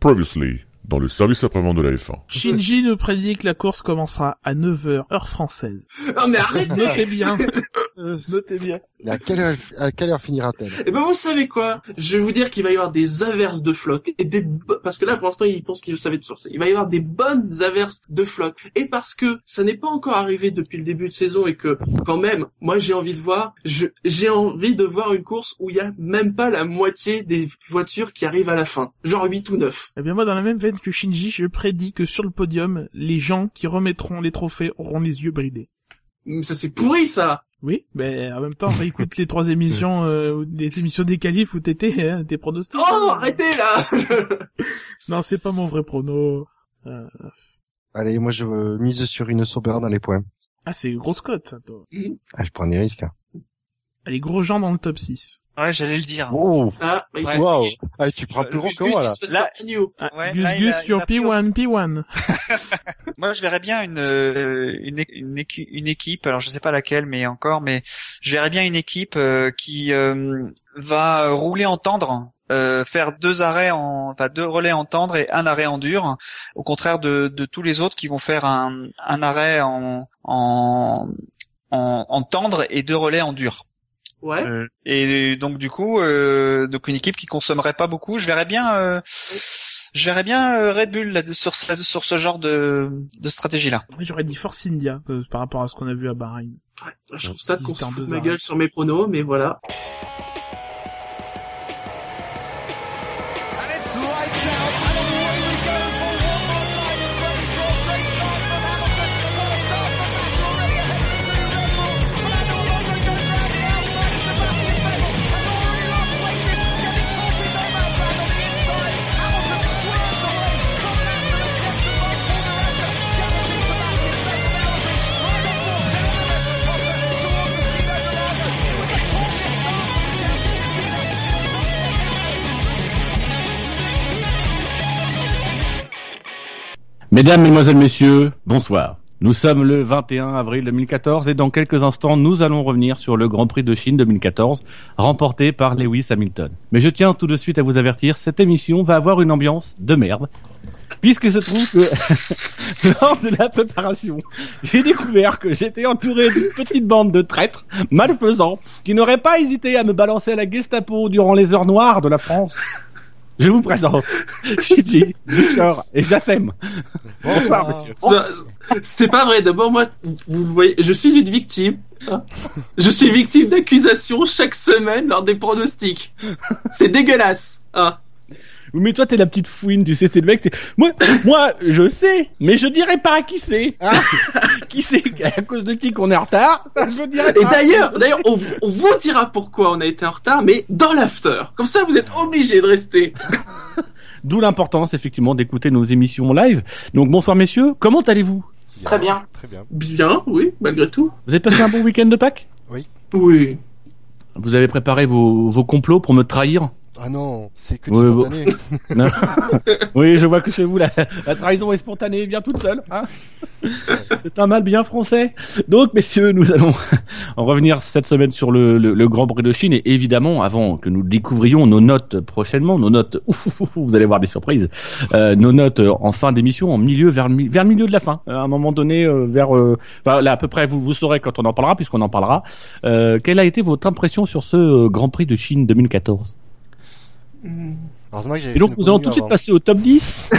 Previously, dans le service après-vente de la F1. Shinji nous prédit que la course commencera à 9h, heure française. Non mais arrêtez Notez bien. Notez bien. À quelle heure, à quelle heure finira-t-elle? Et ben vous savez quoi? Je vais vous dire qu'il va y avoir des averses de flotte et des parce que là pour l'instant il pense qu'il savait de sourcer. Il va y avoir des bonnes averses de flotte et parce que ça n'est pas encore arrivé depuis le début de saison et que quand même moi j'ai envie de voir je j'ai envie de voir une course où il y a même pas la moitié des voitures qui arrivent à la fin, genre 8 ou 9. Eh bien moi, dans la même veine que Shinji, je prédis que sur le podium, les gens qui remettront les trophées auront les yeux bridés. Mais Ça c'est pourri ça. Oui, mais en même temps, écoute les trois émissions, euh, les émissions des qualifs où t'étais, hein, tes pronostics. Oh arrêtez là. Non, c'est pas mon vrai prono. Euh, Allez, moi je mise sur une Sauber dans les points. Ah, c'est grosse cote, ça, toi. Ah, je prends des risques. hein. Les gros gens dans le top 6. Ouais, j'allais le dire. Oh, ah, bah, il Ouais. waouh Ah, tu prends plus gros que moi là. Là-. Ah, Ouais, Gus là, Gus, a- sur a pris- P1, P1. Moi, je verrais bien une euh, une, une, une équipe. Alors, je sais pas laquelle, mais encore, mais je verrais bien une équipe euh, qui euh, va rouler en tendre. euh, faire deux arrêts en, enfin deux relais en tendre et un arrêt en dur, au contraire de, de tous les autres qui vont faire un, un arrêt en, en, en, en tendre et deux relais en dur. Ouais. Euh, et donc du coup, euh, donc une équipe qui consommerait pas beaucoup. Je verrais bien, euh, je verrais bien euh, Red Bull là, sur ce, sur ce genre de, de stratégie là. Moi, j'aurais dit Force India, euh, par rapport à ce qu'on a vu à Bahreïn. Ouais, je constate qu'on se fout ma gueule sur mes pronos, mais voilà. Mesdames, Mesdemoiselles, Messieurs, bonsoir. Nous sommes le 21 avril 2014 et dans quelques instants, nous allons revenir sur le Grand Prix de Chine 2014 remporté par Lewis Hamilton. Mais je tiens tout de suite à vous avertir, cette émission va avoir une ambiance de merde. Puisque se trouve que lors de la préparation, j'ai découvert que j'étais entouré d'une petite bande de traîtres malfaisants qui n'auraient pas hésité à me balancer à la Gestapo durant les heures noires de la France. Je vous présente Shiji, Bouchard et Jassem. Bonsoir, messieurs. Ça, C'est pas vrai. D'abord, moi, vous voyez, je suis une victime. hein. Je suis victime d'accusations chaque semaine lors des pronostics. C'est dégueulasse. Hein. Oui, mais toi, t'es la petite fouine, tu sais, c'est le mec, t'es... Moi, moi, je sais, mais je dirais pas à qui c'est. Hein qui c'est, à cause de qui qu'on est en retard, ça, je le dirais Et pas. d'ailleurs, d'ailleurs, on, vous- on vous dira pourquoi on a été en retard, mais dans l'after. Comme ça, vous êtes obligés de rester. D'où l'importance, effectivement, d'écouter nos émissions live. Donc, bonsoir, messieurs. Comment allez-vous? Très bien. Très bien. Bien, oui, malgré tout. Vous avez passé un bon week-end de Pâques? Oui. Vous avez préparé vos, vos complots pour me trahir? Ah non, c'est que bon. spontané. Oui, je vois que chez vous, la, la trahison est spontanée vient toute seule. Hein C'est un mal bien français. Donc, messieurs, nous allons en revenir cette semaine sur le, le, le Grand Prix de Chine. Et évidemment, avant que nous découvrions nos notes prochainement, nos notes, ouf, ouf, ouf, vous allez voir des surprises, euh, nos notes en fin d'émission, en milieu, vers, vers le milieu de la fin. Euh, À un moment donné, euh, vers... euh, enfin, là, à peu près, vous, vous saurez quand on en parlera, puisqu'on en parlera. Euh, quelle a été votre impression sur ce euh, Grand Prix de Chine 2014 Heureusement que j'avais Et donc, nous allons tout de suite passer au top 10.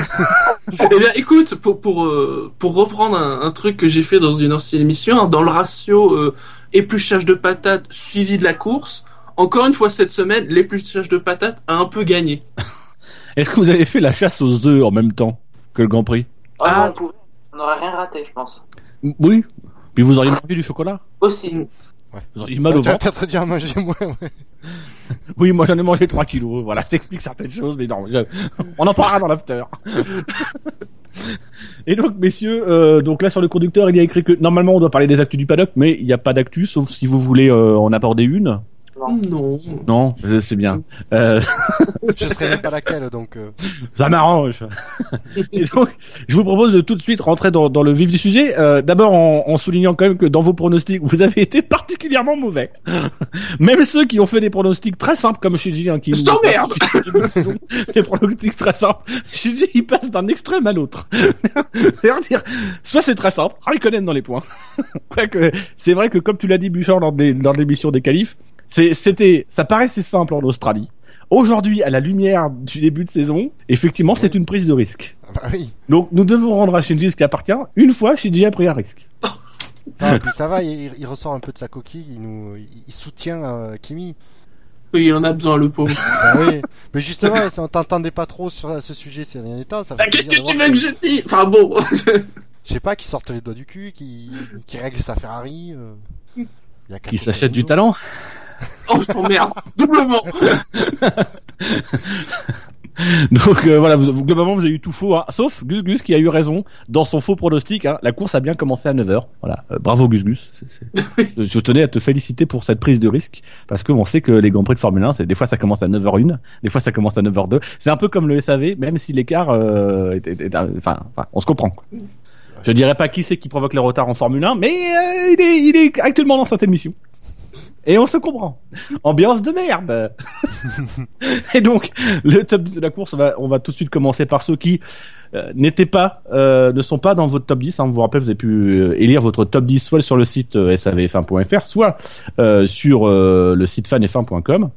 Eh bien, écoute, pour pour euh, pour reprendre un, un truc que j'ai fait dans une ancienne émission, hein, dans le ratio euh, épluchage de patates suivi de la course, encore une fois cette semaine, l'épluchage de patates a un peu gagné. Est-ce que vous avez fait la chasse aux œufs en même temps que le Grand Prix? Ah. Ah, on pouvait- on n'aurait rien raté, je pense. Oui. Puis vous auriez mangé du chocolat? Aussi. Vous auriez mal au ouais. Oui, moi j'en ai mangé 3 kilos. Voilà, ça explique certaines choses, mais non, je- on en parlera dans l'after. Et donc, messieurs, euh, donc là sur le conducteur, il y a écrit que normalement on doit parler des actus du paddock, mais il n'y a pas d'actu, sauf si vous voulez euh, en aborder une. Non. Non. C'est bien. Euh, Je serais même pas laquelle, donc. euh, ça m'arrange. Et donc, je vous propose de tout de suite rentrer dans, dans le vif du sujet. Euh, D'abord en, en soulignant quand même que dans vos pronostics, vous avez été particulièrement mauvais. Même ceux qui ont fait des pronostics très simples, comme Shinji, hein, qui Je t'emmerde Les pronostics très simples. Shinji, il passe d'un extrême à l'autre. C'est-à-dire, soit c'est très simple, Raikkonen dans les points. C'est vrai que comme tu l'as dit, Bouchard, lors de, lors de l'émission des qualifs, c'était, ça paraissait simple en Australie. Aujourd'hui, à la lumière du début de saison, effectivement, c'est une prise de risque. ah Bah oui. Donc, nous devons rendre à Shinji ce qui appartient. Une fois, Shinji a pris un risque. Non, et puis ça va, il, il ressort un peu de sa coquille, il nous, il, soutient euh, Kimi. Oui, il en a besoin, le pauvre. Bah oui. Mais justement, si on t'entendait pas trop sur ce sujet ces derniers temps, ça Bah, Qu'est-ce que tu veux que je dise? Enfin bon. Je sais pas, qui sorte les doigts du cul, qui, qui règle sa Ferrari. euh. Il y a qu'à Qui s'achète du talent. Oh, je t'emmerde. Doublement. Donc euh, voilà, vous, vous- globalement vous avez eu tout faux, hein. sauf Gus Gus qui a eu raison dans son faux pronostic. Hein. La course a bien commencé à 9h. Voilà, Euh, bravo Gus Gus. Je tenais à te féliciter pour cette prise de risque parce que on sait que les grands prix de Formule 1, c'est des fois ça commence à 9h01, des fois ça commence à 9h02. C'est un peu comme le SAV, même si l'écart, euh, est- enfin, enfin, on se comprend. quoi. Je dirais pas qui c'est qui provoque les retards en Formule 1, mais il, est, il est actuellement dans cette émission. Et on se comprend. Ambiance de merde. Et donc, le top 10 de la course, on va, on va tout de suite commencer par ceux qui euh, n'étaient pas, euh, ne sont pas dans votre top 10. Hein. Vous vous rappelez, vous avez pu euh, élire votre top 10 soit sur le site euh, savf1.fr, soit sur le site fanf1.com.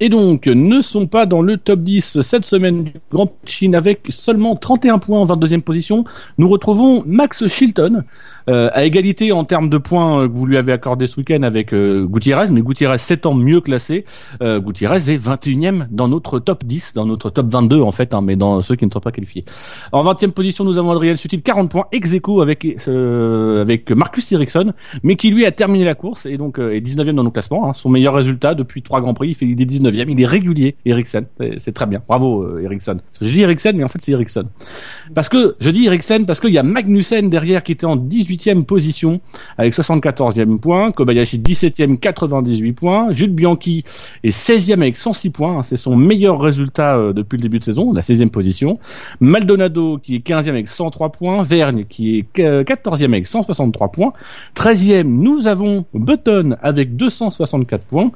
Et donc, ne sont pas dans le top 10 cette semaine du Grand Chine avec seulement 31 points en 22e position. Nous retrouvons Max Chilton, euh, à égalité en termes de points euh, que vous lui avez accordé ce week-end avec euh, Gutiérrez, mais Gutiérrez 7 ans mieux classé. Euh, Gutiérrez est 21e dans notre top 10, dans notre top 22 en fait, hein, mais dans ceux qui ne sont pas qualifiés. En 20e position, nous avons Adrien Sutil, 40 points ex aequo avec euh, avec Marcus Ericsson, mais qui lui a terminé la course et donc euh, est 19e dans nos classements. Hein, son meilleur résultat depuis trois grands prix, il fait il est 19e, il est régulier. Ericsson, c'est très bien, bravo Ericsson. Je dis Ericsson, mais en fait c'est Ericsson. Parce que je dis Ericsson parce qu'il y a Magnussen derrière qui était en 18e position avec 74e point, Kobayashi 17e 98 points, Jules Bianchi est 16e avec 106 points, hein, c'est son meilleur résultat euh, depuis le début de saison, la 16e position. Maldonado qui est 15e avec 103 points, Vergne qui est euh, 14e avec 163 points, 13e nous avons Button avec 264 points,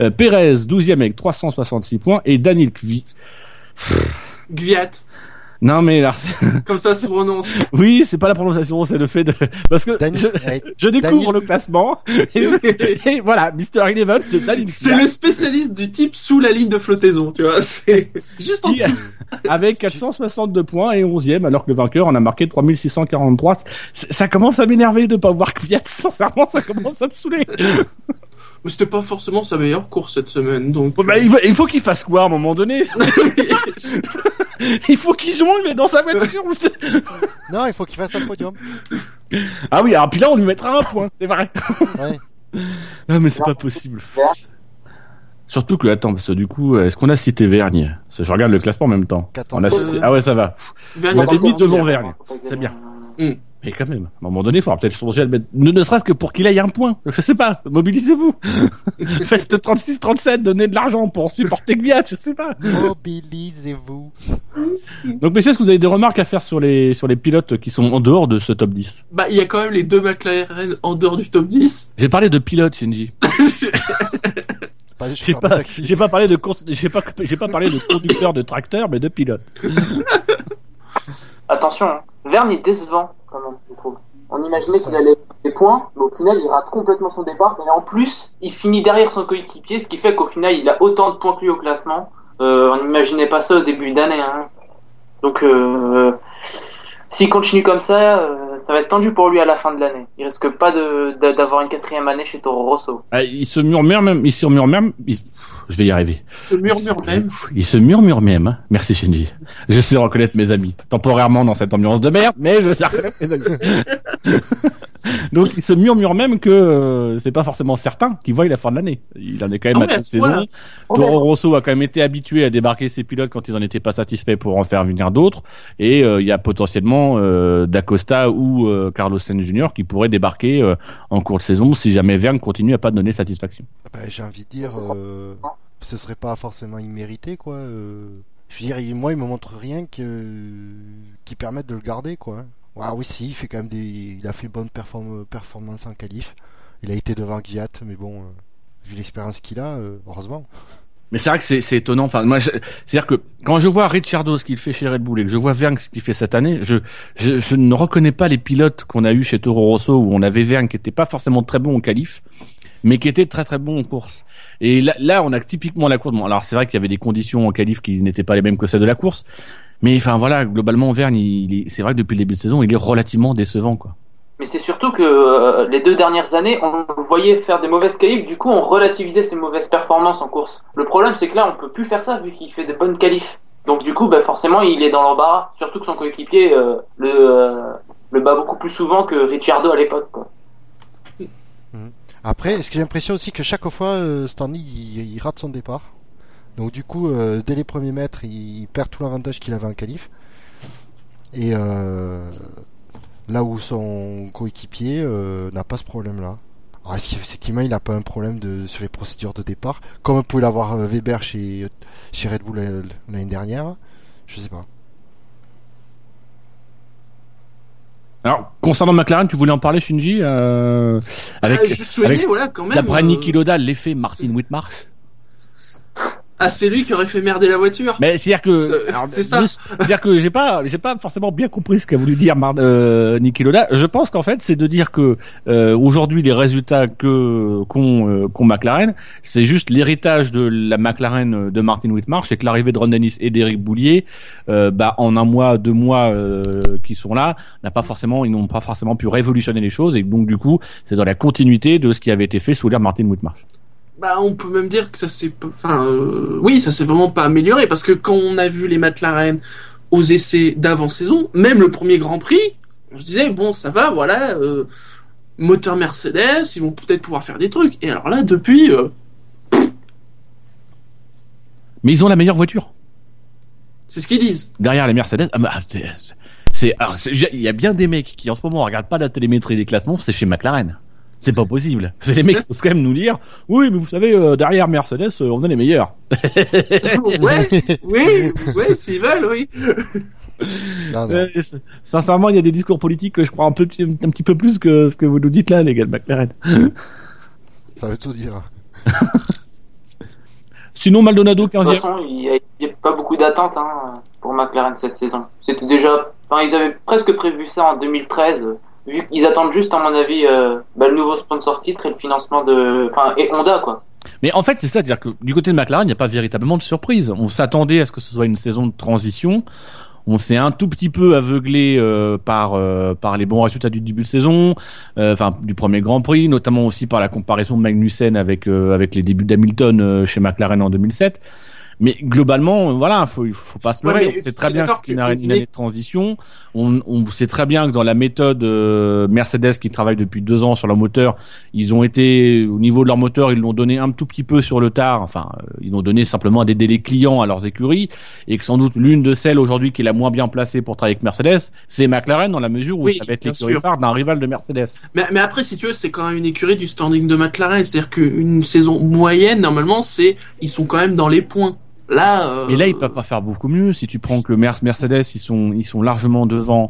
euh, Perez 12e avec 366 points et Daniel Kvi. Gviat. Non mais là, c'est- Comme ça se prononce. oui, c'est pas la prononciation, c'est le fait de parce que je, je découvre le classement et, et voilà, Mister Eleven, c'est Daniel C'est le spécialiste du type sous la ligne de flottaison, tu vois. C'est juste en dessous. avec 462 points et 11e alors que le vainqueur en a marqué 3643. C- Ça commence à m'énerver de pas voir Kvyat, sincèrement, ça commence à me saouler. Mais c'était pas forcément sa meilleure course cette semaine, donc. Bon, bah, il, va- il faut qu'il fasse quoi à un moment donné? Il faut qu'il jongle dans sa voiture. Non, il faut qu'il fasse un podium. ah oui, alors puis là on lui mettra un point, c'est vrai. Ouais. Non mais c'est pas possible. Surtout que, attends, parce que du coup, est-ce qu'on a cité Vergne? Je regarde le classement en même temps. 14. On a cité... Ah ouais, ça va. Vergne On l'avait mis devant Vergne. C'est bien. Mais quand même, à un moment donné, il faudra peut-être changer, le mettre- ne, ne serait-ce que pour qu'il aille un point. Je sais pas, mobilisez-vous. Faites 36-37, donnez de l'argent pour supporter Gviat, je sais pas. Mobilisez-vous. Donc messieurs, est-ce que vous avez des remarques à faire sur les, sur les pilotes qui sont en dehors de ce top 10 Bah, il y a quand même les deux McLaren en dehors du top 10. J'ai parlé de pilotes, Shinji. J'ai pas, j'ai pas parlé de, j'ai pas, j'ai pas parlé de conducteur de tracteur, mais de pilote. Attention, hein. Verne est décevant quand même, je trouve. On imaginait qu'il allait des points, mais au final il rate complètement son départ et en plus il finit derrière son coéquipier, ce qui fait qu'au final il a autant de points que lui au classement. Euh, on n'imaginait pas ça au début d'année. Hein. Donc euh, s'il continue comme ça, euh, ça va être tendu pour lui à la fin de l'année. Il risque pas de- de- d'avoir une quatrième année chez Toro Rosso. Ah, il se murmure même, il se murmure même, il- je vais y arriver. Murmure même. Il se murmure même. hein. Merci Shinji. Je sais reconnaître mes amis. Temporairement dans cette ambiance de merde, mais je sais reconnaître mes amis. Donc il se murmure même que euh, c'est pas forcément certain qu'il voie la fin de l'année. Il en est quand même Ah à ouais, cette à saison. point-là. Toro Rosso a quand même été habitué à débarquer ses pilotes quand ils en étaient pas satisfaits pour en faire venir d'autres. Et euh, il y a potentiellement euh, D'Acosta ou euh, Carlos Sainz Jr. qui pourraient débarquer euh, en cours de saison si jamais Verne continue à pas donner satisfaction. Bah, j'ai envie de dire, euh, ce serait pas forcément immérité, quoi. euh. Je veux dire, il- moi, il me montre rien que qui permette de le garder, quoi. Ah oui, si, il fait quand même des, il a fait une bonne perform- performance en qualif. Il a été devant Gviat, mais bon, euh, vu l'expérience qu'il a, euh, heureusement. Mais c'est vrai que c'est étonnant. Enfin, c'est-à-dire que quand je vois Ricciardo ce qu'il fait chez Red Bull et que je vois Verne ce qu'il fait cette année, je, je ne reconnais pas les pilotes qu'on a eu chez Toro Rosso où on avait Verne qui était pas forcément très bon en qualif, mais qui était très très bon en course. Et là, là, on a typiquement la course. Alors c'est vrai qu'il y avait des conditions en qualif qui n'étaient pas les mêmes que celles de la course, mais enfin voilà, globalement Verne, il, il est- c'est vrai que depuis le début de saison, il est relativement décevant, quoi. Mais c'est surtout que euh, les deux dernières années, on le voyait faire des mauvaises qualifs, du coup on relativisait ses mauvaises performances en course. Le problème c'est que là on peut plus faire ça vu qu'il fait des bonnes qualifs. Donc du coup bah, forcément il est dans l'embarras, surtout que son coéquipier euh, le, euh, le bat beaucoup plus souvent que Ricciardo à l'époque. quoi. Après, est-ce que j'ai l'impression aussi que chaque fois, euh, Stanley, il, il rate son départ? Donc du coup, euh, dès les premiers mètres, il, perd tout l'avantage qu'il avait en qualif. Et euh, là où son coéquipier euh, n'a pas ce problème-là. Alors est-ce qu'effectivement, il n'a pas un problème de, sur les procédures de départ, comme on pouvait l'avoir euh, Weber chez, chez Red Bull euh, l'année dernière? Je sais pas. Alors concernant McLaren, tu voulais en parler, Shinji, euh, avec Ah, je souhaitais, avec- voilà, quand même. d'après euh, Niki Loda, l'effet Martin Whitmarsh. Ah, c'est lui qui aurait fait merder la voiture. Mais c'est-à-dire que C'est- alors, c'est ça. juste- C'est-à-dire que j'ai pas j'ai pas forcément bien compris ce qu'a voulu dire Mar euh, Niki Loda. Je pense qu'en fait, c'est de dire que euh, aujourd'hui les résultats que qu'ont euh, qu'ont McLaren, c'est juste l'héritage de la McLaren de Martin Whitmarsh et que l'arrivée de Ron Dennis et d'Eric Boulier euh, bah en un mois, deux mois euh, qui sont là, n'a pas forcément ils n'ont pas forcément pu révolutionner les choses et donc du coup, c'est dans la continuité de ce qui avait été fait sous l'ère Martin Whitmarsh. Bah, on peut même dire que ça s'est, enfin, euh, oui, ça s'est vraiment pas amélioré parce que quand on a vu les McLaren aux essais d'avant-saison, même le premier Grand Prix, on se disait bon, ça va, voilà, euh, moteur Mercedes, ils vont peut-être pouvoir faire des trucs. Et alors là, depuis, euh, Mais ils ont la meilleure voiture. c'est ce qu'ils disent. derrière les Mercedes. ah, bah, c'est- il y a bien des mecs qui en ce moment regardent pas la télémétrie des classements, c'est chez McLaren. C'est pas possible. C'est les mecs qui osent quand même nous dire, oui, mais vous savez, euh, derrière Mercedes, euh, on est les meilleurs. ouais, oui, oui, s'ils veulent, oui. Non, non. Euh, sincèrement, il y a des discours politiques que je crois un peu, un petit peu plus que ce que vous nous dites là, les gars de McLaren. Ça veut tout dire. Sinon, Maldonado De toute 15e. façon il n'y a pas beaucoup d'attentes hein, pour McLaren cette saison. C'était déjà, enfin ils avaient presque prévu ça en 2013. Qu'ils attendent juste, à mon avis, euh, bah, le nouveau sponsor titre et le financement de, enfin Honda quoi. Mais en fait, c'est ça, c'est-à-dire que du côté de McLaren, il n'y a pas véritablement de surprise. On s'attendait à ce que ce soit une saison de transition. On s'est un tout petit peu aveuglé euh, par euh, par les bons résultats du début de saison, enfin du premier Grand Prix, notamment aussi par la comparaison de Magnussen avec avec les débuts d'Hamilton chez McLaren en 2007. Mais globalement, euh, voilà, faut il faut, pas se Ouais, leurrer. sait tu très bien c'est une, que- année- une année de transition. On, on sait très bien que dans la méthode euh, Mercedes qui travaille depuis deux ans sur leur moteur, ils ont été au niveau de leur moteur, ils l'ont donné un tout petit peu sur le tard. Enfin, euh, ils l'ont donné simplement à des délais clients à leurs écuries, et que sans doute l'une de celles aujourd'hui qui est la moins bien placée pour travailler avec Mercedes, c'est McLaren dans la mesure où Oui, ça va être l'écurie phare d'un rival de Mercedes. Mais, mais après, si tu veux, c'est quand même une écurie du standing de McLaren. C'est-à-dire qu'une saison moyenne, normalement, c'est, ils sont quand même dans les points. Là, euh, Mais là, ils peuvent pas faire beaucoup mieux. Si tu prends que Mer- Mercedes, ils sont, ils sont largement devant,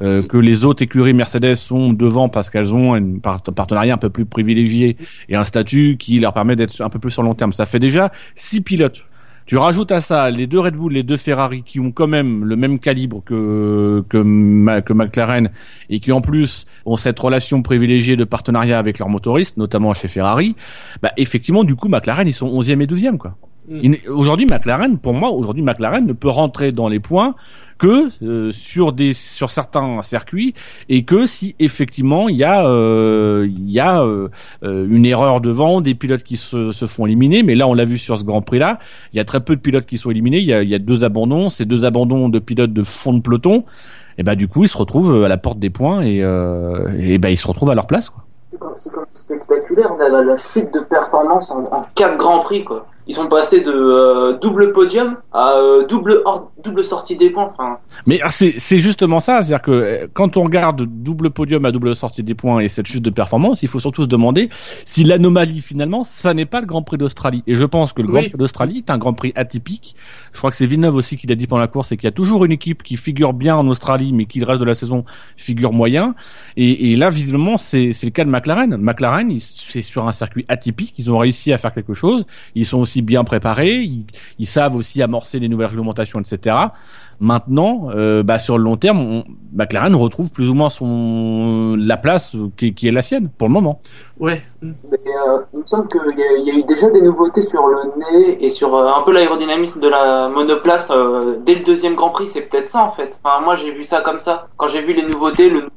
euh, que les autres écuries Mercedes sont devant parce qu'elles ont un par- partenariat un peu plus privilégié et un statut qui leur permet d'être un peu plus sur long terme. Ça fait déjà six pilotes. Tu rajoutes à ça les deux Red Bull, les deux Ferrari qui ont quand même le même calibre que que, que McLaren et qui en plus ont cette relation privilégiée de partenariat avec leurs motoristes, notamment chez Ferrari. Bah effectivement, du coup, McLaren ils sont 11e et 12e quoi. Mm. Aujourd'hui, McLaren, pour moi, aujourd'hui, McLaren ne peut rentrer dans les points que euh, sur des sur certains circuits et que si effectivement il y a euh, il y a euh, euh, une erreur devant des pilotes qui se, se font éliminer mais là on l'a vu sur ce Grand Prix là il y a très peu de pilotes qui sont éliminés il y a, il y a deux abandons ces deux abandons de pilotes de fond de peloton et bah du coup ils se retrouvent à la porte des points et, euh, et bah ils se retrouvent à leur place. Quoi. C'est comme, c'est comme spectaculaire la, la, la chute de performance en, en 4 grands prix quoi. Ils sont passés de euh, double podium à euh, double double sortie des points. Enfin, Mais ah, c'est c'est justement ça, c'est-à-dire que euh, quand on regarde double podium à double sortie des points et cette chute de performance, il faut surtout se demander si l'anomalie finalement, ça n'est pas le Grand Prix d'Australie. Et je pense que le Grand Oui. Prix d'Australie est un Grand Prix atypique. Je crois que c'est Villeneuve aussi qui l'a dit pendant la course, c'est qu'il y a toujours une équipe qui figure bien en Australie, mais qui le reste de la saison figure moyen. Et, et là, visiblement, c'est c'est le cas de McLaren. McLaren, c'est sur un circuit atypique, ils ont réussi à faire quelque chose. Ils sont aussi bien préparés, ils, ils savent aussi amorcer les nouvelles réglementations, etc. Maintenant, euh, bah, sur le long terme, on- McLaren retrouve plus ou moins son la place qui, qui est la sienne pour le moment. Ouais. mais, euh, il me semble qu'il y, a- il y a eu déjà des nouveautés sur le nez et sur euh, un peu l'aérodynamisme de la monoplace euh, dès le deuxième Grand Prix. C'est peut-être ça en fait. Enfin, moi j'ai vu ça comme ça. Quand j'ai vu les nouveautés, le nouveau-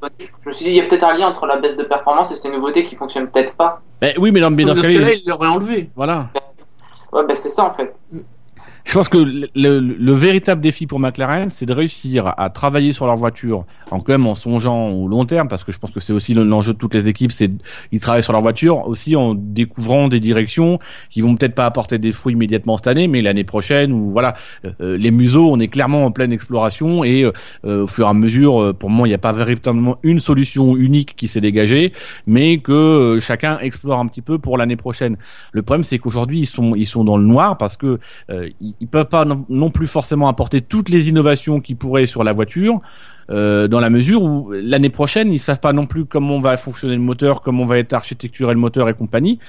je me suis dit il y a peut-être un lien entre la baisse de performance et ces nouveautés qui fonctionnent peut-être pas. Eh oui, mais dans, mais dans Dans ce cas-là, il- il l'aurait enlevé. voilà. Ouais, ben c'est ça en fait. Je pense que le, le- le véritable défi pour McLaren, c'est de réussir à travailler sur leur voiture en quand même en songeant au long terme, parce que je pense que c'est aussi le- l'enjeu de toutes les équipes, c'est ils travaillent sur leur voiture aussi en découvrant des directions qui vont peut-être pas apporter des fruits immédiatement cette année, mais l'année prochaine ou voilà, Euh, euh, les museaux, on est clairement en pleine exploration et euh, euh, au fur et à mesure, euh, pour moi, il n'y a pas véritablement une solution unique qui s'est dégagée, mais que chacun explore un petit peu pour l'année prochaine. Le problème, c'est qu'aujourd'hui, ils sont ils sont dans le noir parce que ils, ils peuvent pas non, plus forcément apporter toutes les innovations qu'ils pourraient sur la voiture. euh, dans la mesure où l'année prochaine ils savent pas non plus comment va fonctionner le moteur, comment va être architecturé le moteur et compagnie.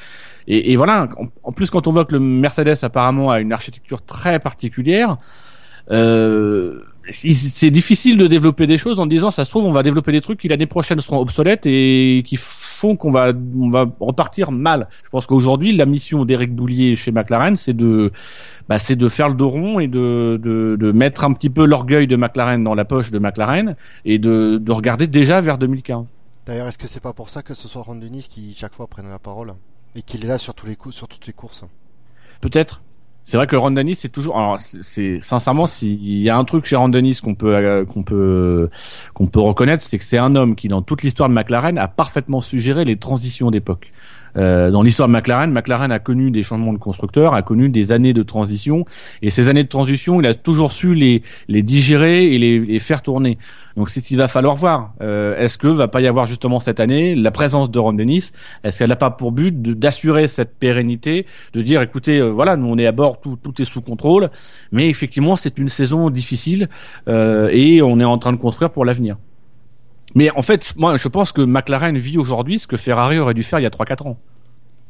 Et, voilà. En, plus, quand on voit que le Mercedes apparemment a une architecture très particulière, euh, c'est difficile de développer des choses en disant ça se trouve on va développer des trucs qui l'année prochaine seront obsolètes et qui font qu'on va on va repartir mal. Je pense qu'aujourd'hui la mission d'Éric Boulier chez McLaren c'est de bah, c'est de faire le dos rond et de, de, de mettre un petit peu l'orgueil de McLaren dans la poche de McLaren et de, de regarder déjà vers 2015. D'ailleurs, est-ce que c'est pas pour ça que ce soit Ron Dennis qui chaque fois prenne la parole et qu'il est là sur tous les coups, sur toutes les courses? Peut-être. C'est vrai que Ron Dennis c'est toujours. Alors, c'est- sincèrement, s'il y a un truc chez Ron Dennis qu'on peut euh, qu'on peut qu'on peut reconnaître, c'est que c'est un homme qui, dans toute l'histoire de McLaren, a parfaitement suggéré les transitions d'époque. Euh, dans l'histoire de McLaren, McLaren a connu des changements de constructeurs, a connu des années de transition, et ces années de transition, il a toujours su les les digérer et les, les faire tourner. Donc, c'est ce qu'il va falloir voir. Euh, Est-ce que va pas y avoir justement cette année la présence de Ron Dennis? Est-ce qu'elle n'a pas pour but d'assurer cette pérennité de dire écoutez euh, voilà nous on est à bord tout, tout est sous contrôle mais effectivement c'est une saison difficile euh, et on est en train de construire pour l'avenir mais en fait moi je pense que McLaren vit aujourd'hui ce que Ferrari aurait dû faire il y a 3-4 ans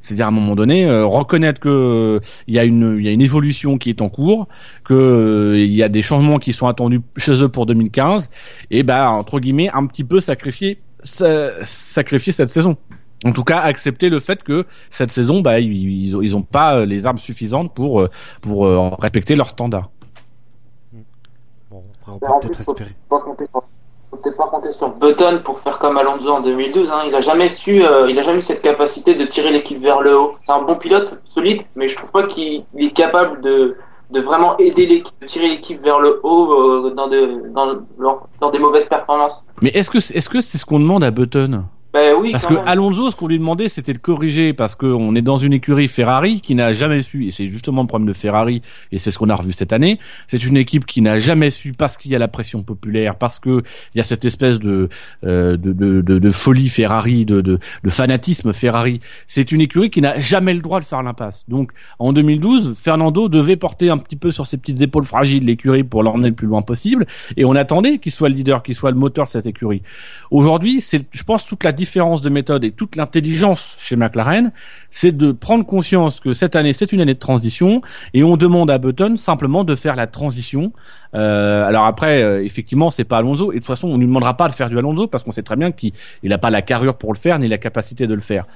c'est-à-dire à un moment donné euh, reconnaître que euh, il y a une il y a une évolution qui est en cours que euh, il y a des changements qui sont attendus chez eux pour 2015 et bah entre guillemets un petit peu sacrifier sa- sacrifier cette saison en tout cas, accepter le fait que cette saison, bah, ils, ils, ont, ils ont pas euh, les armes suffisantes pour pour euh, respecter leurs standards. Bon, après, on peut peut-être espérer. pas compter sur, faut peut-être pas compter sur Button pour faire comme Alonso en 2012. Hein. Il a jamais su, euh, il a jamais eu cette capacité de tirer l'équipe vers le haut. C'est un bon pilote, solide, mais je trouve pas qu'il il est capable de de vraiment aider l'équipe, de tirer l'équipe vers le haut euh, dans, dans, dans, des mauvaises performances. Mais est-ce que est-ce que c'est ce qu'on demande à Button? Ben oui, Parce que même. Alonso, ce qu'on lui demandait, c'était de corriger parce que on est dans une écurie Ferrari qui n'a jamais su, et c'est justement le problème de Ferrari, et c'est ce qu'on a revu cette année. C'est une équipe qui n'a jamais su parce qu'il y a la pression populaire, parce que il y a cette espèce de euh, de, de, de, de folie Ferrari, de, de, de fanatisme Ferrari. C'est une écurie qui n'a jamais le droit de faire l'impasse. Donc en 2012, Fernando devait porter un petit peu sur ses petites épaules fragiles l'écurie pour l'emmener le plus loin possible, et on attendait qu'il soit le leader, qu'il soit le moteur de cette écurie. Aujourd'hui, c'est, je pense, toute la différence de méthode et toute l'intelligence chez McLaren, c'est de prendre conscience que cette année, c'est une année de transition, et on demande à Button simplement de faire la transition. Euh, alors après, euh, effectivement, c'est pas Alonso, et de toute façon, on ne lui demandera pas de faire du Alonso parce qu'on sait très bien qu'il n'a pas la carrure pour le faire ni la capacité de le faire.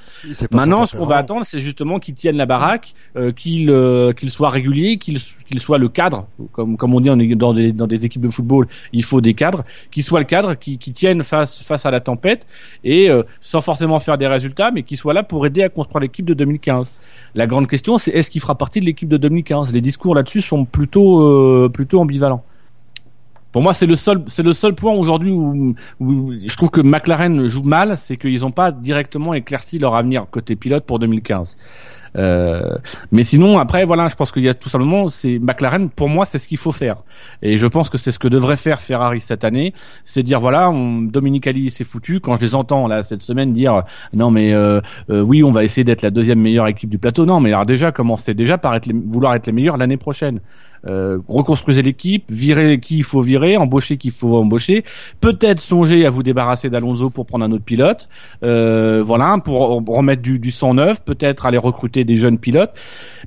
Maintenant, ce qu'on va attendre, c'est justement qu'il tienne la baraque, euh, qu'il euh, qu'il soit régulier, qu'il qu'il soit le cadre, comme comme on dit on est dans des dans des équipes de football, il faut des cadres, qu'il soit le cadre, qui qui tienne face face à la tempête et euh, sans forcément faire des résultats, mais qui soit là pour aider à construire l'équipe de 2015. La grande question, c'est est-ce qu'il fera partie de l'équipe de 2015 Les discours là-dessus sont plutôt euh, plutôt ambivalents. Pour moi, c'est le seul, c'est le seul point aujourd'hui où, où je trouve que McLaren joue mal, c'est qu'ils n'ont pas directement éclairci leur avenir côté pilote pour 2015. Euh, mais sinon, après, voilà, je pense qu'il y a tout simplement, c'est McLaren. Pour moi, c'est ce qu'il faut faire, et je pense que c'est ce que devrait faire Ferrari cette année, c'est dire voilà, on, Dominicali s'est foutu. Quand je les entends là cette semaine dire non mais euh, euh, oui, on va essayer d'être la deuxième meilleure équipe du plateau. Non, mais alors déjà commencez déjà par être les- vouloir être les meilleurs l'année prochaine. Euh, reconstruisez l'équipe, virez qui il faut virer, embaucher qui il faut embaucher. Peut-être songer à vous débarrasser d'Alonso pour prendre un autre pilote. Euh, voilà, pour remettre du, du sang neuf. Peut-être aller recruter des jeunes pilotes.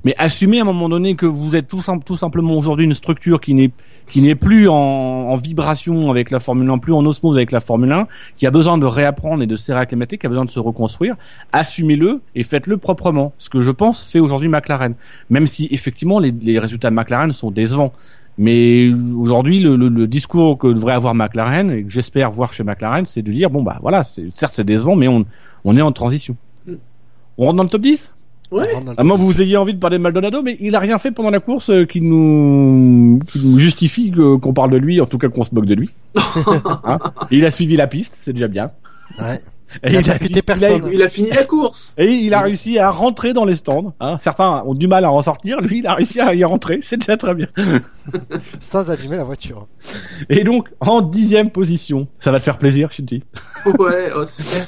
Mais assumez à un moment donné que vous êtes tout, tout simplement aujourd'hui une structure qui n'est qui n'est plus en, vibration avec la Formule 1, plus en osmose avec la Formule 1, qui a besoin de réapprendre et de se réacclimater, qui a besoin de se reconstruire, assumez-le et faites-le proprement. Ce que je pense fait aujourd'hui McLaren. Même si effectivement les, résultats de McLaren sont décevants. Mais aujourd'hui, le, discours que devrait avoir McLaren et que j'espère voir chez McLaren, c'est de dire bon bah voilà, certes c'est décevant, mais on, on est en transition. On rentre dans le top 10 Ouais. À moins que vous ayez envie de parler de Maldonado, mais il a rien fait pendant la course euh, qui nous, qui nous justifie qu'on parle de lui, en tout cas qu'on se moque de lui. Hein il a suivi la piste, c'est déjà bien. 10. Ouais. Et Il a il a, percuté il a-. Il a fini la course. et il a réussi à rentrer dans les stands. Hein. Certains ont du mal à en sortir, lui il a réussi à y rentrer, c'est déjà très bien. Sans abîmer la voiture. Et donc, en dixième position, ça va te faire plaisir, Shinji. Ouais, oh, super.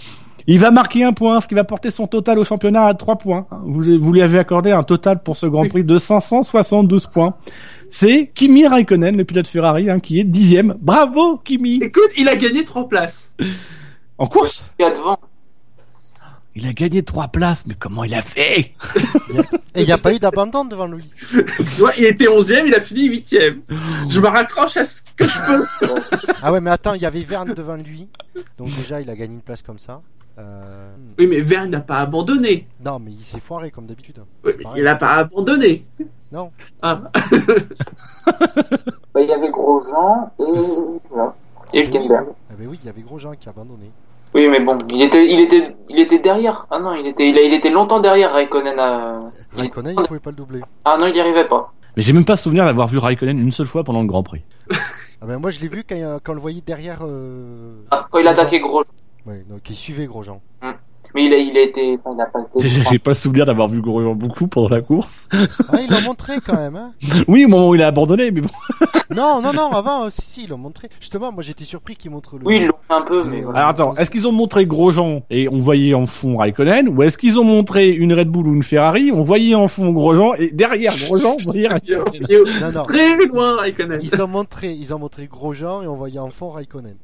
Il va marquer un point, ce qui va porter son total au championnat à 3 points. Vous, vous lui avez accordé un total pour ce Grand. Prix de 572 points. C'est Kimi Raikkonen, le pilote Ferrari, hein, qui est dixième. Bravo, Kimi Écoute, il a gagné trois places. En course Il a devant. Il a gagné trois places, mais comment il a fait Et il n'y a pas eu d'abandon devant lui. Tu vois, il était onzième, il a fini huitième. Je me raccroche à ce que je peux. Ah ouais, mais attends, il y avait Verne devant lui. Donc déjà, il a gagné une place comme ça. Euh, Oui, mais Verne n'a pas abandonné. Non, mais il s'est foiré comme d'habitude. Oui, mais il n'a pas abandonné. Non. Ah. Bah, il y avait Grosjean et. Voilà. Et Hülkenberg. Ah bah oui, il y avait Grosjean qui a abandonné. Oui, mais bon, il était, il était, il était derrière. Ah non, il était, il, a- il était longtemps derrière Raikkonen. À... il- Raikkonen, il pouvait pas le doubler. Ah non, il n'y arrivait pas. Mais j'ai même pas souvenir d'avoir vu Raikkonen une seule fois pendant le Grand Prix. Ah ben moi, je l'ai vu quand, quand on le voyait derrière. Euh... Ah, quand il attaquait Grosjean. Ouais, donc il suivait Grosjean. Mais il a, il a été, enfin, il a pas été. Déjà, j'ai pas souvenir d'avoir vu Grosjean beaucoup pendant la course. Ah, ils l'ont montré quand même, hein. Oui, au moment où il a abandonné, mais bon. Non, non, non, avant, euh, si, si, ils l'ont montré. Justement, moi j'étais surpris qu'ils montrent le. Oui, ils l'ont fait un peu, mais Euh, voilà. Alors attends, est-ce qu'ils ont montré Grosjean et on voyait en fond Raikkonen ou est-ce qu'ils ont montré une Red Bull ou une Ferrari, on voyait en fond Grosjean et derrière Grosjean, on voyait Il Raikkonen il Non, non. Très loin, Raikkonen. Ils ont montré, ils ont montré Grosjean et on voyait en fond Raikkonen.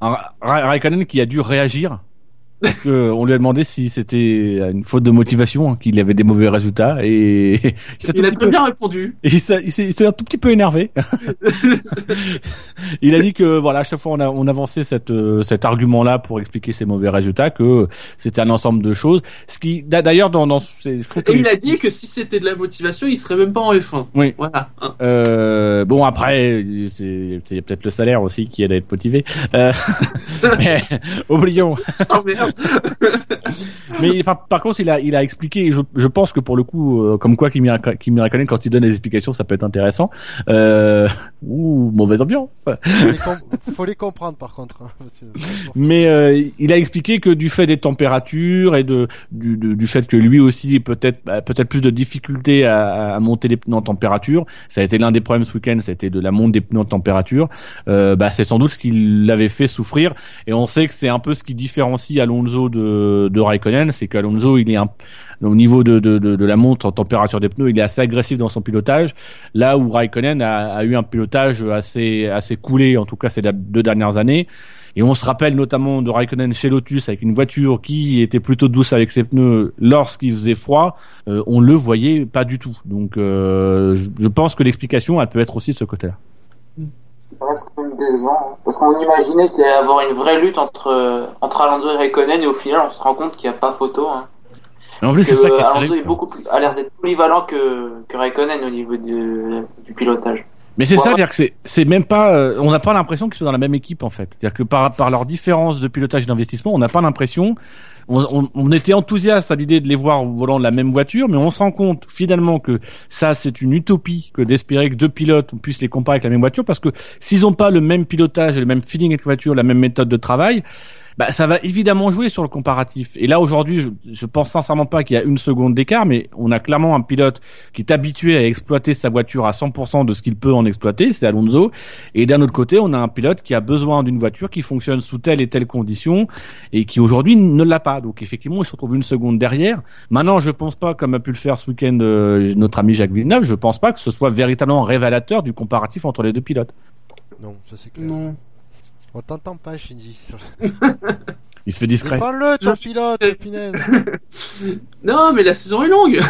Raikkonen qui a dû réagir parce que on lui a demandé si c'était une faute de motivation, hein, qu'il avait des mauvais résultats et il Il a très peu- bien répondu. Et il s'est, il il un tout petit peu énervé. il a dit que voilà, à chaque fois on, a, on avançait cette, euh, cet argument-là pour expliquer ses mauvais résultats, que c'était un ensemble de choses. Ce qui, d'a- d'ailleurs, dans, dans je trouve que Et il les- a dit que si c'était de la motivation, il serait même pas en F1. Oui. Voilà. hein. Euh, bon après, c'est c'est peut-être le salaire aussi qui aide à être motivé. Euh, mais oublions. Oh merde. Mais par, par contre, il a, il a expliqué. Je, je pense que pour le coup, euh, comme quoi Raik- Kimi Raikkonen, quand il donne des explications, ça peut être intéressant. Euh, ouh, mauvaise ambiance. Faut les, com- faut les comprendre par contre. hein, Mais euh, il a expliqué que du fait des températures et de du, du, du fait que lui aussi peut-être bah, peut-être plus de difficultés à, à monter les pneus en température, ça a été l'un des problèmes ce week-end, été de la monte des pneus en température. Bah, c'est sans doute ce qui l'avait fait souffrir. Et on sait que c'est un peu ce qui différencie Alonso de, de Raikkonen, c'est qu'Alonso il est au niveau de, la monte en température des pneus, il est assez agressif dans son pilotage, là où Raikkonen a, a eu un pilotage assez assez coulé, en tout cas ces deux dernières années. Et on se rappelle notamment de Raikkonen chez Lotus avec une voiture qui était plutôt douce avec ses pneus lorsqu'il faisait froid. Euh, on le voyait pas du tout. Donc euh, je, je pense que l'explication elle peut être aussi de ce côté-là. Ça reste quand même décevant. hein. Parce qu'on imaginait qu'il allait y avoir une vraie lutte entre, entre Alonso et Raikkonen, et au final, on se rend compte qu'il n'y a pas photo. Hein. Mais en plus c'est ça qui est Alonso est beaucoup plus, a l'air d'être polyvalent que, que Raikkonen au niveau du pilotage. Mais c'est ça, c'est-à-dire que c'est, c'est même pas, euh, on n'a pas l'impression qu'ils sont dans la même équipe en fait. C'est-à-dire que par, par leur différence de pilotage et d'investissement, on n'a pas l'impression. On, était enthousiaste à l'idée de les voir volant la même voiture, mais on se rend compte finalement que ça c'est une utopie que d'espérer que deux pilotes on puisse les comparer avec la même voiture, parce que s'ils n'ont pas le même pilotage le même feeling avec la voiture, la même méthode de travail, bah, ça va évidemment jouer sur le comparatif. Et là aujourd'hui, je, je pense sincèrement pas qu'il y a une seconde d'écart, mais on a clairement un pilote qui est habitué à exploiter sa voiture à 100% de ce qu'il peut en exploiter, c'est Alonso. Et d'un autre côté, on a un pilote qui a besoin d'une voiture qui fonctionne sous telle et telle condition et qui aujourd'hui ne l'a pas. Donc effectivement, il se retrouve une seconde derrière. Maintenant, je pense pas, comme a pu le faire ce week-end euh, notre ami Jacques Villeneuve, je pense pas que ce soit véritablement révélateur du comparatif entre les deux pilotes. Non, ça c'est clair. Non. On t'entend pas, Shinji. Il se fait discret. Défends-le, ton Je pilote. Non, mais la saison est longue.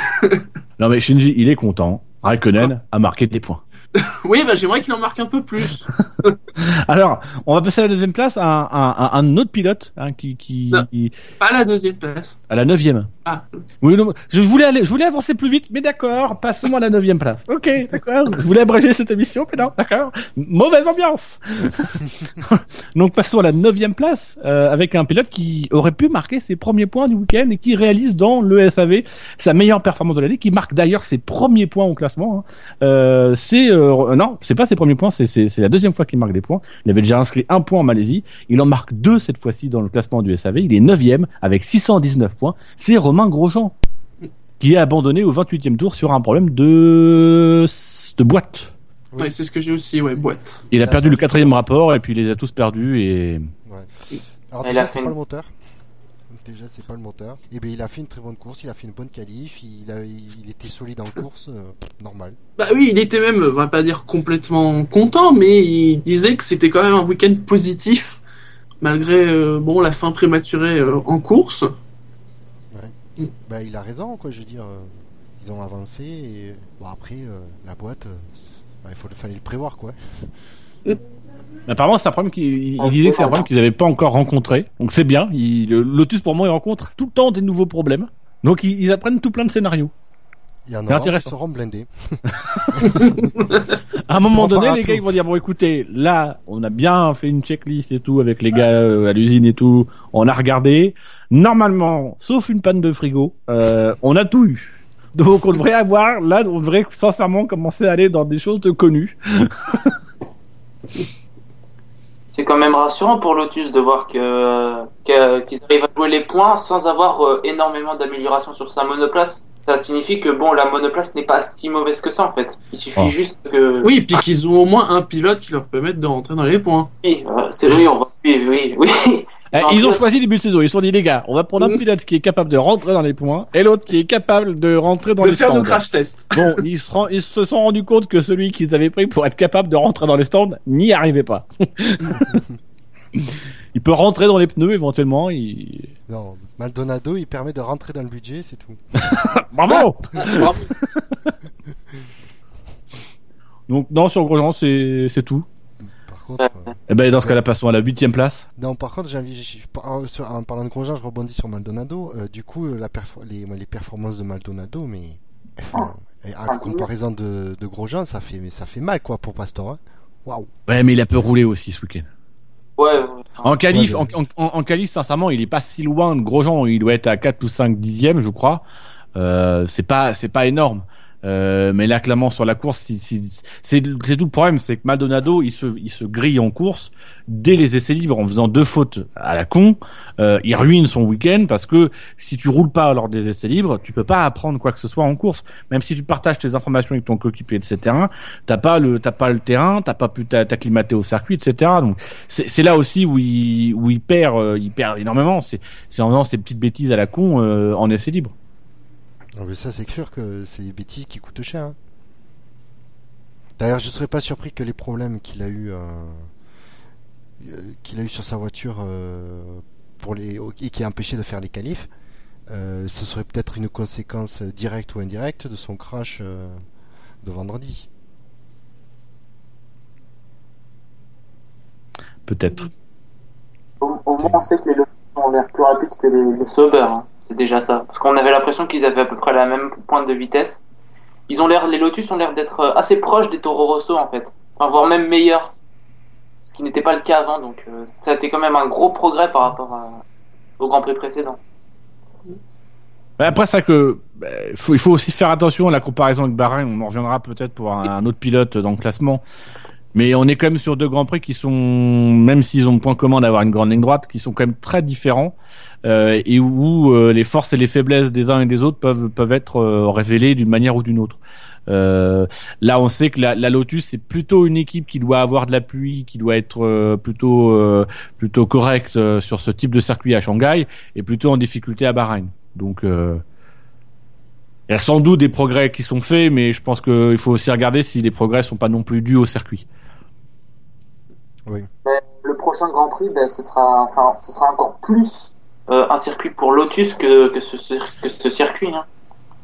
Non mais Shinji, il est content. Raikkonen a marqué des points. oui, bah j'aimerais qu'il en marque un peu plus. Alors, on va passer à la deuxième place à un, à un- un autre pilote hein, qui, qui, Non. qui- Pas la deuxième place. à la neuvième. Ah, Oui, non, je voulais aller, je voulais avancer plus vite, mais d'accord, passons à la neuvième place. Ok, d'accord. Je voulais abréger cette émission, mais non, d'accord. Mauvaise ambiance. Donc passons à la neuvième place euh, avec un pilote qui aurait pu marquer ses premiers points du week-end et qui réalise dans le SAV sa meilleure performance de l'année, qui marque d'ailleurs ses premiers points au classement. hein. Euh, c'est euh, non, c'est pas ses premiers points, c'est c'est c'est la deuxième fois qu'il marque des points. Il avait déjà inscrit un point en Malaisie, il en marque deux cette fois-ci dans le classement du SAV. Il est neuvième avec 619 points. C'est Romain Grosjean qui est abandonné au 28e tour sur un problème de de boîte. Oui. ouais, c'est ce que j'ai aussi, ouais, boîte. Il a perdu le quatrième rapport et puis il les a tous perdus et Ouais. Alors Il déjà, a c'est fait pas une- le moteur. Déjà, c'est pas le moteur. Et ben, il a fait une très bonne course, il a fait une bonne qualif, il, a, il était solide en course, euh, normal. Bah oui, il était même, on va pas dire complètement content, mais il disait que c'était quand même un week-end positif, malgré euh, bon la fin prématurée euh, en course. Bah, il a raison, quoi, je veux dire. ils ont avancé et bon, après, la boîte, bah, il faut, fallait le prévoir, quoi. Apparemment c'est un problème qu'il il disait que c'est un problème qu'ils n'avaient pas encore rencontré. Donc c'est bien. Il, le Lotus pour moi il rencontre tout le temps des nouveaux problèmes. Donc ils, ils apprennent tout plein de scénarios. Il y en a qui seront blindés. À un moment donné, les gars ils vont dire bon écoutez, là on a bien fait une checklist et tout avec les gars euh, à l'usine et tout. On a regardé. Normalement, sauf une panne de frigo, euh, on a tout eu. Donc on devrait avoir, là on devrait sincèrement commencer à aller dans des choses de connues. C'est quand même rassurant pour Lotus de voir que que- qu'ils arrivent à jouer les points sans avoir euh, énormément d'amélioration sur sa monoplace. Ça signifie que bon, la monoplace n'est pas si mauvaise que ça en fait. Il suffit Oh. juste que Oui, puis qu'ils ont au moins un pilote qui leur permette de rentrer dans les points. oui, euh, c'est oui, on va oui, oui, oui. Eh, Non, ils ont je- choisi début de saison. Ils se sont dit les gars, on va prendre un Mhm. pilote qui est capable de rentrer dans les points et l'autre qui est capable de rentrer dans de les faire stands. nos crash tests. Bon, ils se, ren- ils se sont rendus compte que celui qu'ils avaient pris pour être capable de rentrer dans les stands n'y arrivait pas. il peut rentrer dans les pneus éventuellement. Il... Non, Maldonado, il permet de rentrer dans le budget, c'est tout. Bravo Bravo. Donc non, sur Grosjean, c'est c'est tout. Contre, euh, Eh ben dans ce cas-là, passons à la huitième place. non, par contre, j'ai je- en en parlant de Grosjean, je rebondis sur Maldonado. Euh, du coup, euh, la perfor- les, les performances de Maldonado, mais enfin, et à Ah, comparaison de, de Grosjean, ça fait, mais ça fait mal, quoi, pour Pastor. hein. Waouh. Ouais, mais il a peu roulé aussi ce week-end. Ouais. En qualif, Ouais, en, en, en qualif, sincèrement, il est pas si loin de Grosjean. Il doit être à 4 ou 5 dixièmes, je crois. Euh, c'est pas, c'est pas énorme. Euh, mais là, clairement, sur la course, c'est tout le problème, c'est que Maldonado, il se, il se grille en course dès les essais libres en faisant deux fautes à la con. Euh, il ruine son week-end parce que si tu roules pas lors des essais libres, tu peux pas apprendre quoi que ce soit en course. Même si tu partages tes informations avec ton coéquipier, etc. T'as pas le, t'as pas le terrain, t'as pas pu t'a- t'acclimater au circuit, etc. Donc c'est là aussi où il, où il perd, euh, il perd énormément. C'est c'est en faisant ces petites bêtises à la con euh, en essais libres. Mais ça, c'est sûr que c'est des bêtises qui coûtent cher. hein. D'ailleurs, je serais pas surpris que les problèmes qu'il a eu, euh, qu'il a eu sur sa voiture euh, pour les et qui a empêché de faire les qualifs, euh, ce serait peut-être une conséquence directe ou indirecte de son crash euh, de vendredi. Peut-être. Au, au moins, on sait que les Lotus ont l'air plus rapides que les, les Sauber. hein. C'est déjà ça. Parce qu'on avait l'impression qu'ils avaient à peu près la même pointe de vitesse. Ils ont l'air, les Lotus ont l'air d'être euh, assez proches des Toro Rosso en fait. voire même meilleur, ce qui n'était pas le cas avant. Donc euh, ça a été quand même un gros progrès par rapport au Grand Prix précédent. Après ça bah, il faut aussi faire attention à la comparaison avec Bahreïn. On en reviendra peut-être pour un, un autre pilote dans le classement. Mais on est quand même sur deux grands prix qui sont, même s'ils ont le point commun d'avoir une grande ligne droite, qui sont quand même très différents euh, et où euh, les forces et les faiblesses des uns et des autres peuvent peuvent être euh, révélées d'une manière ou d'une autre. Euh, là, on sait que la, la Lotus c'est plutôt une équipe qui doit avoir de l'appui, qui doit être euh, plutôt euh, plutôt correcte euh, sur ce type de circuit à Shanghai et plutôt en difficulté à Bahreïn. Donc euh, il y a sans doute des progrès qui sont faits, mais je pense qu'il faut aussi regarder si les progrès sont pas non plus dus au circuit. Mais le prochain Grand Prix, ben, ce sera, enfin, ce sera encore plus un circuit pour Lotus que, que, ce, cir- que ce circuit. Hein.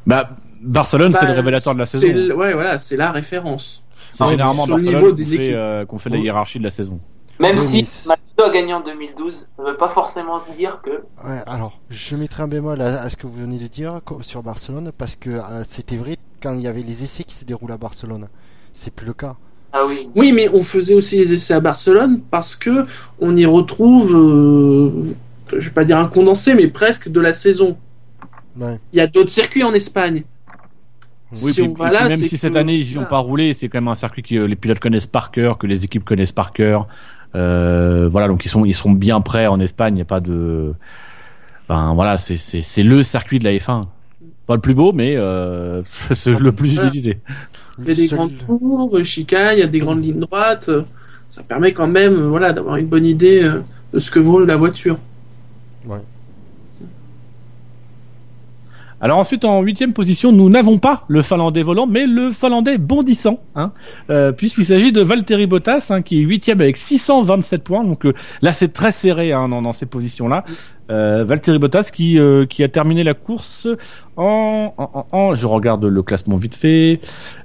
Bah, Barcelone, c'est Bah, le révélateur de la saison. le- Ouais, voilà, c'est la référence. C'est généralement Barcelone niveau qu'on des fait, équipes. euh, qu'on fait la hiérarchie de la saison. Même Oui, si Maldonado a gagné en 2012, ça veut pas forcément dire que Ouais, alors, je mettrai un bémol à, à ce que vous venez de dire sur Barcelone, parce que euh, c'était vrai quand il y avait les essais qui se déroulent à Barcelone. C'est plus le cas. ah oui, Oui, mais on faisait aussi les essais à Barcelone parce que on y retrouve, euh, je vais pas dire un condensé, mais presque de la saison. Ouais. Il y a d'autres circuits en Espagne. Oui, si puis- on va puis là, même si cette année ils y ont pas roulé, c'est quand même un circuit que les pilotes connaissent par cœur, que les équipes connaissent par cœur. Euh, voilà, donc ils sont ils sont bien prêts en Espagne. Il n'y a pas de, ben voilà, c'est le circuit de la F1. Pas le plus beau, mais euh, le plus Voilà. utilisé. Il y a des Seul- grandes tours, chicanes, il y a des grandes lignes droites. Ça permet quand même, voilà, d'avoir une bonne idée euh, de ce que vaut la voiture. Alors ensuite, en huitième position, nous n'avons pas le Finlandais volant, mais le Finlandais bondissant, hein, euh, puisqu'il s'agit de Valtteri Bottas, hein, qui est huitième avec 627 points. Donc euh, là, c'est très serré hein, dans, dans ces positions-là. Euh, Valtteri Bottas qui euh, qui a terminé la course en, en, en- en- je regarde le classement vite fait,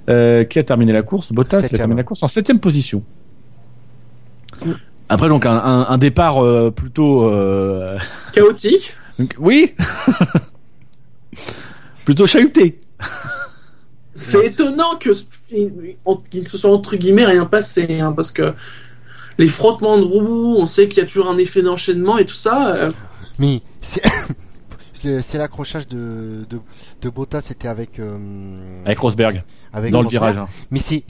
qui a terminé la course. Bottas qui a terminé la course en septième position. Après donc un, un, un départ euh, plutôt euh, Chaotique. oui plutôt chahuté. C'est étonnant que qu'il ne se soit entre guillemets rien passé, hein, parce que les frottements de roues, on sait qu'il y a toujours un effet d'enchaînement et tout ça. euh, Mais c'est c'est l'accrochage de, de, de Bottas, c'était avec, euh, Avec Rosberg avec dans le virage. hein. Mais c'est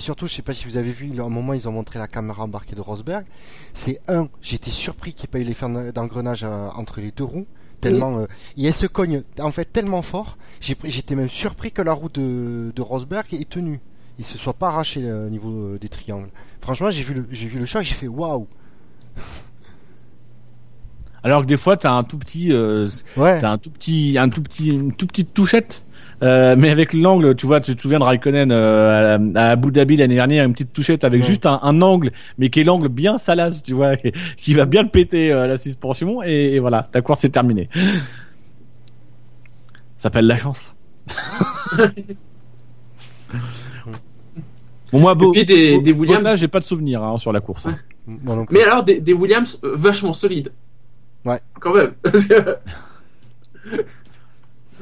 surtout, je sais pas si vous avez vu, à un moment ils ont montré la caméra embarquée de Rosberg. C'est un, j'étais surpris qu'il n'y ait pas eu l'effet d'engrenage euh, entre les deux roues. Tellement, euh, et elle se cogne en fait tellement fort. J'étais même surpris que la roue de, de Rosberg ait tenu. Il se soit pas arraché euh, au niveau euh, des triangles. Franchement, j'ai vu le, j'ai vu le choc, j'ai fait waouh. Alors que des fois, t'as un tout petit, euh, Ouais. t'as un tout petit, un tout petit, une toute petite touchette. Euh, mais avec l'angle, tu vois, tu te souviens de Raikkonen euh, à, à Abu Dhabi l'année dernière, une petite touchette avec Ouais. juste un, un angle, mais qui est l'angle bien salace, tu vois, qui, qui va bien le péter euh, la suspension, et, et voilà, ta course est terminée. Ça s'appelle la chance. bon, moi, beau, puis des- des Williams- Bottas, j'ai pas de souvenir hein, sur la course. hein. Mais alors des, des Williams euh, vachement solides. Ouais. Quand même.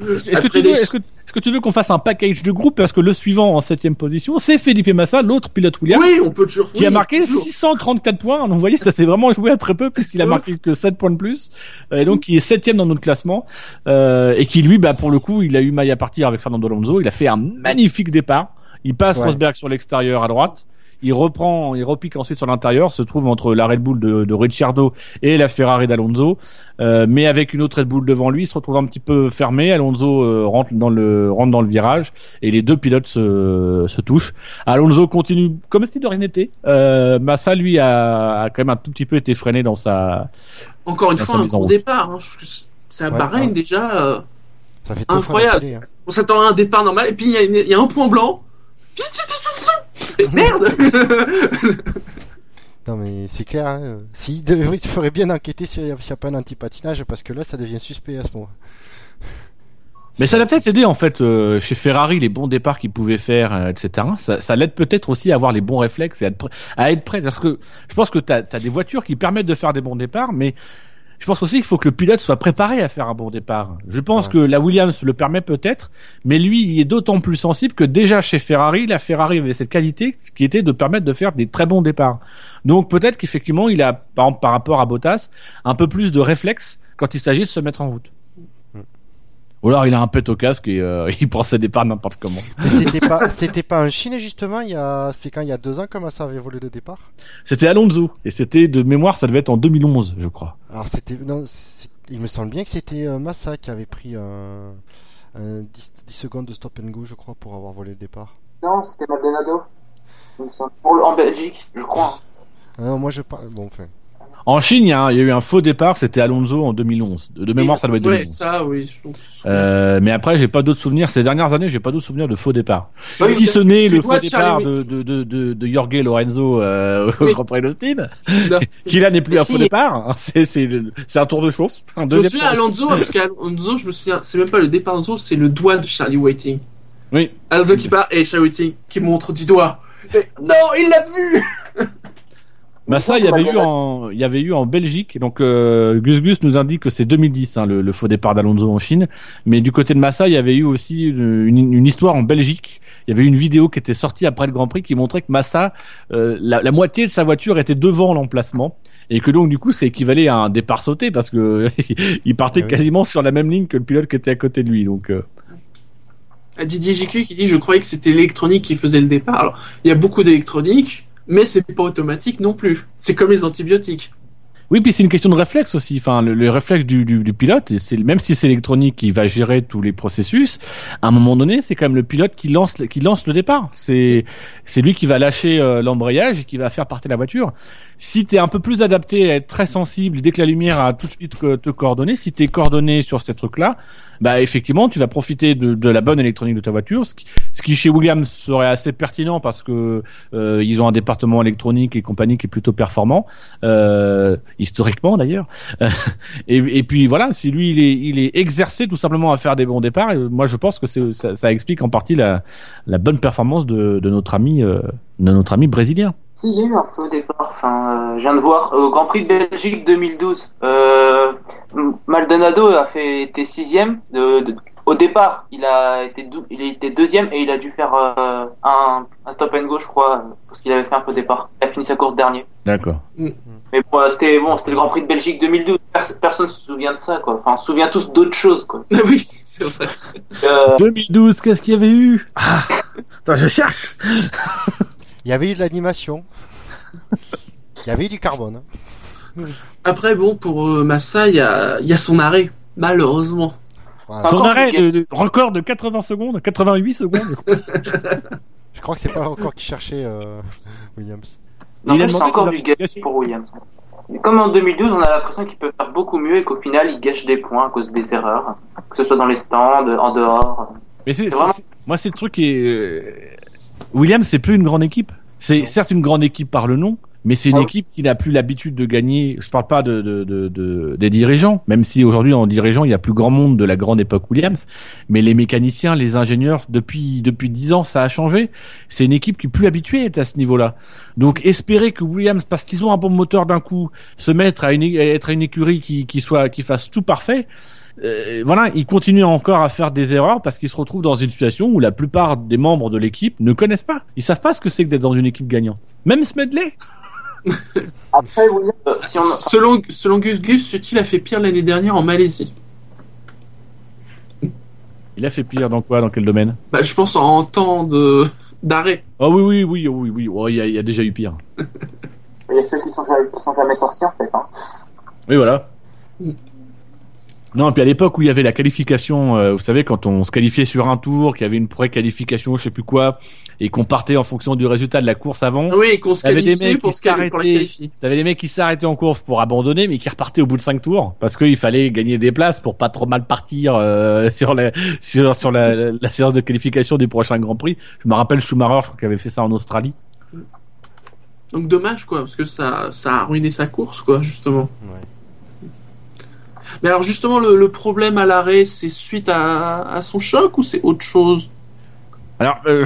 Est-ce que, tu veux, des- est-ce que, est-ce que tu veux qu'on fasse un package de groupe? Parce que le suivant en septième position, c'est Felipe Massa, l'autre pilote Williams, Oui, on peut toujours. qui a marqué toujours. 634 points. Donc, vous voyez, ça s'est vraiment joué à très peu puisqu'il a marqué que 7 points de plus. Euh, Et donc, qui est septième dans notre classement. Euh, et qui, lui, bah, pour le coup, il a eu maille à partir avec Fernando Alonso. Il a fait un magnifique départ. Il passe Ouais. Rosberg sur l'extérieur à droite. Il reprend, il repique ensuite sur l'intérieur, se trouve entre la Red Bull de, de Ricciardo et la Ferrari d'Alonso, euh, mais avec une autre Red Bull devant lui, il se retrouve un petit peu fermé. Alonso euh, rentre dans le rentre dans le virage et les deux pilotes se, se touchent. Alonso continue comme si de rien n'était. Euh, Massa lui a, a quand même un tout petit peu été freiné dans sa. Encore une Dans fois, sa un gros départ. hein. Je- C'est à Ouais, Bahreïn ouais. déjà. euh, Ça fait Incroyable. hein. on s'attend à un départ normal et puis il y, a une- il y a un point blanc. Merde Non mais c'est clair. Hein. Si, de- il faudrait bien enquêter s'il n'y a, s'il y a pas un anti-patinage parce que là ça devient suspect à ce moment. Mais ça l'a peut-être aidé en fait euh, chez Ferrari les bons départs qu'ils pouvaient faire, euh, etc. Ça, ça l'aide peut-être aussi à avoir les bons réflexes et à être, prêt- à être prêt. Parce que je pense que tu as, des voitures qui permettent de faire des bons départs, mais je pense aussi qu'il faut que le pilote soit préparé à faire un bon départ. Je pense Ouais. que la Williams le permet peut-être, mais lui, il est d'autant plus sensible que déjà chez Ferrari, la Ferrari avait cette qualité qui était de permettre de faire des très bons départs. Donc peut-être qu'effectivement, il a, par par rapport à Bottas, un peu plus de réflexe quand il s'agit de se mettre en route. Ou alors il a un pet au casque et euh, il prend ses départs n'importe comment. Mais c'était pas, c'était pas en Chine justement. Il y a, c'est quand il y a deux ans comment ça avait volé le départ? C'était Alonso et c'était de mémoire, ça devait être en 2011, je crois. Alors c'était, non, il me semble bien que c'était euh, Massa qui avait pris un, un 10, 10 secondes de stop and go, je crois, pour avoir volé le départ. Non, c'était Maldonado. en Belgique, je crois. Ah non, moi je parle, bon, enfin. En Chine, il y, a eu un faux départ, c'était Alonso en 2011. De de mémoire, ça doit être Ouais, 2011. ça, oui. Euh, mais après, j'ai pas d'autres souvenirs. Ces dernières années, j'ai pas d'autres souvenirs de faux départ. Oui, si ce n'est le faux départ de, de, de, de, de Jorge Lorenzo euh, au. Grand Prix d'Austin, qui là n'est plus un faux départ. hein. C'est c'est le- c'est un tour de chauffe. Un Je me souviens Alonso, parce qu'Alonso, je me souviens, c'est même pas le départ d'Alonso, c'est le doigt de Charlie Whiting. Oui. Alonso qui part et Charlie Whiting qui montre du doigt. Il fait, non, il l'a vu Bah ça, il y avait eu en, il y avait eu en Belgique. Donc euh, Gus Gus nous indique que c'est 2010 hein, le, le faux départ d'Alonso en Chine. Mais du côté de Massa, il y avait eu aussi une, une, une histoire en Belgique. Il y avait eu une vidéo qui était sortie après le Grand Prix qui montrait que Massa, euh, la, la moitié de sa voiture était devant l'emplacement et que donc du coup, c'est équivalait à un départ sauté parce que il partait Ah oui. quasiment sur la même ligne que le pilote qui était à côté de lui. Donc euh, À Didier JQ qui dit, je croyais que c'était l'électronique qui faisait le départ. Alors, il y a beaucoup d'électronique, mais c'est pas automatique non plus. C'est comme les antibiotiques. Oui, puis c'est une question de réflexe aussi. Enfin, le, le réflexe du, pilote, c'est même si c'est l'électronique qui va gérer tous les processus, à un moment donné, c'est quand même le pilote qui lance qui lance le départ. C'est c'est lui qui va lâcher euh, l'embrayage et qui va faire partir la voiture. Si t'es un peu plus adapté à être très sensible, dès que la lumière a tout de suite te coordonner, si t'es coordonné sur ces trucs-là, bah effectivement, tu vas profiter de, la bonne électronique de ta voiture, ce qui, ce qui chez Williams serait assez pertinent parce que euh, ils ont un département électronique et compagnie qui est plutôt performant, euh, historiquement d'ailleurs. et, puis voilà, si lui il est, il est exercé tout simplement à faire des bons départs, euh, moi je pense que ça, ça explique en partie la, la bonne performance de, de notre ami, euh, de notre ami brésilien. Si, il y a eu un faux départ. Enfin, euh, je viens de voir au Grand Prix de Belgique 2012. Euh, Maldonado a fait été sixième. De, de- au départ, il a été il a été deuxième et il a dû faire euh, un, un stop and go, je crois, parce qu'il avait fait un faux départ. Il a fini sa course dernier. D'accord. Mais bon, euh, c'était bon, c'était le Grand Prix de Belgique 2012. Pers- personne se souvient de ça, quoi. Enfin, on se souvient tous d'autres choses, quoi. Ah oui, c'est vrai. Euh, 2012, qu'est-ce qu'il y avait eu? Ah, Attends, je cherche. Il y avait eu de l'animation. Il y avait eu du carbone. Après, bon, pour euh, Massa, il y a, il y a son arrêt, malheureusement. Voilà. Son Encore arrêt de, de- record de 80 secondes, 88 secondes. Je crois que c'est pas encore qui cherchait euh, Williams. non, Il a mais c'est encore du gâchis pour Williams. Mais Comme en 2012, on a l'impression qu'il peut faire beaucoup mieux et qu'au final, il gâche des points à cause des erreurs, que ce soit dans les stands, en dehors. Mais c'est, C'est vraiment- c'est- c'est- moi, c'est le truc qui est. euh, Williams, c'est plus une grande équipe. C'est certes une grande équipe par le nom, mais c'est une Ah équipe qui n'a plus l'habitude de gagner. Je parle pas de, de, de, de- des dirigeants, même si aujourd'hui en dirigeant il y a plus grand monde de la grande époque Williams. Mais les mécaniciens, les ingénieurs, depuis depuis dix ans, ça a changé. C'est une équipe qui est plus habituée à ce niveau-là. Donc espérer que Williams, parce qu'ils ont un bon moteur d'un coup, se mettre à, une, à être à une écurie qui, qui soit qui fasse tout parfait. Euh, voilà, ils continuent encore à faire des erreurs parce qu'ils se retrouvent dans une situation où la plupart des membres de l'équipe ne connaissent pas. Ils savent pas ce que c'est que d'être dans une équipe gagnante. Même Smedley. Après, euh, si on, Selon, selon Gus Gus, Sutil a fait pire l'année dernière en Malaisie. Il a fait pire dans quoi Dans quel domaine? Bah, je pense en temps de d'arrêt. Oh oui, oui, oui, oui, oui. Oh, il y, a, il y a déjà eu pire. il y a ceux qui sont, qui sont jamais sortis, en fait. Hein. Oui, voilà. Mm. Non, et puis à l'époque où il y avait la qualification, euh, vous savez, quand on se qualifiait sur un tour, qu'il y avait une pré-qualification, je sais plus quoi, et qu'on partait en fonction du résultat de la course avant, Oui, qu'on se Il y avait des qualifie mecs pour. T'avais des mecs qui s'arrêtaient en course pour abandonner, mais qui repartaient au bout de cinq tours parce qu'il fallait gagner des places pour pas trop mal partir euh, sur la sur, sur la, la- la séance de qualification des prochains grands prix. Je me rappelle Schumacher, je crois qu'il avait fait ça en Australie. Donc dommage, quoi, parce que ça, ça a ruiné sa course, quoi, justement. Ouais. Mais alors, justement, le, le problème à l'arrêt, c'est suite à, à son choc ou c'est autre chose? Alors, euh,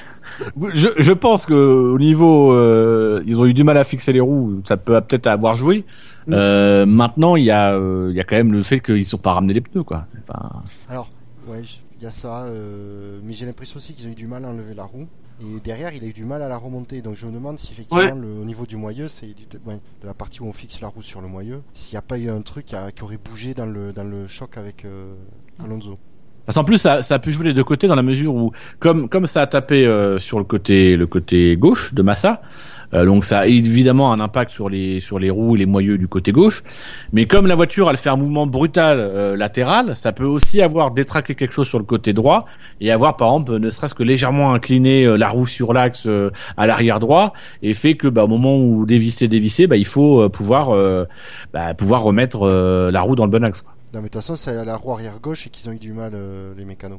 je, je pense que au niveau, euh, ils ont eu du mal à fixer les roues. Ça peut peut-être avoir joué. Euh, maintenant, il y a, euh, il y a quand même le fait qu'ils sont pas ramené les pneus, quoi. Enfin, Alors, ouais, il y a ça, euh, mais j'ai l'impression aussi qu'ils ont eu du mal à enlever la roue. Et derrière, il a eu du mal à la remonter. Donc je me demande si effectivement, Ouais. le, au niveau du moyeu, c'est de, ouais, de la partie où on fixe la roue sur le moyeu, s'il n'y a pas eu un truc qui, aurait bougé dans le, dans le choc avec euh, Alonso. Parce qu'en plus, ça, ça a pu jouer les deux côtés dans la mesure où, comme, comme ça a tapé euh, sur le côté, le côté gauche de Massa, euh, donc ça a évidemment un impact sur les, sur les roues et les moyeux du côté gauche. Mais comme la voiture, elle fait un mouvement brutal euh, latéral, ça peut aussi avoir détraqué quelque chose sur le côté droit et avoir, par exemple, ne serait-ce que légèrement incliné euh, la roue sur l'axe euh, à l'arrière droit et fait que, bah, au moment où dévisser, dévisser, bah, il faut euh, pouvoir, euh, bah, pouvoir remettre euh, la roue dans le bon axe. quoi. Non, mais de toute façon, c'est à la roue arrière gauche et qu'ils ont eu du mal, euh, les mécanos.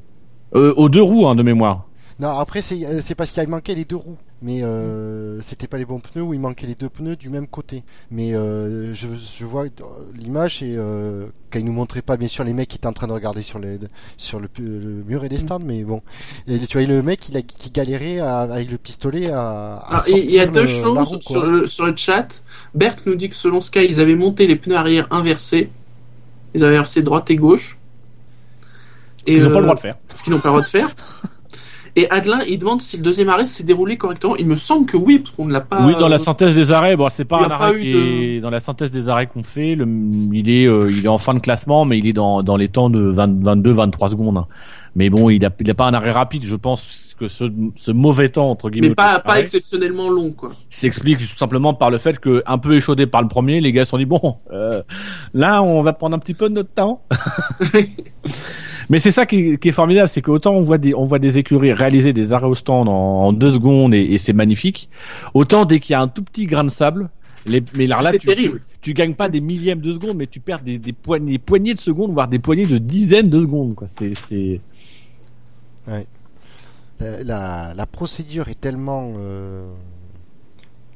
Euh, aux deux roues, hein, de mémoire. Non, après, c'est euh, c'est parce qu'il manquait les deux roues. Mais euh, c'était pas les bons pneus ou il manquait les deux pneus du même côté. Mais euh, je, je vois euh, l'image et euh, quand il nous montrait pas, bien sûr, les mecs qui étaient en train de regarder sur, les, sur le, le muret des stands, mais bon. Et tu vois, le mec il a, qui galérait à- avec le pistolet à. à Ah, et il y a deux le- choses roue, sur, le, sur le chat. Bert nous dit que selon Sky, ils avaient monté les pneus arrière inversés. Ils avaient inversé droite et gauche. Ils n'ont pas le droit de faire. Ce qu'ils n'ont pas le droit de faire. Et Adelin, il demande si le deuxième arrêt s'est déroulé correctement. Il me semble que oui, parce qu'on ne l'a pas. Oui, dans la synthèse des arrêts, bon, c'est pas il un pas arrêt qui de- est dans la synthèse des arrêts qu'on fait. Le, il est, euh, il est en fin de classement, mais il est dans, dans les temps de 20, 22, 23 secondes. hein. Mais bon, il a, il a pas un arrêt rapide. Je pense que ce, ce mauvais temps entre guillemets Mais pas, exceptionnellement long, quoi. s'explique tout simplement par le fait que un peu échaudé par le premier, les gars se sont dit bon, euh, là on va prendre un petit peu de notre temps. Mais c'est ça qui est, qui est formidable, c'est qu'autant on voit des on voit des écuries réaliser des arrêts au stand en, en deux secondes et, et c'est magnifique, autant dès qu'il y a un tout petit grain de sable, les, mais là, tu, terrible. tu gagnes pas des millièmes de secondes, mais tu perds des, des poignées, de secondes, voire des poignées de dizaines de secondes. Quoi. C'est c'est Euh, la, la procédure est tellement euh,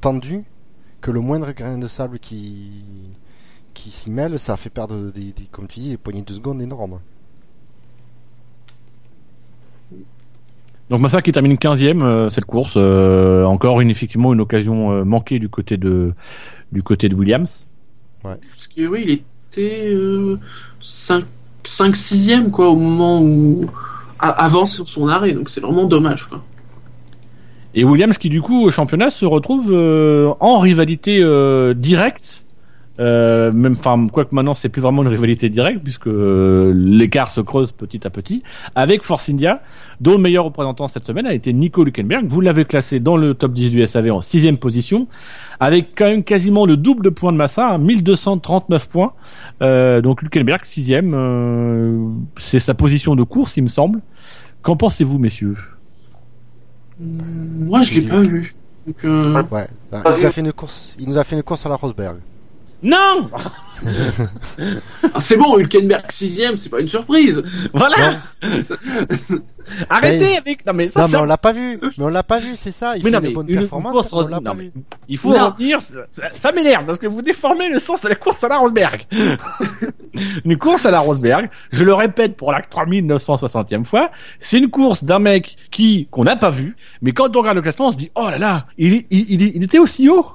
tendue que le moindre grain de sable qui, qui s'y mêle, ça fait perdre, des, des- comme tu dis, des poignées de secondes énormes. Donc Massa qui termine 15e euh, cette course, euh, encore une effectivement une occasion euh, manquée du côté de du côté de Williams. Parce que oui, il était euh, 5, 5 6 quoi, au moment où. Avant son arrêt, donc c'est vraiment dommage, quoi. Et Williams qui du coup au championnat se retrouve euh, en rivalité euh, directe. Euh, même enfin quoique maintenant c'est plus vraiment une rivalité directe puisque euh, l'écart se creuse petit à petit avec Force India dont le meilleur représentant cette semaine a été Nico Hülkenberg vous l'avez classé dans le top 10 du SAV en sixième position avec quand même quasiment le double de points de Massa hein, 1239 points euh, donc Hülkenberg sixième euh, c'est sa position de course il me semble qu'en pensez-vous messieurs? Moi, je l'ai pas vu. Donc, euh, Ouais. Bah, il, nous a fait une course, il nous a fait une course à la Rosberg. Non ah, c'est bon, Hülkenberg 6 c'est pas une surprise. Voilà. Arrêtez Mais- avec. Non mais ça. Non, mais on l'a pas vu. Mais on l'a pas vu, c'est ça. Il Mais fait non, une mais bonne une performance, course on l'a non, pas mais vu. Il faut Non. revenir. Ça, ça m'énerve parce que vous déformez le sens de la course à la Rosberg. une course à la Rosberg. Je le répète pour la 3960e fois. C'est une course d'un mec qui qu'on n'a pas vu, mais quand on regarde le classement, on se dit oh là là, il, il, il, il était aussi haut.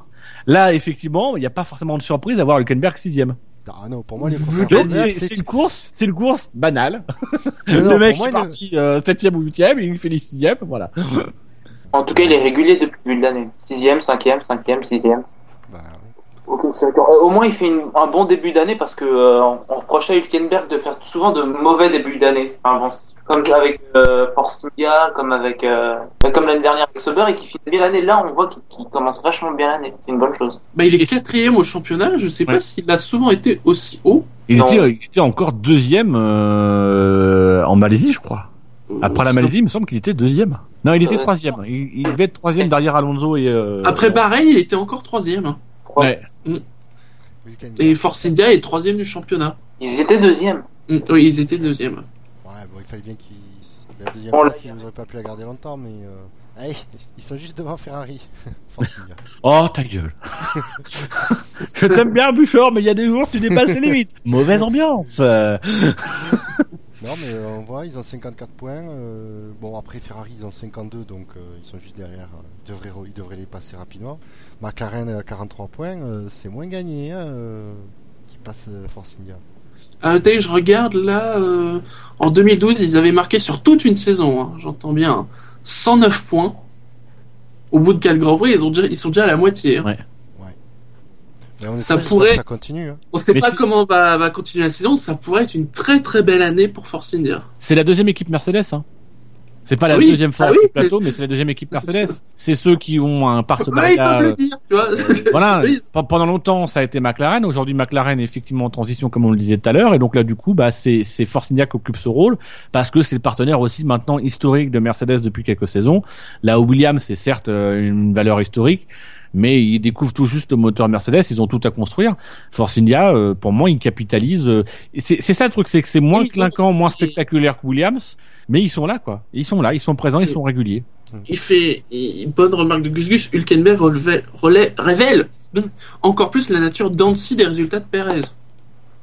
Là, effectivement, il n'y a pas forcément de surprise d'avoir Hülkenberg sixième. Ah non, pour moi, c'est une course, c'est une course banale. Le mec moi, est parti euh, ou 8ème, il fait les 6 voilà. En tout cas, il est régulé depuis le début de l'année. 6ème, 5ème, Ok, c'est d'accord. Euh, Au moins, il fait une- un bon début d'année parce que euh, on on reprochait à Hülkenberg de faire souvent de mauvais débuts d'année. Enfin, bon, c'est comme avec euh, comme avec euh, bah, comme l'année dernière avec Sauber et qui finit bien l'année. Là, on voit qu'il commence vachement bien l'année. C'est une bonne chose. Bah, il est quatrième au championnat. Je sais Ouais. pas s'il a souvent été aussi haut. Il était, il était encore deuxième euh, en Malaisie, je crois. Après la Euh, Malaisie, il me semble qu'il était deuxième. Non, il était troisième. Il, il devait être troisième derrière Alonso et. euh, Après Bahreïn, il était encore troisième. Ouais. Hülkenberg. Et Force India est troisième du championnat. Ils étaient deuxième. Mm, Oui, ils étaient deuxième. Ouais, bon, il fallait bien qu'ils. La deuxième place, ils n'auraient pas pu la garder longtemps, mais. Euh... allez, ils sont juste devant Ferrari. Force India. Oh, ta gueule. je t'aime bien, Bouchard, mais il y a des jours, tu dépasses les limites. Mauvaise ambiance. Euh, Non, mais euh, on voit, ils ont 54 points. euh, bon, après Ferrari, ils ont 52, donc euh, ils sont juste derrière. euh, Ils devraient, ils devraient les passer rapidement. McLaren à 43 points, euh, c'est moins gagné hein, euh, qui passe euh, Force India. Noter, je regarde là, euh, en 2012, ils avaient marqué sur toute une saison, hein, j'entends bien, hein, 109 points. Au bout de 4 Grands Prix, ils, ont déjà, ils sont déjà à la moitié. hein. Ouais. On Ça pourrait- ça continue. hein. On sait Mais pas si- comment va, va continuer la saison, ça pourrait être une très très belle année pour Force India. C'est la deuxième équipe Mercedes. Hein. C'est pas la Ah oui, deuxième force ah oui, du plateau, mais c'est la deuxième équipe Mercedes. C'est ceux qui ont un Ouais, ils partenariat. peuvent euh, le dire, tu vois. voilà, Oui, Pe- pendant longtemps ça a été McLaren. Aujourd'hui McLaren est effectivement en transition comme on le disait tout à l'heure, et donc là du coup bah c'est c'est Force India qui occupe ce rôle parce que c'est le partenaire aussi maintenant historique de Mercedes depuis quelques saisons. Là où Williams c'est certes euh, une valeur historique, mais ils découvrent tout juste le moteur Mercedes, ils ont tout à construire. Force India, euh, pour moi, ils capitalisent. euh, c'est ça le truc, c'est que c'est moins clinquant, moins spectaculaire que Williams, mais ils sont là quoi. Ils sont là, ils sont présents, ils sont réguliers. Il fait il- bonne remarque de Gus Gus. Hülkenberg relevait- relais- révèle encore plus la nature d'Annecy des résultats de Perez.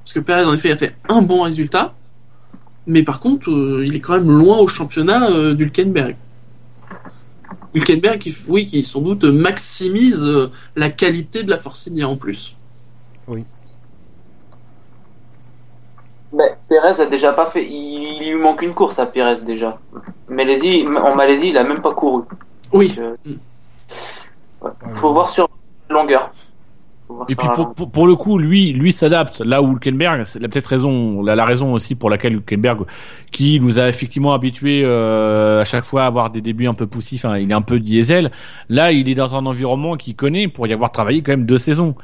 Parce que Perez, en effet, a fait un bon résultat, mais par contre, euh, il est quand même loin au championnat d'Hülkenberg. Hülkenberg, qui, oui, qui sans doute maximise euh, la qualité de la Force India en plus. Ben, Pérez a déjà pas fait. Il, il lui manque une course à Pérez déjà. Malaisie, en Malaisie, il a même pas couru. Oui, Donc, euh, Mm. ouais. Ouais, Faut ouais. voir sur la longueur. Et puis pour, pour, pour le coup, lui, lui s'adapte. Là où Hülkenberg, c'est la peut-être raison, la, la raison aussi pour laquelle Hülkenberg, qui nous a effectivement habitués euh, à chaque fois à avoir des débuts un peu poussifs, hein, il est un peu diesel. Là, il est dans un environnement qu'il connaît pour y avoir travaillé quand même deux saisons.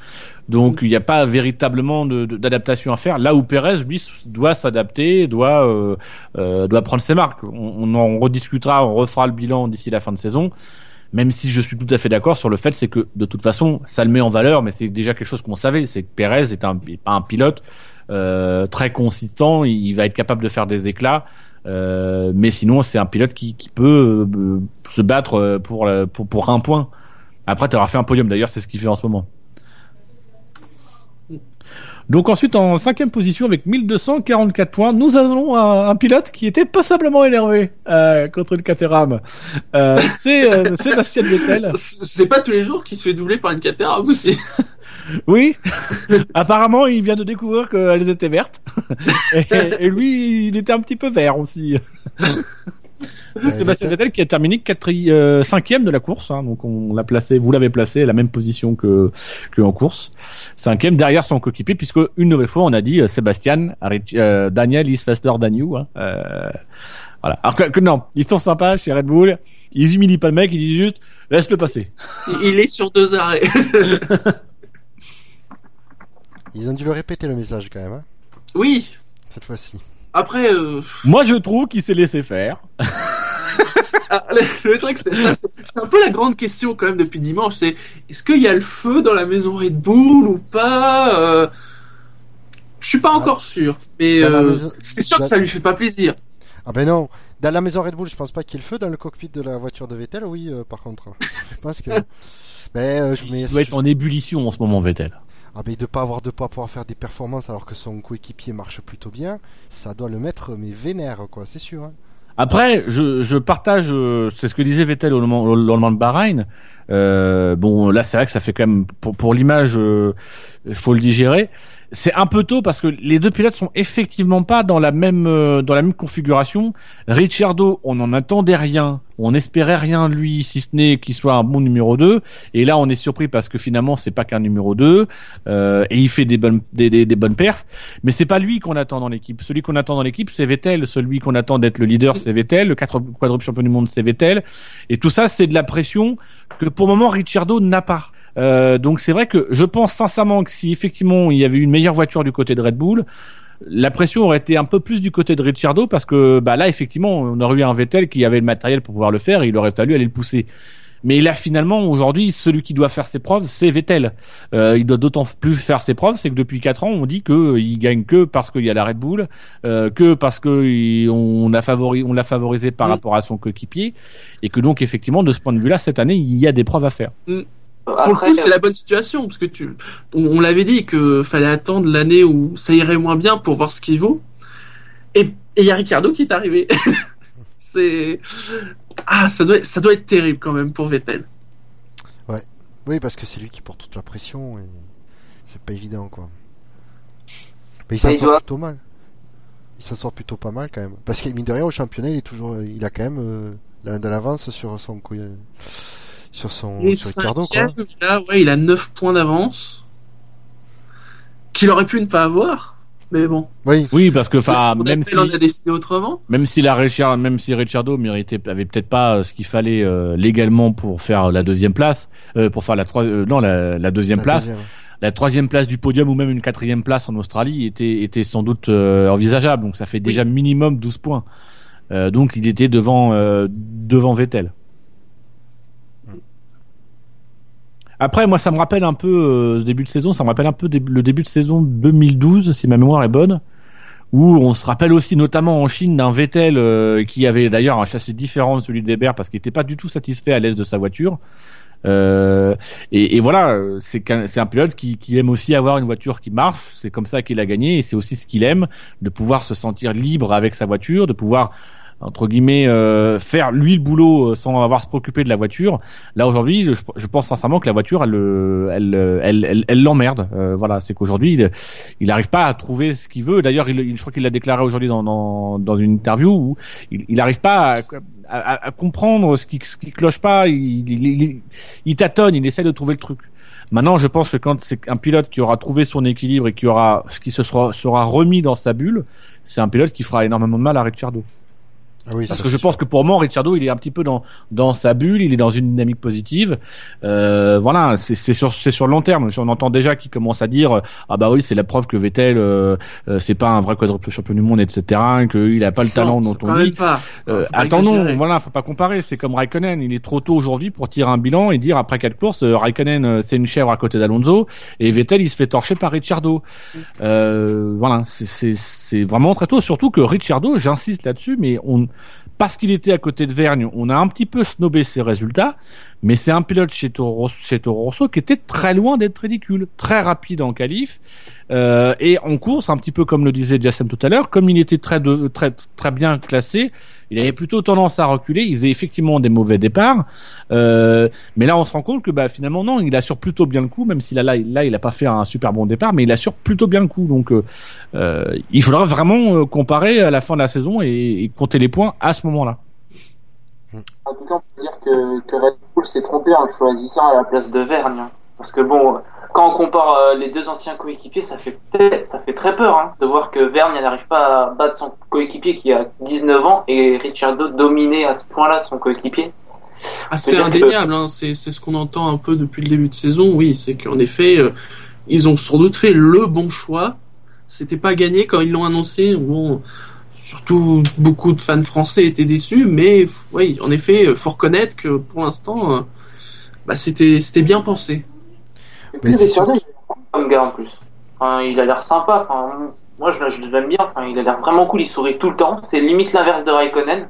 Donc il n'y a pas véritablement de- de- d'adaptation à faire. Là où Perez, lui, doit s'adapter, doit euh, euh, doit prendre ses marques. On, on en rediscutera, on refera le bilan d'ici la fin de saison. Même si je suis tout à fait d'accord sur le fait, c'est que de toute façon, ça le met en valeur, mais c'est déjà quelque chose qu'on savait, c'est que Perez est un, pilote euh, très consistant, il, va être capable de faire des éclats, euh, mais sinon c'est un pilote qui, peut euh, se battre pour, pour pour un point. Après, tu fait un podium d'ailleurs, c'est ce qu'il fait en ce moment. Donc ensuite en cinquième position avec 1244 points, nous avons un, un pilote qui était passablement énervé euh, contre le Caterham. Euh, c'est euh, Sébastien Vettel. c'est pas tous les jours qu'il se fait doubler par une Caterham aussi. Oui, apparemment il vient de découvrir qu'elles étaient vertes. et, et lui, il était un petit peu vert aussi. Sébastien Vettel- qui a terminé quatri- euh, cinquième de la course, hein, donc on l'a placé, vous l'avez placé à la même position que, que en course, cinquième derrière son coéquipier, puisque une nouvelle fois on a dit euh, Sébastien, euh, Daniel is faster than you. Hein, euh, voilà. Alors que, que non, ils sont sympas chez Red Bull, ils humilient pas le mec, ils disent juste laisse-le passer. Il- Il est sur deux arrêts. Ils ont dû le répéter le message quand même, hein, oui. cette fois-ci. Après, euh, Moi je trouve qu'il s'est laissé faire. ah, le, le truc, c'est ça, c'est c'est un peu la grande question quand même depuis dimanche. C'est est-ce qu'il y a le feu dans la maison Red Bull ou pas euh, Je suis pas encore sûr, mais euh, maison- c'est sûr que ça lui fait pas plaisir. Ah ben non, dans la maison Red Bull, je pense pas qu'il y ait le feu. Dans le cockpit de la voiture de Vettel, oui, euh, par contre. Je pense que. Ben, euh, je mets. Il doit être en ébullition en ce moment Vettel. Ah ben de pas avoir de pas pouvoir faire des performances alors que son coéquipier marche plutôt bien, ça doit le mettre mais vénère quoi, c'est sûr. hein. Après, je, je partage, euh, c'est ce que disait Vettel au lendemain, au de Bahreïn. Euh, bon, là, c'est vrai que ça fait quand même, pour, pour l'image, euh, faut le digérer. C'est un peu tôt parce que les deux pilotes sont effectivement pas dans la même euh, dans la même configuration. Ricciardo, on n'en attendait rien, on espérait rien de lui, si ce n'est qu'il soit un bon numéro 2. Et là, on est surpris parce que finalement, c'est pas qu'un numéro 2 euh, et il fait des bonnes des, des, bonnes perfs. Mais c'est pas lui qu'on attend dans l'équipe. Celui qu'on attend dans l'équipe, c'est Vettel. Celui qu'on attend d'être le leader, c'est Vettel. Le quatre- quadruple champion du monde, c'est Vettel. Et tout ça, c'est de la pression que pour le moment Ricciardo n'a pas. Euh, donc c'est vrai que je pense sincèrement que si effectivement il y avait eu une meilleure voiture du côté de Red Bull, la pression aurait été un peu plus du côté de Ricciardo parce que bah là effectivement on aurait eu un Vettel qui avait le matériel pour pouvoir le faire et il aurait fallu aller le pousser. Mais là finalement aujourd'hui celui qui doit faire ses preuves c'est Vettel. Euh, il doit d'autant plus faire ses preuves c'est que depuis quatre ans on dit que euh, il gagne que parce qu'il y a la Red Bull, euh, que parce que il- on a favori on l'a favorisé par Mm. rapport à son coéquipier et que donc effectivement de ce point de vue là cette année il y a des preuves à faire. Pour le coup, c'est la bonne situation parce que tu, on, on l'avait dit que fallait attendre l'année où ça irait moins bien pour voir ce qu'il vaut. Et, il y a Ricardo qui est arrivé. c'est ah ça doit ça doit être terrible quand même pour Vettel. Oui, parce que c'est lui qui porte toute la pression et c'est pas évident quoi. Mais il s'en sort doit- plutôt mal. Il s'en sort plutôt pas mal quand même. Parce que mine de rien au championnat, il est toujours, il a quand même euh, de l'avance sur son sur son sur Ricardo quoi. là, ouais, il a 9 points d'avance. Qu'il aurait pu ne pas avoir. Mais bon. Oui, Oui, parce que enfin, même Vettel, si on a décidé autrement. même si la Richard, même si méritait, avait peut-être pas euh, ce qu'il fallait euh, légalement pour faire la deuxième place, euh, pour faire la trois, euh, non la, la deuxième la place, deuxième. la troisième place du podium ou même une quatrième place en Australie était était sans doute euh, envisageable. Donc ça fait déjà minimum 12 points. Euh, donc il était devant euh, devant Vettel. Après, moi, ça me rappelle un peu euh, début de saison. Ça me rappelle un peu le début de saison 2012, si ma mémoire est bonne, où on se rappelle aussi, notamment en Chine, d'un Vettel euh, qui avait d'ailleurs un châssis différent de celui de Weber parce qu'il n'était pas du tout satisfait à l'aise de sa voiture. Euh, et, voilà, euh, c'est un pilote qui aime aussi avoir une voiture qui marche. C'est comme ça qu'il a gagné et c'est aussi ce qu'il aime, de pouvoir se sentir libre avec sa voiture, de pouvoir entre guillemets euh, faire lui le boulot euh, sans avoir à se préoccuper de la voiture. Là aujourd'hui, je, je pense sincèrement que la voiture, elle, le- elle, euh, elle, elle, elle l'emmerde. Euh, voilà, c'est qu'aujourd'hui, il, n'arrive pas à trouver ce qu'il veut. D'ailleurs, il, il- je crois qu'il l'a déclaré aujourd'hui dans, dans, dans une interview où il n'arrive pas à, à, à comprendre ce qui, ce qui cloche pas. Il, il, il, tâtonne, il essaie de trouver le truc. Maintenant, je pense que quand c'est un pilote qui aura trouvé son équilibre et qui aura qui se sera, sera remis dans sa bulle, c'est un pilote qui fera énormément de mal à Ricciardo. Ah oui, Parce que je pense que pour moi, Ricciardo, il est un petit peu dans dans sa bulle, il est dans une dynamique positive. Euh, voilà, c'est c'est sur c'est sur le long terme. On entend déjà qui commence à dire ah bah oui, c'est la preuve que Vettel euh, euh, c'est pas un vrai quadruple champion du monde, etc. Qu'il a pas le talent dont on dit. pas. Euh, Faut pas attendons, voilà, faut pas comparer. C'est comme Raikkonen, il est trop tôt aujourd'hui pour tirer un bilan et dire après quatre courses, euh, Raikkonen euh, c'est une chèvre à côté d'Alonso et Vettel il se fait torcher par Ricciardo. Euh, voilà, c'est- c'est c'est vraiment très tôt. Surtout que Ricciardo, j'insiste là-dessus, mais on parce qu'il était à côté de Vergne, on a un petit peu snobé ses résultats, mais c'est un pilote chez Toro, chez Toro Rosso qui était très loin d'être ridicule, très rapide en qualif euh, et en course, un petit peu comme le disait Jassem tout à l'heure, comme il était très très très bien classé, il avait plutôt tendance à reculer. Il faisait effectivement des mauvais départs, euh, mais là on se rend compte que bah finalement non, il assure plutôt bien le coup, même s'il a là là il a pas fait un super bon départ, mais il assure plutôt bien le coup. Donc euh, euh, il faudra vraiment euh, comparer à la fin de la saison et compter les points à ce moment-là. En tout cas, on peut dire que, que Red Bull s'est trompé en le choisissant à la place de Vergne. hein. Parce que bon, quand on compare euh, les deux anciens coéquipiers, ça fait, ça fait très peur hein, de voir que Vergne n'arrive pas à battre son coéquipier qui a 19 ans et Ricciardo dominer à ce point-là son coéquipier. Ah, c'est que- indéniable, hein. c'est c'est ce qu'on entend un peu depuis le début de saison. Oui, c'est qu'en effet, euh, ils ont sans doute fait le bon choix. C'était pas gagné quand ils l'ont annoncé. Bon, surtout beaucoup de fans français étaient déçus, mais oui, en effet, euh, faut reconnaître que pour l'instant, euh, bah, c'était c'était bien pensé. Et Mais puis c'est cool comme gars en plus. Enfin, il a l'air sympa. Enfin, moi, je, je l'aime bien. Enfin, il a l'air vraiment cool. Il sourit tout le temps. C'est limite l'inverse de Raikkonen.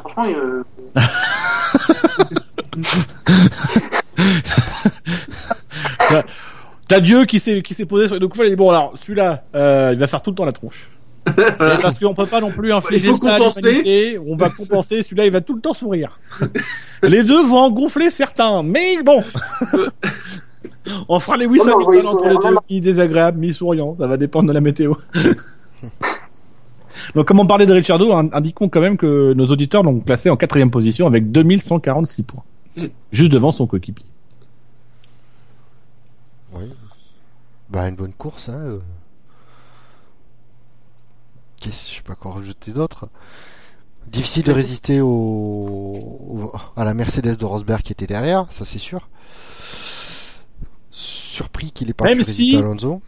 Franchement, il, euh, T'as Dieu qui s'est qui s'est posé sur les deux coups. Il a dit bon alors celui-là, euh, il va faire tout le temps la tronche. Parce qu'on peut pas non plus infliger Il faut ça à compenser. On va compenser. Celui-là, il va tout le temps sourire. Les deux vont en gonfler certains, mais bon. On fera les Lewis Oh Hamilton entre les deux, même. mi désagréable, mi souriant. Ça va dépendre de la météo. Donc, comme on parlait de Ricciardo, in- indiquons quand même que nos auditeurs l'ont placé en quatrième position avec 2146 points, juste devant son coéquipier. Oui. Bah, une bonne course, hein. euh. Qu'est-ce, je sais pas quoi rajouter d'autre. Difficile de résister au, au- à la Mercedes de Rosberg qui était derrière, ça c'est sûr. Surpris qu'il ait pas Même pu résister si- à Alonso.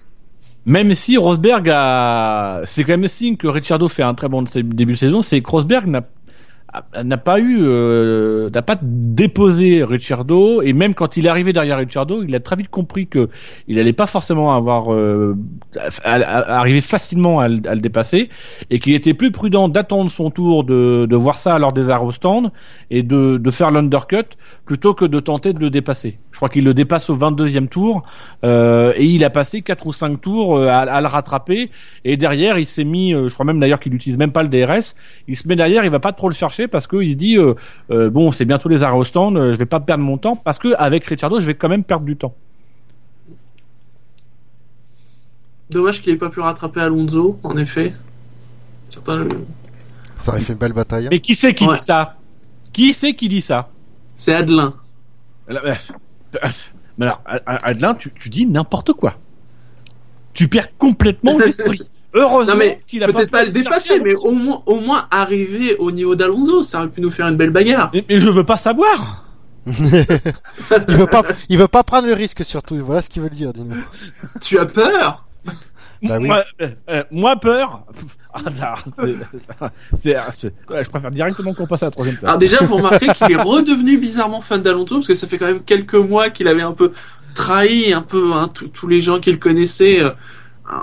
Même si Rosberg a, c'est quand même signe que Ricciardo fait un très bon début de saison, c'est que Rosberg n'a, n'a pas eu, euh, n'a pas déposé Ricciardo et même quand il est arrivé derrière Ricciardo, il a très vite compris que il allait pas forcément avoir euh, arriver facilement à, le- dépasser et qu'il était plus prudent d'attendre son tour, de, de voir ça lors des au stand et de, de faire l'undercut plutôt que de tenter de le dépasser. Je crois qu'il le dépasse au 22e tour euh, et il a passé quatre ou cinq tours euh, à, à le rattraper et derrière il s'est mis, euh, je crois même d'ailleurs qu'il n'utilise même pas le DRS, il se met derrière, il va pas trop le chercher parce qu'il se dit euh, euh, bon c'est bientôt les arrêts au stand, euh, je vais pas perdre mon temps parce que avec Ricciardo je vais quand même perdre du temps. Dommage qu'il ait pas pu rattraper Alonso, en effet. Certains le- Ça aurait fait une belle bataille. Mais qui c'est qui Ouais. dit ça? Qui c'est qui dit ça? C'est Adelin. Mais alors, Adelin, tu, tu dis n'importe quoi. Tu perds complètement l'esprit. Heureusement qu'il a pas peut-être pas, le dépasser, mais au moins, au moins arriver au niveau d'Alonso, ça aurait pu nous faire une belle bagarre. Mais, mais je veux pas savoir. il veut pas, il veut pas prendre le risque surtout. Voilà ce qu'il veut dire, dis-nous. Tu as peur? Bah oui. moi, euh, euh, moi, peur. Ah, c'est- c'est- c'est- ouais, je préfère directement qu'on passe à la troisième place. Alors déjà, vous remarquez qu'il est redevenu bizarrement fan d'Alonso, parce que ça fait quand même quelques mois qu'il avait un peu trahi un peu hein, tous tous les gens qu'il connaissait. euh,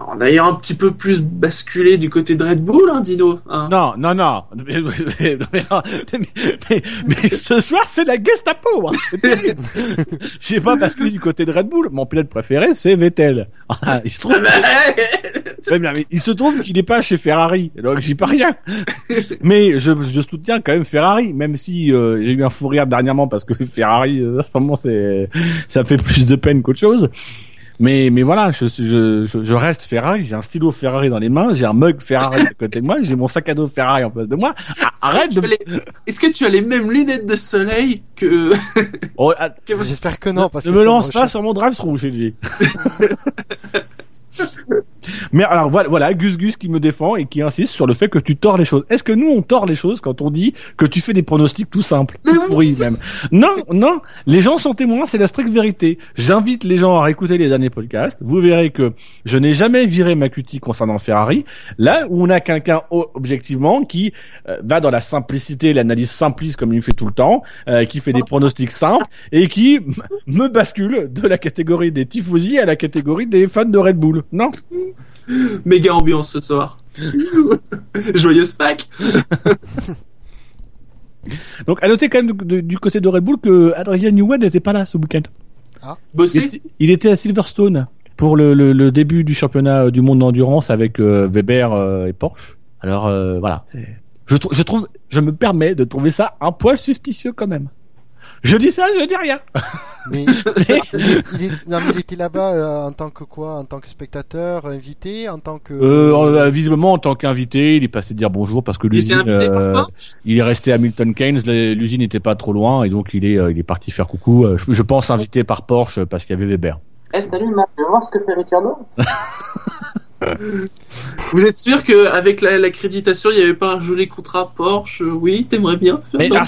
en d'ailleurs un petit peu plus basculé du côté de Red Bull, hein, Dino. hein. Non, non, non. Mais, mais- ce soir, c'est la Gestapo. Hein. J'ai pas basculé du côté de Red Bull. Mon pilote préféré, c'est Vettel. Il se trouve. Il se trouve qu'il n'est pas chez Ferrari, donc j'y peux rien. Mais je, je soutiens quand même Ferrari, même si euh, j'ai eu un fou rire dernièrement parce que Ferrari, euh, c'est, ça me fait plus de peine qu'autre chose. Mais, mais voilà, je, je, je, je reste Ferrari, j'ai un stylo Ferrari dans les mains, j'ai un mug Ferrari à côté de moi, j'ai mon sac à dos Ferrari en face de moi. Ah, arrête de... as les- Est-ce que tu as les mêmes lunettes de soleil que... Oh, ah, que- J'espère que non, parce ne que me ça lance me pas sur mon drive-thru, j'ai dit. Mais alors voilà, voilà, Gus Gus qui me défend et qui insiste sur le fait que tu tords les choses. Est-ce que nous on tord les choses quand on dit que tu fais des pronostics tout simples, tout pourris même? Non, non, les gens sont témoins, c'est la stricte vérité. J'invite les gens à réécouter les derniers podcasts. Vous verrez que je n'ai jamais viré ma cutie concernant Ferrari. Là où on a quelqu'un objectivement qui euh, va dans la simplicité, l'analyse simpliste comme il fait tout le temps, euh, qui fait des pronostics simples et qui me bascule de la catégorie des tifosi à la catégorie des fans de Red Bull. Non? Méga ambiance ce soir. Joyeuse Pâques. Donc à noter quand même de- de- du côté de Red Bull que Adrian Newell n'était pas là ce week-end. Il Bosser. était, il était à Silverstone pour le, le- le début du championnat euh, du monde d'endurance avec euh, Weber euh, et Porsche. Alors euh, voilà. Je, trou- je trouve, je me permets de trouver ça un poil suspicieux quand même. Je dis ça, je dis rien. Mais il, il est- non, mais il était là-bas euh, en tant que quoi En tant que spectateur, invité, en tant que. Euh, euh, visiblement, en tant qu'invité, il est passé dire bonjour parce que l'usine, euh, il est resté à Milton Keynes. L'usine n'était pas trop loin et donc il est, il est parti faire coucou. Je, je pense invité par Porsche parce qu'il y avait Weber. Eh, salut, Marc, tu veux voir ce que fait Ricciardo Vous êtes sûr qu'avec l'accréditation, il n'y avait pas un joli contrat Porsche? Oui, t'aimerais bien Mais, ah,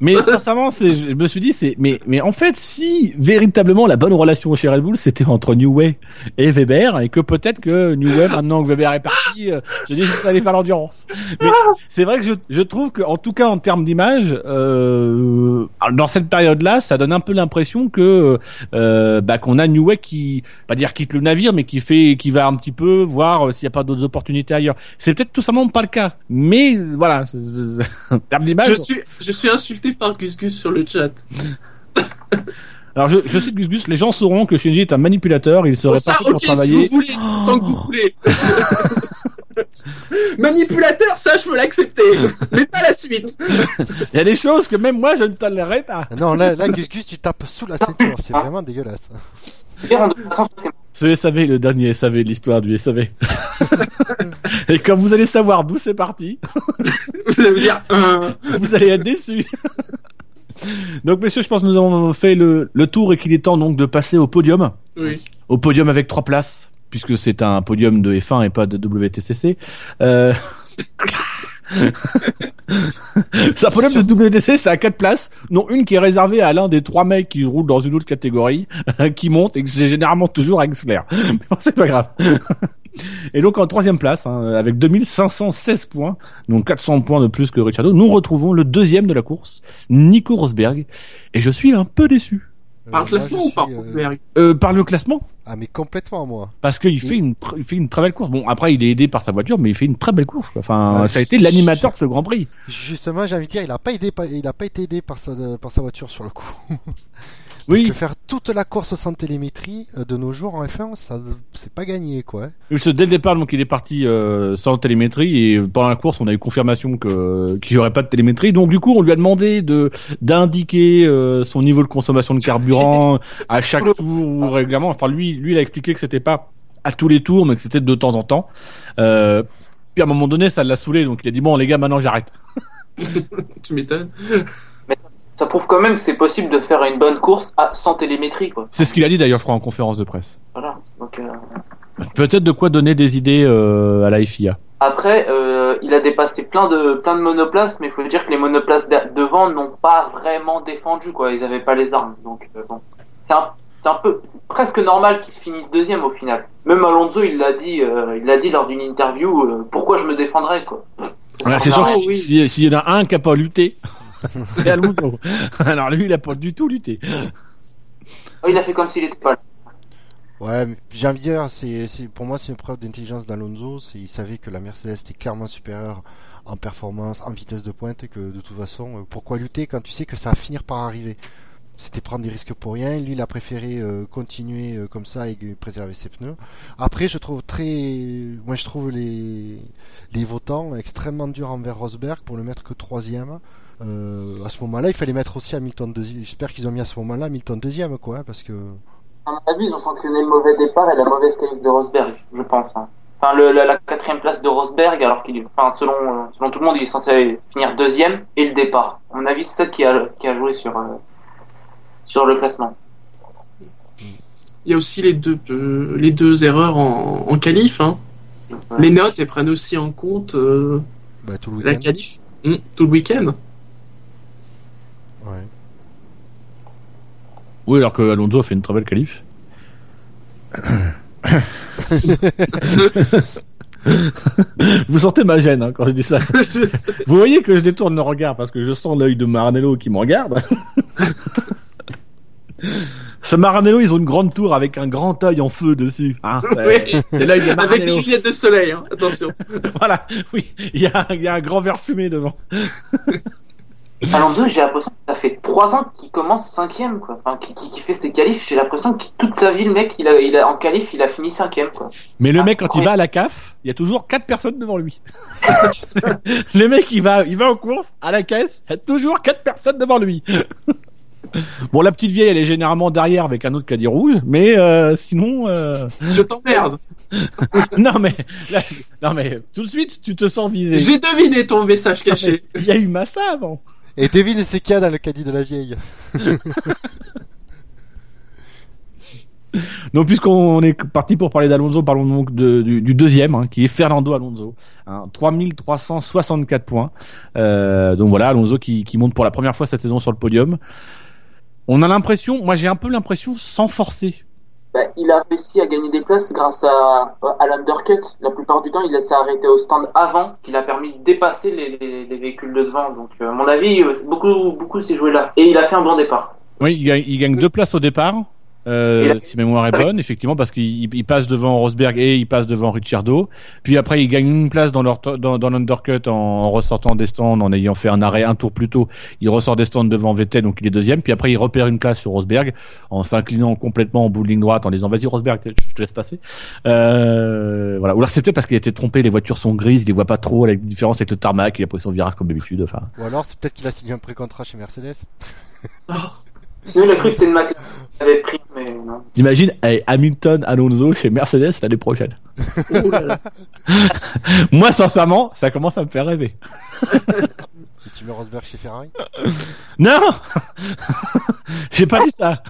mais sincèrement, je me suis dit, c'est, mais, mais en fait, si véritablement la bonne relation chez Red Bull, c'était entre New Way et Weber, et que peut-être que New Way, maintenant que Weber est parti, euh, je dis, vais aller faire l'endurance. Mais c'est vrai que je, je trouve que, en tout cas, en termes d'image, euh, dans cette période-là, ça donne un peu l'impression que, euh, bah, qu'on a New Way qui, pas dire quitte le navire, mais qui fait, qui va un petit peu voir euh, s'il n'y a pas d'autres opportunités ailleurs. C'est peut-être tout simplement pas le cas. Mais, voilà, je suis, je suis insulté par Gus Gus sur le chat. Alors je, je cite Gus Gus, les gens sauront que Shinji est un manipulateur, il serait ça, parti pour ok, si travailler. vous voulez, tant que vous voulez. Manipulateur, ça, je peux l'accepter. Mais pas la suite. Il y a des choses que même moi je ne tolérerai pas. Ah Non, là, là, Gus Gus, tu tapes sous la ceinture, c'est vraiment dégueulasse. Ce SAV, le dernier SAV de l'histoire du SAV. Et comme vous allez savoir d'où c'est parti, Vous allez dire, euh, vous allez être déçus. Donc messieurs, je pense que nous avons fait le, le tour et qu'il est temps donc de passer au podium. oui. Au podium avec trois places, puisque c'est un podium de F1 et pas de WTCC. Euh... un podium de WTC, c'est à quatre places, non une qui est réservée à l'un des trois mecs qui roulent dans une autre catégorie, qui monte et que c'est généralement toujours Slayer. Mais bon, c'est pas grave. Et donc en troisième place, hein, avec 2516 points, donc 400 points de plus que Ricciardo, nous retrouvons le deuxième de la course, Nico Rosberg. Et je suis un peu déçu. Par le Euh, classement ou par euh, Euh, par le classement, Ah, mais complètement, moi. parce qu'il fait une, tr- il fait une très belle course. Bon, après il est aidé par sa voiture, mais il fait une très belle course. Enfin, Ouais, ça a été l'animateur de ce Grand Prix. Justement, j'ai envie de dire, il a pas aidé, par- il a pas été aidé par sa, par sa voiture sur le coup. Oui. Parce que faire toute la course sans télémétrie euh, de nos jours en F1, ça, c'est pas gagné, quoi. Parce que Dès le départ, donc il est parti euh, sans télémétrie et pendant la course, on a eu confirmation que qu'il y aurait pas de télémétrie. Donc du coup, on lui a demandé de d'indiquer euh, son niveau de consommation de carburant à chaque tour ou régulièrement. Enfin, lui, lui, il a expliqué que c'était pas à tous les tours, mais que c'était de temps en temps. Euh, puis à un moment donné, ça l'a saoulé, donc il a dit bon les gars, maintenant j'arrête. Tu m'étonnes. Ça prouve quand même que c'est possible de faire une bonne course à- sans télémétrie, quoi. C'est ce qu'il a dit d'ailleurs, je crois, en conférence de presse. Voilà. Donc, euh, Peut-être de quoi donner des idées euh, à la FIA. Après, euh, il a dépassé plein de plein de monoplaces, mais il faut dire que les monoplaces de- devant n'ont pas vraiment défendu, quoi. Ils n'avaient pas les armes, donc bon. C'est un, c'est un peu presque normal qu'ils se finissent deuxième au final. Même Alonso, il l'a dit, il l'a dit lors d'une interview. pourquoi je me défendrais, quoi? C'est Ça sûr que si- si- s'il y en a un qui a pas lutté, c'est Alonso. Alors lui, il a pas du tout lutté. Oh, il a fait comme s'il était pas là. Ouais, mais j'ai envie de dire, c'est, c'est, pour moi, c'est une preuve d'intelligence d'Alonso. C'est, il savait que la Mercedes était clairement supérieure en performance, en vitesse de pointe, et que de toute façon, euh, pourquoi lutter quand tu sais que ça va finir par arriver? C'était prendre des risques pour rien. Lui, il a préféré euh, continuer euh, comme ça et préserver ses pneus. Après, je trouve très, moi, je trouve les les votants extrêmement durs envers Rosberg pour le mettre que troisième. Euh, à ce moment-là, il fallait mettre aussi Hamilton deuxième. J'espère qu'ils ont mis à ce moment-là Hamilton deuxième, quoi, hein, parce que. À mon avis, ils ont sanctionné le mauvais départ et la mauvaise qualité de Rosberg, je pense. hein. Enfin, le, la, la quatrième place de Rosberg, alors qu'il, est- enfin, selon, selon tout le monde, il est censé finir deuxième, et le départ. À mon avis, c'est ça qui a, qui a joué sur, euh, sur le classement. Il y a aussi les deux, euh, les deux erreurs en, en qualif. Hein. Ouais. Les notes, elles prennent aussi en compte euh, Bah, tout le la qualif Hmm, tout le week-end. Ouais. Oui, alors que Alonso a fait une très belle qualif. Vous sentez ma gêne hein, quand je dis ça. Vous voyez que je détourne le regard parce que je sens l'œil de Maranello qui me regarde. Ce Maranello, ils ont une grande tour avec un grand œil en feu dessus. Hein, c'est- Oui. c'est l'œil de Avec des lunettes de soleil, hein. attention. Voilà, oui, il y a, il y a un grand verre fumé devant. Alonso, j'ai l'impression que ça fait trois ans qu'il commence cinquième, quoi. Enfin, qui, qui, qui fait ses qualifs. J'ai l'impression que toute sa vie, le mec, il a, il a, en qualif, il a fini cinquième, quoi. Mais le Ah, mec, quand il va à la CAF, il y a toujours quatre personnes devant lui. le mec, il va, il va aux courses, à la caisse, il y a toujours quatre personnes devant lui. bon, la petite vieille, elle est généralement derrière avec un autre caddie rouge, mais euh, sinon, euh, Je t'emmerde. non mais, là, non mais, tout de suite, tu te sens visé. J'ai deviné ton message caché. Il y a eu Massa avant. Et devine c'est qu'il a dans le caddie de la vieille. Donc, puisqu'on est parti pour parler d'Alonso, parlons donc du, deuxième, hein, qui est Fernando Alonso. Hein, 3364 points. Euh, donc voilà, Alonso qui monte pour la première fois cette saison sur le podium. On a l'impression, moi j'ai un peu l'impression sans forcer. Bah, il a réussi à gagner des places grâce à, à l'undercut. La plupart du temps, il s'est arrêté au stand avant, ce qui l'a permis de dépasser les, les, les véhicules de devant. Donc, euh, à mon avis, euh, beaucoup, beaucoup s'est joué là. Et il a fait un bon départ. Oui, il gagne deux places au départ. Euh, si mémoire est bonne, effectivement, parce qu'il il passe devant Rosberg et il passe devant Ricciardo. Puis après, il gagne une place dans leur dans, dans l'undercut en, en ressortant des stands, en ayant fait un arrêt un tour plus tôt. Il ressort des stands devant Vettel, donc il est deuxième. Puis après, il repère une place sur Rosberg en s'inclinant complètement en bout de ligne droite, en disant vas-y Rosberg, je te laisse passer. Euh, voilà. Ou alors c'était parce qu'il a été trompé. Les voitures sont grises, il les voit pas trop. La différence avec le tarmac, il a pris son virage comme d'habitude. Enfin, Ou alors c'est peut-être qu'il a signé un pré-contrat chez Mercedes. Sinon, il a cru que c'était une McLaren qu'il avait pris, mais non. T'imagines hey, Hamilton, Alonso chez Mercedes l'année prochaine. Oh là là. Moi, sincèrement, ça commence à me faire rêver. Si tu mets Rosberg chez Ferrari. Non J'ai pas dit ça.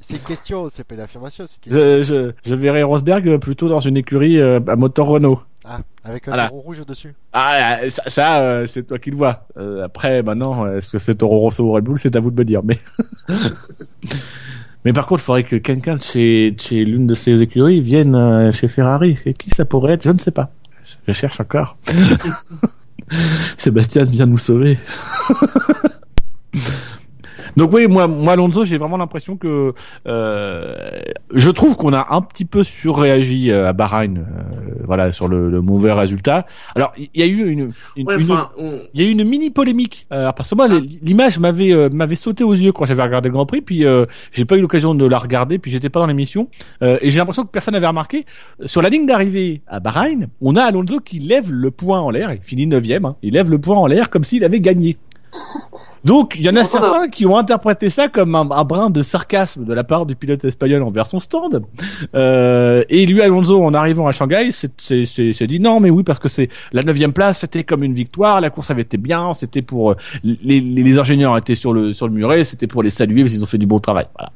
C'est une question, c'est pas une affirmation. C'est une question. Je, je, je verrai Rosberg plutôt dans une écurie euh, à moteur Renault. Ah, avec un Voilà. taureau rouge dessus. Ah, ça, ça, euh, c'est toi qui le vois. Euh, après, maintenant, est-ce que c'est Toro Rosso ou Red Bull C'est à vous de me dire. Mais Mais par contre, il faudrait que quelqu'un de chez, de chez l'une de ces écuries vienne euh, chez Ferrari. Et qui ça pourrait être? Je ne sais pas. Je cherche encore. Sébastien vient nous sauver. Donc oui, moi, moi Alonso, j'ai vraiment l'impression que euh, je trouve qu'on a un petit peu surréagi euh, à Bahreïn, euh, voilà, sur le, le mauvais résultat. Alors, il y a eu une, une, Ouais, une- enfin, on- il y a eu une mini polémique euh, parce que moi les- l'image m'avait euh, m'avait sauté aux yeux quand j'avais regardé le Grand Prix puis euh, j'ai pas eu l'occasion de la regarder puis j'étais pas dans l'émission. Euh, et j'ai l'impression que personne n'avait remarqué sur la ligne d'arrivée à Bahreïn on a Alonso qui lève le poing en l'air il finit neuvième hein, il lève le poing en l'air comme s'il avait gagné donc il y en a certains qui ont interprété ça comme un, un brin de sarcasme de la part du pilote espagnol envers son stand euh, et lui Alonso en arrivant à Shanghai s'est dit non mais oui parce que c'est la neuvième place c'était comme une victoire la course avait été bien c'était pour euh, les, les, les ingénieurs étaient sur le sur le muret c'était pour les saluer parce qu'ils ont fait du bon travail voilà.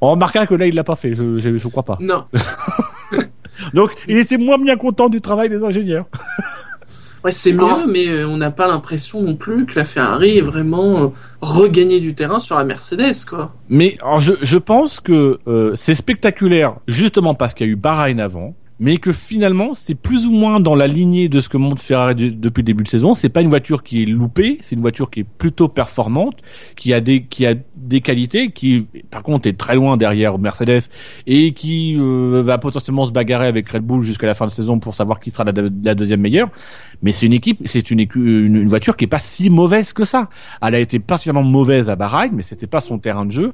on remarquera que là il l'a pas fait je, je je crois pas Non. donc il était moins bien content du travail des ingénieurs Ouais, c'est mieux, mais euh, on n'a pas l'impression non plus que la Ferrari ait vraiment euh, regagné du terrain sur la Mercedes, quoi. Mais alors, je, je pense que euh, c'est spectaculaire justement parce qu'il y a eu Bahreïn avant, mais que finalement c'est plus ou moins dans la lignée de ce que montre Ferrari depuis le début de saison. C'est pas une voiture qui est loupée, c'est une voiture qui est plutôt performante, qui a des qui a des qualités, qui par contre est très loin derrière Mercedes et qui euh, va potentiellement se bagarrer avec Red Bull jusqu'à la fin de saison pour savoir qui sera la, deuxième meilleure. Mais c'est une équipe, c'est une, une, une voiture qui est pas si mauvaise que ça. Elle a été particulièrement mauvaise à Bahreïn, mais c'était pas son terrain de jeu.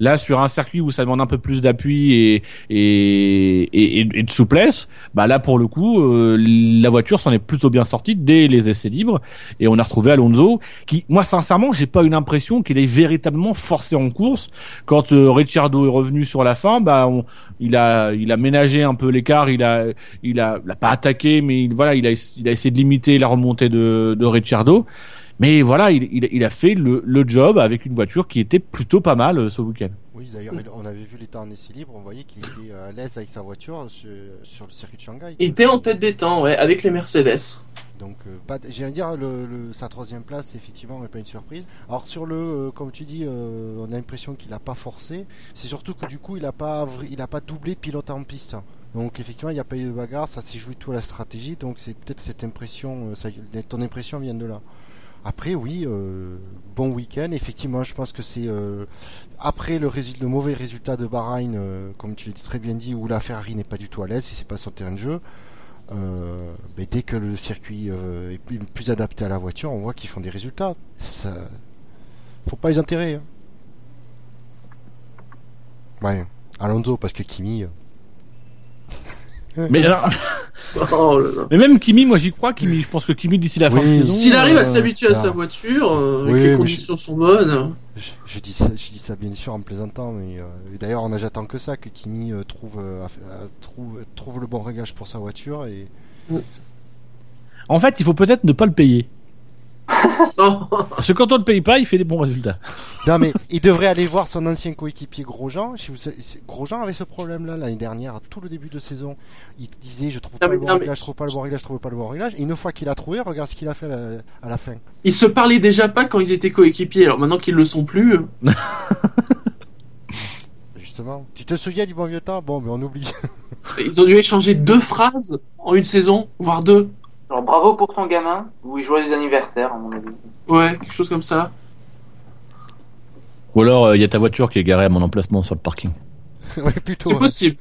Là, sur un circuit où ça demande un peu plus d'appui et, et, et, de souplesse, bah là pour le coup, euh, la voiture s'en est plutôt bien sortie dès les essais libres et on a retrouvé Alonso qui, moi sincèrement, j'ai pas eu l'impression qu'il ait véritablement forcé en course. Quand euh, Ricciardo est revenu sur la fin, bah on, il a il a ménagé un peu l'écart, il a il a, l'a pas attaqué, mais il, voilà, il a il a essayé de limiter la remontée de, de Ricciardo. Mais voilà, il, il, il a fait le, le job avec une voiture qui était plutôt pas mal euh, ce week-end. Oui, d'ailleurs, il- on avait vu l'état en essai libre, on voyait qu'il était euh, à l'aise avec sa voiture sur, sur le circuit de Shanghai. Il était en tête des temps, ouais, avec les Mercedes. Donc, euh, j'ai à dire, le, le- sa troisième place, effectivement, n'est pas une surprise. Alors, sur le, euh, comme tu dis, euh, on a l'impression qu'il n'a pas forcé. C'est surtout que du coup, il n'a pas, il a pas doublé pilote en piste. Donc, effectivement, il n'y a pas eu de bagarre, ça s'est joué tout à la stratégie. Donc, c'est peut-être cette impression, euh, ça- ton impression vient de là. Après, oui, euh, bon week-end. Effectivement, je pense que c'est euh, après le, mauvais résultat de Bahreïn, euh, comme tu l'as très bien dit, où la Ferrari n'est pas du tout à l'aise, si c'est pas son terrain de jeu. Mais dès que le circuit est plus, plus adapté à la voiture, on voit qu'ils font des résultats. Ça... Faut pas les enterrer. hein. Ouais, Alonso, parce que Kimi. Euh, Mais, alors- Oh là là. mais même Kimi, moi j'y crois. Kimi, je pense que Kimi d'ici la fin Oui. de saison. S'il arrive euh, à s'habituer à sa voiture, euh, Oui, et que les conditions sont bonnes, Je, je dis ça, je dis ça bien sûr en plaisantant, mais euh, d'ailleurs on a j'attends que ça que Kimi euh, trouve, euh, trouve trouve le bon réglage pour sa voiture et En fait, il faut peut-être ne pas le payer. Oh, Parce que quand on ne le paye pas, il fait des bons résultats. non mais il devrait aller voir son ancien coéquipier Grosjean. Si vous savez- c'est- Grosjean avait ce problème-là l'année dernière, à tout le début de saison. Il disait je trouve Non, pas mais- le bon non, mais- réglage, je trouve pas le bon réglage, je trouve pas le bon réglage. Et une fois qu'il a trouvé, regarde ce qu'il a fait à la, à la fin. ils se parlaient déjà pas quand ils étaient coéquipiers, alors maintenant qu'ils le sont plus, euh, Justement, tu te souviens du bon vieux temps? Bon, mais on oublie. ils ont dû échanger deux phrases en une saison, voire deux. Alors bravo pour ton gamin, oui, joyeux anniversaire à mon avis. Ouais, quelque chose comme ça. Ou alors, euh, il y a ta voiture qui est garée à mon emplacement sur le parking. ouais, plutôt. C'est hein. possible.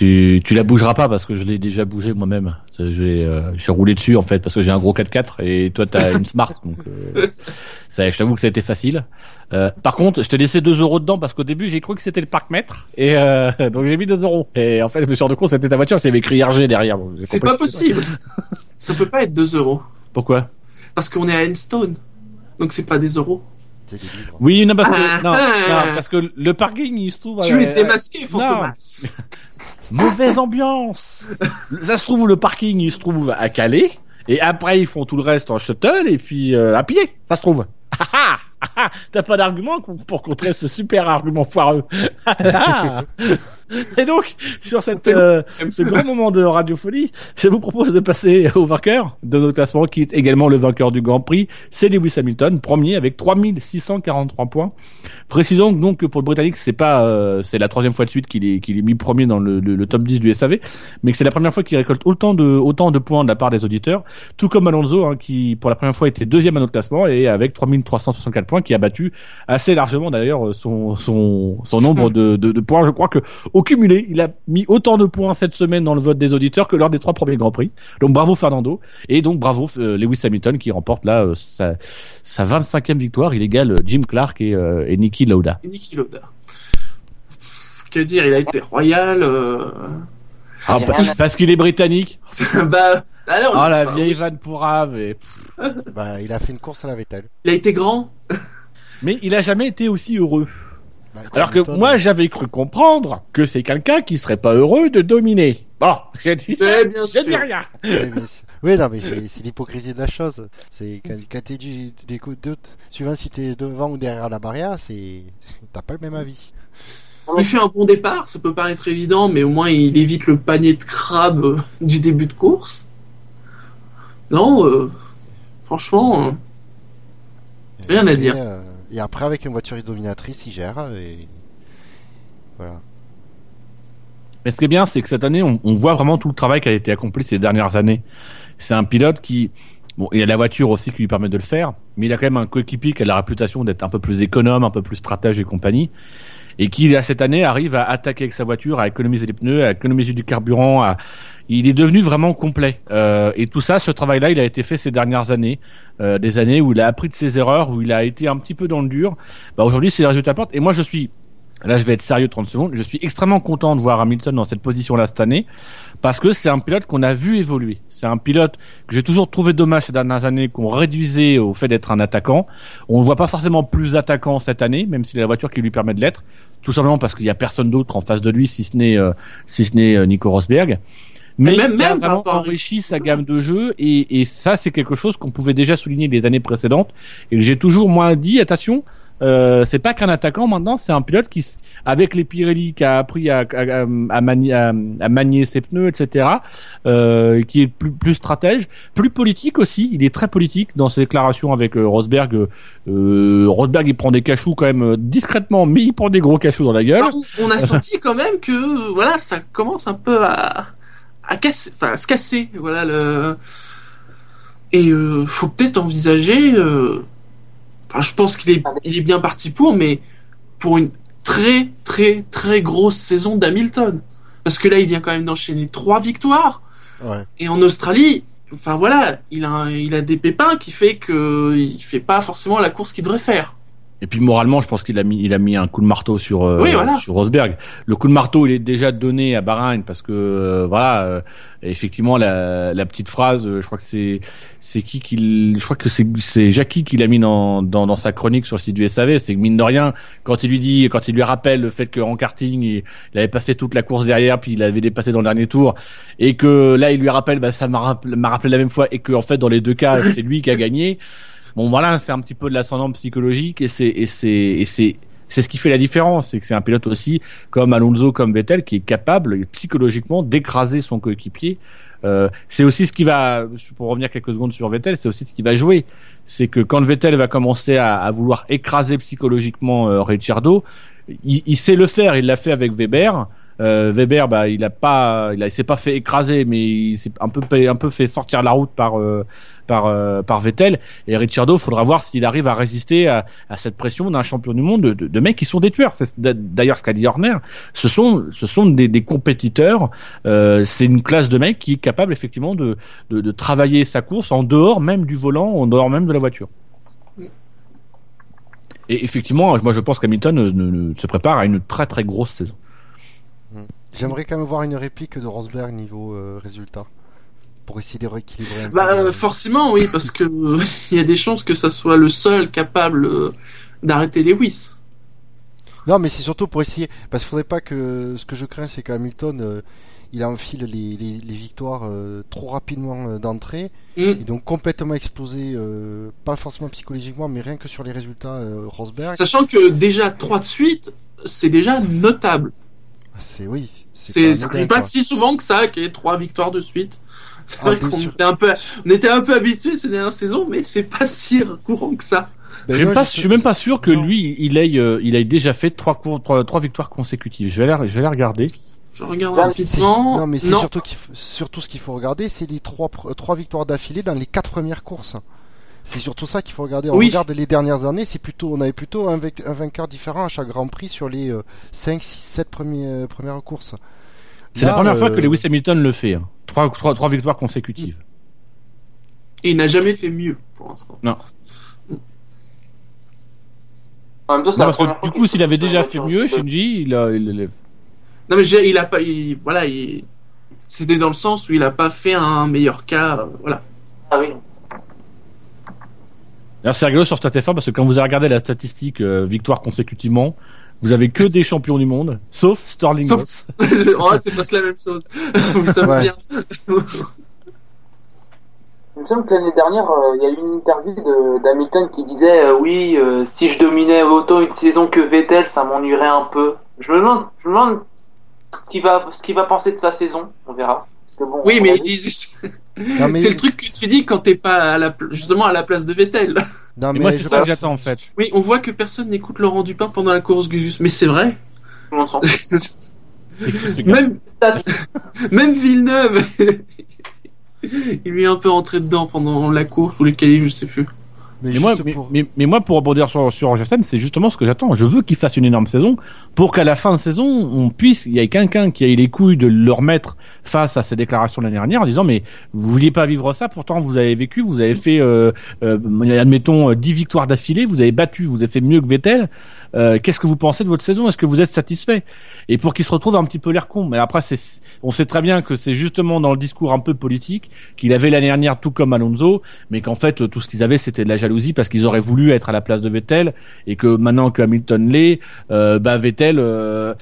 Tu, tu la bougeras pas parce que je l'ai déjà bougé moi-même. J'ai euh, j'ai roulé dessus en fait parce que j'ai un gros 4x4 et toi t'as une Smart donc euh, ça, je t'avoue que ça a été facile. Euh, par contre, je t'ai laissé 2 euros dedans parce qu'au début j'ai cru que c'était le parc-mètre et euh, donc j'ai mis 2 euros. Et en fait je me suis rendu compte c'était ta voiture, il y avait écrit RG derrière. C'est pas possible. Ça peut pas être 2 euros. Pourquoi? Parce qu'on est à Enstone. Donc c'est pas des euros. Oui, non parce que Ah, non, ah. non, parce que le parking il se trouve. Tu euh, euh, démasqué, Fantomas. Mauvaise ambiance. ça se trouve le parking il se trouve à Calais et après ils font tout le reste en shuttle et puis euh, à pied. Ça se trouve. Ah, ah, ah, T'as pas d'argument pour contrer ce super argument foireux. Et donc, sur cette, euh, ce grand moment de radiophonie, je vous propose de passer au vainqueur de notre classement, qui est également le vainqueur du Grand Prix. C'est Lewis Hamilton, premier avec 3643 points. Précisons donc que pour le Britannique, c'est pas, euh, c'est la troisième fois de suite qu'il est, qu'il est mis premier dans le, le- le top 10 du SAV, mais que c'est la première fois qu'il récolte autant de, autant de points de la part des auditeurs. Tout comme Alonso, hein, qui pour la première fois était deuxième à notre classement et avec 3364 points, qui a battu assez largement d'ailleurs son, son, son nombre de, de, de points. Je crois que au cumulé, il a mis autant de points cette semaine dans le vote des auditeurs que lors des trois premiers Grands Prix. Donc bravo Fernando. Et donc bravo euh, Lewis Hamilton qui remporte là euh, sa, sa 25e victoire. Il égale euh, Jim Clark et, euh, et Niki Lauda. Niki Lauda. Que dire, il a été royal. Euh... Ah, Il y a bah, parce qu'il est britannique. bah, alors, Oh la bah, vieille oui. vanne pour Bah, il a fait une course à la Vettel. Il a été grand. Mais il a jamais été aussi heureux. Bah, Alors que moi j'avais cru comprendre que c'est quelqu'un qui serait pas heureux de dominer. Bon, j'ai dit ça. Mais bien Je sûr. dis rien. Oui, mais c'est- oui, non, mais c'est l'hypocrisie de la chose. C'est quand, quand t'es du, des coups de doute, suivant si t'es devant ou derrière la barrière, c'est t'as pas le même avis. Il fait un bon départ, ça peut paraître évident, mais au moins il évite le panier de crabes euh, du début de course. Non, euh, franchement, euh, Rien à dire. euh, et après, avec une voiture dominatrice, il gère. Et... Voilà. Mais ce qui est bien, c'est que cette année, on, on voit vraiment tout le travail qui a été accompli ces dernières années. C'est un pilote qui, bon, il a la voiture aussi qui lui permet de le faire, mais il a quand même un coéquipier qui a la réputation d'être un peu plus économe, un peu plus stratège et compagnie, et qui, là, cette année, arrive à attaquer avec sa voiture, à économiser les pneus, à économiser du carburant, à... il est devenu vraiment complet. Euh, et tout ça, ce travail-là, il a été fait ces dernières années, euh, des années où il a appris de ses erreurs, où il a été un petit peu dans le dur. Bah, aujourd'hui, c'est les résultats portent. Et moi, je suis Là, je vais être sérieux 30 secondes. Je suis extrêmement content de voir Hamilton dans cette position-là cette année parce que c'est un pilote qu'on a vu évoluer. C'est un pilote que j'ai toujours trouvé dommage ces dernières années qu'on réduisait au fait d'être un attaquant. On ne voit pas forcément plus attaquant cette année, même s'il a la voiture qui lui permet de l'être. Tout simplement parce qu'il y a personne d'autre en face de lui si ce n'est euh, si ce n'est euh, Nico Rosberg. Mais même- il a même vraiment enrichi sa gamme de jeux et, et ça c'est quelque chose qu'on pouvait déjà souligner les années précédentes et j'ai toujours moins dit attention euh, c'est pas qu'un attaquant maintenant, c'est un pilote qui, avec les Pirelli, qui a appris à, à, à, à manier, à, à manier ses pneus, etc., euh, qui est plus, plus stratège, plus politique aussi. Il est très politique dans ses déclarations avec euh, Rosberg. Euh, euh, Rosberg, il prend des cachous quand même euh, discrètement, mais il prend des gros cachous dans la gueule. Enfin, on a senti quand même que voilà, ça commence un peu à, à casser, enfin à se casser, voilà le. Et euh, faut peut-être envisager. euh, Enfin, je pense qu'il est, il est bien parti pour, mais pour une très très très grosse saison d'Hamilton, parce que là, il vient quand même d'enchaîner trois victoires. Ouais. Et en Australie, enfin voilà, il a, il a des pépins qui fait que il fait pas forcément la course qu'il devrait faire. Et puis moralement, je pense qu'il a mis, il a mis un coup de marteau sur euh, Oui, voilà. sur Rosberg. Le coup de marteau, il est déjà donné à Bahreïn parce que euh, voilà, euh, effectivement la, la petite phrase, euh, je crois que c'est c'est qui qui, je crois que c'est c'est Jackie qui l'a mis dans, dans dans sa chronique sur le site du SAV. C'est que mine de rien, quand il lui dit, quand il lui rappelle le fait qu'en karting, il, il avait passé toute la course derrière, puis il avait dépassé dans le dernier tour, et que là il lui rappelle, bah ça m'a rappelé, m'a rappelé la même fois, et que en fait dans les deux cas c'est lui qui a gagné. Bon voilà, c'est un petit peu de l'ascendant psychologique et c'est et c'est c'est c'est ce qui fait la différence, c'est que c'est un pilote aussi comme Alonso, comme Vettel, qui est capable psychologiquement d'écraser son coéquipier. Euh, c'est aussi ce qui va, pour revenir quelques secondes sur Vettel, c'est aussi ce qui va jouer. C'est que quand Vettel va commencer à, à vouloir écraser psychologiquement euh, Ricciardo, il, il sait le faire. Il l'a fait avec Weber. Euh, Weber, bah, il a pas, il, s'est pas fait écraser, mais il s'est un peu, un peu fait sortir la route par, euh, euh, par Vettel. Et Ricciardo, faudra voir s'il arrive à résister à, cette pression d'un champion du monde de, mecs qui sont des tueurs. C'est d'ailleurs ce qu'a dit Horner. Ce sont, ce sont des, compétiteurs. C'est une classe de mecs qui est capable effectivement de, de, travailler sa course en dehors même du volant, en dehors même de la voiture. Et effectivement, moi je pense qu'Hamilton se prépare à une très très grosse saison. J'aimerais quand même voir une réplique de Rosberg niveau euh, résultat. Pour essayer de rééquilibrer un Bah peu. euh, forcément oui, parce que euh, il y a des chances que ça soit le seul capable d'arrêter Lewis. Non, mais c'est surtout pour essayer. Parce qu'il faudrait pas que. Ce que je crains, c'est qu'Hamilton. euh, il enfile les, les, les victoires euh, trop rapidement euh, d'entrée Mm. et donc complètement explosé, pas forcément psychologiquement, mais rien que sur les résultats Rosberg. Sachant que déjà trois de suite, c'est déjà notable. C'est oui. C'est, pas ça anodin, arrive pas quoi. si souvent que ça, qu'il y ait trois victoires de suite. C'est Ah, vrai bien qu'on sûr. était un peu, on était un peu habitués ces dernières saisons, mais c'est pas si courant que ça. Ben J'aime non, pas, je je suis même pas sûr que Non. lui, il ait, euh, il ait déjà fait trois, cours, trois, trois victoires consécutives. Je vais aller, je vais aller regarder. Je regarde rapidement. Non, mais c'est surtout, surtout ce qu'il faut regarder, c'est les trois, trois victoires d'affilée dans les quatre premières courses. C'est surtout ça qu'il faut regarder. On Oui. regarde les dernières années, c'est plutôt, on avait plutôt un, vec- un vainqueur différent à chaque Grand Prix sur les 5, 6, 7 premiers, premières courses. C'est la première fois euh, que Lewis Hamilton le fait. hein. Trois, trois, trois victoires consécutives. Et il n'a jamais fait mieux pour l'instant. En même temps, Non, la parce que du coup, s'il avait déjà une fait mieux, Shinji, il a, il, il- Non, mais il a pas, il- voilà, il, c'était dans le sens où il a pas fait un meilleur cas, euh, voilà. Ah oui. Alors c'est rigolo sur StatF1 parce que quand vous avez regardé la statistique euh, victoire consécutivement, vous avez que des champions du monde, sauf Sterling Sauf- oh, c'est presque la même chose. Vous savez Ouais. bien. Il me semble que l'année dernière, euh, il y a eu une interview de- d'Hamilton qui disait euh, oui, euh, si je dominais autant une saison que Vettel, ça m'ennuierait un peu. Je me demande, je me demande ce qu'il va, ce qu'il va penser de sa saison. On verra. Parce que bon, Oui, mais mon il avis- disait, Non, mais, c'est le truc que tu dis quand t'es pas à la, pla- justement à la place de Vettel. non, mais moi, c'est ça que j'attends en fait. Oui, on voit que personne n'écoute Laurent Dupin pendant la course Gus, mais c'est vrai. Même, même Villeneuve, il lui est un peu entré dedans pendant la course ou les qualifs, je sais plus. mais Mais moi, pour- mais- mais moi, pour rebondir sur, sur c'est justement ce que j'attends. Je veux qu'il fasse une énorme saison pour qu'à la fin de saison, on puisse, il y ait quelqu'un qui ait les couilles de le remettre face à ses déclarations de l'année dernière en disant, mais vous vouliez pas vivre ça, pourtant vous avez vécu, vous avez fait, euh, euh, admettons, euh, 10 victoires d'affilée, vous avez battu, vous avez fait mieux que Vettel. Euh, Qu'est-ce que vous pensez de votre saison? Est-ce que vous êtes satisfait? Et pour qu'il se retrouve un petit peu l'air con. Mais après, c'est, on sait très bien que c'est justement dans le discours un peu politique qu'il avait l'année dernière, tout comme Alonso, mais qu'en fait tout ce qu'ils avaient c'était de la jalousie parce qu'ils auraient voulu être à la place de Vettel et que maintenant que Hamilton l'est, euh, bah Vettel, euh,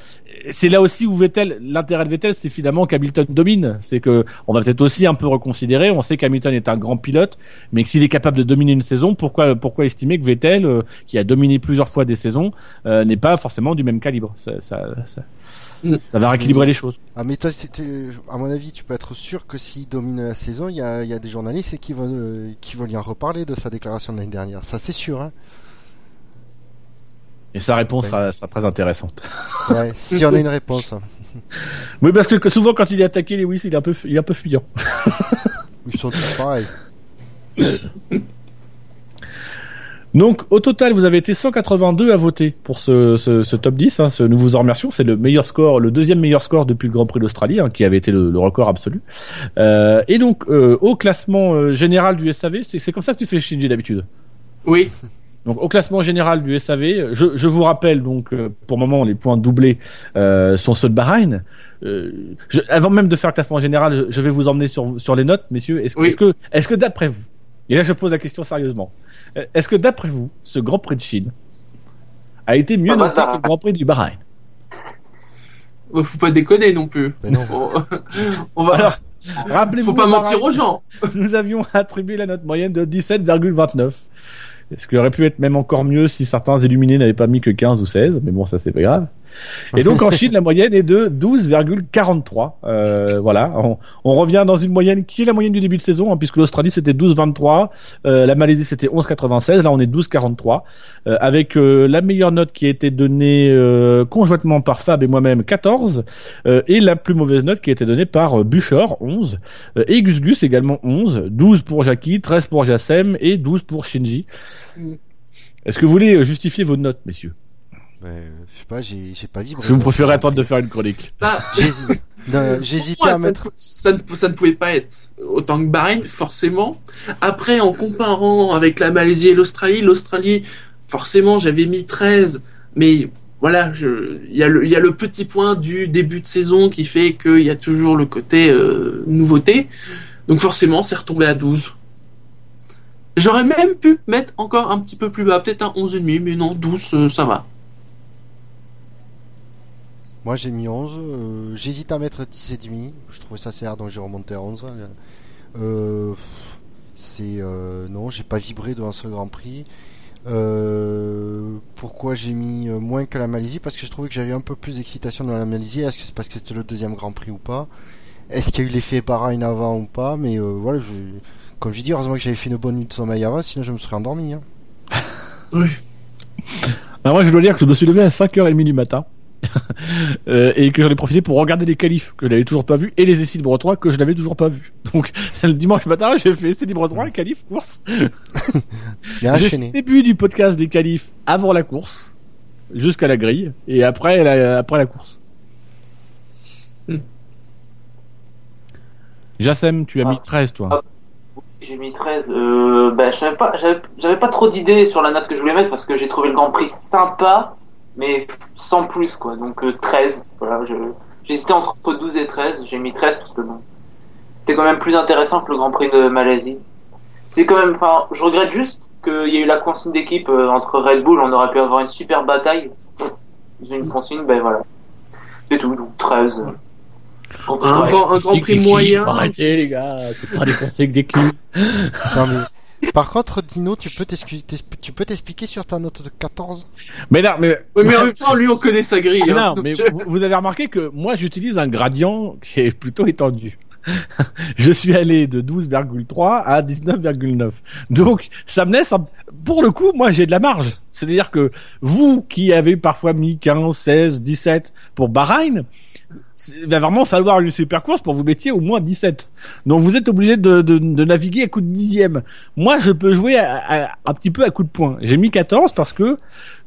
c'est là aussi où Vettel, l'intérêt de Vettel, c'est finalement qu'Hamilton domine. C'est que on va peut-être aussi un peu reconsidérer. On sait qu'Hamilton est un grand pilote, mais que s'il est capable de dominer une saison, pourquoi pourquoi estimer que Vettel, euh, qui a dominé plusieurs fois des saisons, euh, n'est pas forcément du même calibre? Ça, ça, ça, Mm. ça va rééquilibrer les choses. Ah, mais à mon avis, tu peux être sûr que s'il domine la saison, il y a, il y a des journalistes qui vont, euh, qui vont lui en reparler de sa déclaration de l'année dernière. Ça, c'est sûr. Hein. Et sa réponse Ouais. sera, sera très intéressante. Ouais, si on a une réponse. Oui, parce que, souvent quand il est attaqué, Lewis, il est un peu, il est un peu fuyant. Ils sont tous pareils. Donc, au total, vous avez été 182 à voter pour ce, ce, ce top 10. Hein, ce, nous vous en remercions. C'est le meilleur score, le deuxième meilleur score depuis le Grand Prix d'Australie, hein, qui avait été le, le record absolu. Euh, et donc, euh, au classement euh, général du SAV, c'est c'est comme ça que tu fais Shinji d'habitude? Oui. Donc, au classement général du SAV, je, je vous rappelle donc, euh, pour le moment, les points doublés euh, sont ceux de Bahreïn. Euh, je- avant même de faire le classement général, je, je vais vous emmener sur, sur les notes, messieurs. Est-ce que, Oui. est-ce que, est-ce que d'après vous, et là je pose la question sérieusement, est-ce que d'après vous, ce Grand Prix de Chine a été mieux Ah bah, noté ça- que le Grand Prix du Bahreïn? Faut pas déconner non plus. Mais non. On, va, Alors, Rappelez-vous, faut pas mentir aux gens. Nous avions attribué la note moyenne de 17,29. Ce qui aurait pu être même encore mieux si certains illuminés n'avaient pas mis que 15 ou 16, mais bon, ça c'est pas grave. Et donc en Chine, la moyenne est de 12,43. Euh, voilà, on, on revient dans une moyenne qui est la moyenne du début de saison, hein, puisque l'Australie c'était 12,23, euh, la Malaisie c'était 11,96, là on est 12,43, euh, avec euh, la meilleure note qui a été donnée euh, conjointement par Fab et moi-même 14, euh, et la plus mauvaise note qui a été donnée par Bouchard 11, euh, et Gus Gus également 11, 12 pour Jackie, 13 pour Jassem et 12 pour Shinji. Mm. Est-ce que vous voulez justifier vos notes, messieurs? Ouais, euh, je sais pas, j'ai j'ai pas vibré. Parce que vous préférez attendre de faire une chronique. Pour J'hésitais à ça, mettre. ne, ça, ne, ça ne pouvait pas être autant que Bahreïn, forcément. Après, en comparant avec la Malaisie et l'Australie, l'Australie, forcément, j'avais mis 13, mais voilà, je- il y, a le- il y a le petit point du début de saison qui fait qu'il y a toujours le côté euh, nouveauté. Donc forcément, c'est retombé à 12. J'aurais même pu mettre encore un petit peu plus bas, peut-être un 11,5, mais non, 12, euh, ça va. Moi j'ai mis 11. euh, J'hésite à mettre 10,5. Je trouvais ça sévère donc j'ai remonté à 11. Euh, c'est. euh, non, j'ai pas vibré devant ce Grand Prix. Pourquoi j'ai mis moins que la Malaisie? Parce que je trouvais que j'avais un peu plus d'excitation dans la Malaisie. Est-ce que c'est parce que c'était le deuxième Grand Prix ou pas? Est-ce qu'il y a eu l'effet Bahreïn avant ou pas? Mais voilà, comme je dis, heureusement que j'avais fait une bonne nuit de sommeil avant, sinon je me serais endormi. hein. Oui. Alors moi, je dois dire que je me suis levé à 5h30 du matin. Euh, et que j'en ai profité pour regarder les qualifs que je n'avais toujours pas vu et les essais libre 3 que je n'avais toujours pas vu. Donc le dimanche matin j'ai fait essais libre 3, qualif, course. J'ai fait le début du podcast des qualifs avant la course jusqu'à la grille et après la, après la course. Hmm. Jassem, tu as Ah. mis 13 toi. J'ai mis 13. Euh, ben, pas, j'avais pas trop d'idées sur la note que je voulais mettre parce que j'ai trouvé le Grand Prix sympa, mais sans plus, quoi. Donc, euh, 13. Voilà, je, j'hésitais entre 12 et 13. J'ai mis 13 parce que bon. C'était quand même plus intéressant que le Grand Prix de Malaisie. C'est quand même, enfin, je regrette juste qu'il y ait eu la consigne d'équipe euh, entre Red Bull. On aurait pu avoir une super bataille. Une consigne, ben voilà. C'est tout, donc 13. euh. Un, ouais. grand, un grand prix moyen. Arrêtez les gars, c'est pas des conseils des culs. Non, mais... Par contre, Dino, tu peux t'expliquer sur ta note de 14 Mais non, mais Oui, mais en même temps, lui, on connaît sa grille. Mais hein, non, mais vous, vous avez remarqué que moi j'utilise un gradient qui est plutôt étendu. je suis allé de 12,3 à 19,9. Donc ça me laisse, un- pour le coup, moi j'ai de la marge. C'est-à-dire que vous qui avez parfois mis 15, 16, 17 pour Bahreïn, il va vraiment falloir une super course pour vous mettiez au moins 17. Donc vous êtes obligé de, naviguer à coup de dixième. Moi je peux jouer à- un petit peu à coup de poing. J'ai mis 14 parce que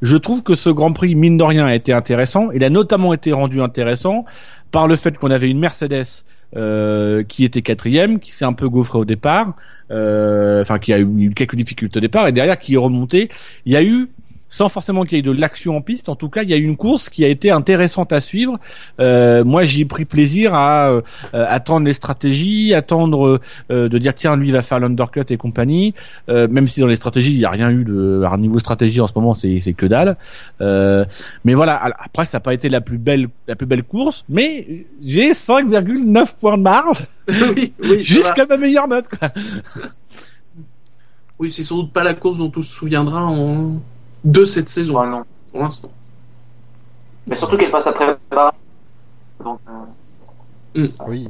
je trouve que ce Grand Prix, mine de rien, a été intéressant. Il a notamment été rendu intéressant par le fait qu'on avait une Mercedes euh, qui était quatrième, qui s'est un peu gaufrée au départ, euh, enfin qui a eu quelques difficultés au départ, et derrière qui est remonté. Il y a eu, sans forcément qu'il y ait de l'action en piste, en tout cas, il y a eu une course qui a été intéressante à suivre. Euh, moi, j'y ai pris plaisir à euh, attendre les stratégies, attendre euh, de dire tiens, lui il va faire l'undercut et compagnie. Euh, même si dans les stratégies, il n'y a rien eu de à niveau stratégie en ce moment, c'est c'est que dalle. Euh, mais voilà, après ça n'a pas été la plus belle la plus belle course, mais j'ai 5,9 points de marge oui, oui, jusqu'à ma meilleure note. Quoi. Oui, c'est sans doute pas la course dont on se souviendra en... de cette saison, non. pour l'instant. Mais surtout qu'elle passe après. Donc, euh, Oui.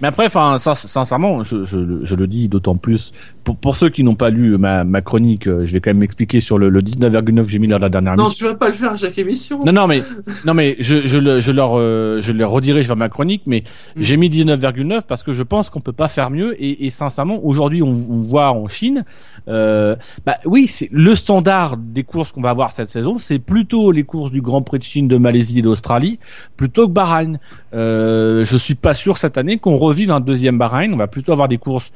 Mais après, enfin, sincèrement, je, je, le- je le dis d'autant plus pour, pour ceux qui n'ont pas lu ma, ma chronique, euh, je vais quand même m'expliquer sur le, le 19,9 que j'ai mis lors de la dernière Non, émission. tu vas pas le faire à chaque émission. Non, non, mais non, mais je, je, le, je leur euh, je leur redirige vers ma chronique, mais Mm. j'ai mis 19,9 parce que je pense qu'on peut pas faire mieux et, et sincèrement, aujourd'hui, on, on voit en Chine, euh, bah oui, c'est le standard des courses qu'on va avoir cette saison, c'est plutôt les courses du Grand Prix de Chine, de Malaisie et d'Australie, plutôt que Bahreïn. Euh, je suis pas sûr cette année qu'on revive un deuxième Bahreïn. On va plutôt avoir des courses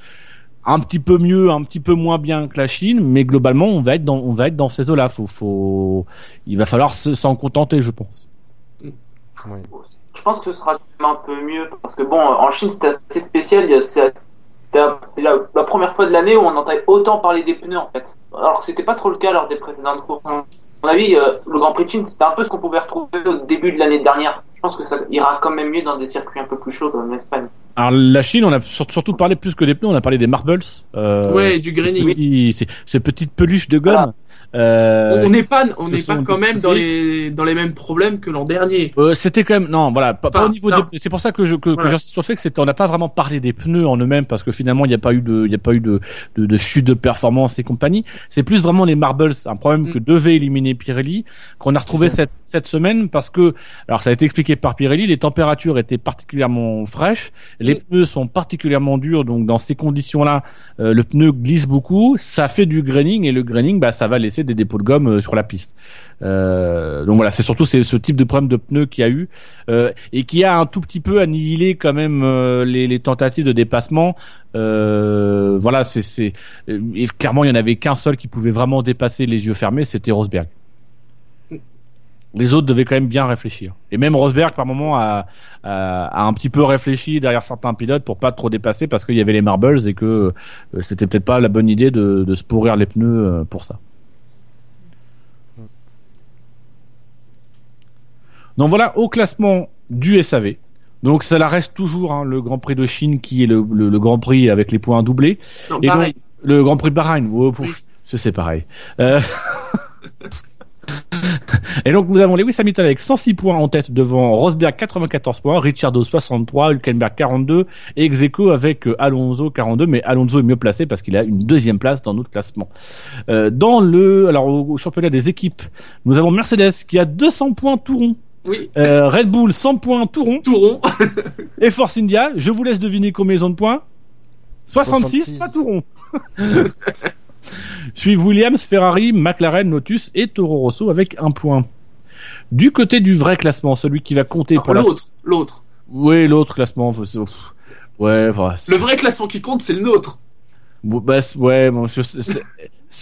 un petit peu mieux, un petit peu moins bien que la Chine, mais globalement, on va être dans, on va être dans ces eaux-là. Faut, faut, il va falloir se- s'en contenter, je pense. je pense que ce sera un peu mieux parce que bon, en Chine c'était assez spécial. c'était la, la première fois de l'année où on entendait autant parler des pneus en fait. Alors que c'était pas trop le cas lors des précédentes courses. À mon avis, euh, le Grand Prix de Chine c'était un peu ce qu'on pouvait retrouver au début de l'année dernière. Je pense que ça ira quand même mieux dans des circuits un peu plus chauds comme l'Espagne. Alors la Chine, on a sur- surtout parlé plus que des pneus, on a parlé des marbles. Euh, Ouais, du graining. Ces, ces petites peluches de gomme. Voilà. Euh, on n'est pas, on n'est pas quand même dans les, dans les mêmes problèmes que l'an dernier. Euh, c'était quand même non voilà pas, pas au niveau des c'est pour ça que je que, que Voilà. j'insiste sur le fait que c'était on n'a pas vraiment parlé des pneus en eux-mêmes parce que finalement il n'y a pas eu de il y a pas eu de, de de chute de performance et compagnie c'est plus vraiment les marbles un problème Mm. que devait éliminer Pirelli qu'on a retrouvé C'est cette cette semaine parce que alors ça a été expliqué par Pirelli les températures étaient particulièrement fraîches les Mm. pneus sont particulièrement durs donc dans ces conditions là le pneu glisse beaucoup ça fait du graining et le graining bah ça va laisser des dépôts de gomme euh, sur la piste euh, donc voilà, c'est surtout c'est ce type de problème de pneus qu'il y a eu euh, et qui a un tout petit peu annihilé quand même les, tentatives de dépassement. Voilà, c'est et clairement il y en avait qu'un seul qui pouvait vraiment dépasser les yeux fermés, c'était Rosberg. Les autres devaient quand même bien réfléchir. Et même Rosberg, par moment, a, un petit peu réfléchi derrière certains pilotes pour pas trop dépasser parce qu'il y avait les marbles et que c'était peut-être pas la bonne idée de, se pourrir les pneus pour ça. Donc voilà, au classement du SAV. Donc ça la reste toujours hein, le Grand Prix de Chine qui est le, le, le Grand Prix avec les points doublés. Non, Et donc, le Grand Prix de Bahreïn. pour- Oui. c'est pareil. Euh, Et donc nous avons Lewis Hamilton avec 106 points en tête devant Rosberg 94 points, Ricciardo 63, Hülkenberg 42 et Execo avec euh, Alonso 42. Mais Alonso est mieux placé parce qu'il a une deuxième place dans notre classement. Euh, dans le alors au, au championnat des équipes, nous avons Mercedes qui a 200 points tout rond. Oui, Euh, Red Bull 100 points tout rond tout rond. et Force India. Je vous laisse deviner combien ils ont de points. 66, 66. pas tout rond. Suivent Williams, Ferrari, McLaren, Lotus et Toro Rosso avec un point. Du côté du vrai classement, celui qui va compter pour la... l'autre, l'autre. Oui, l'autre classement. Ouais, voilà. Le vrai classement qui compte, c'est le nôtre. Bah, ouais, bon, je-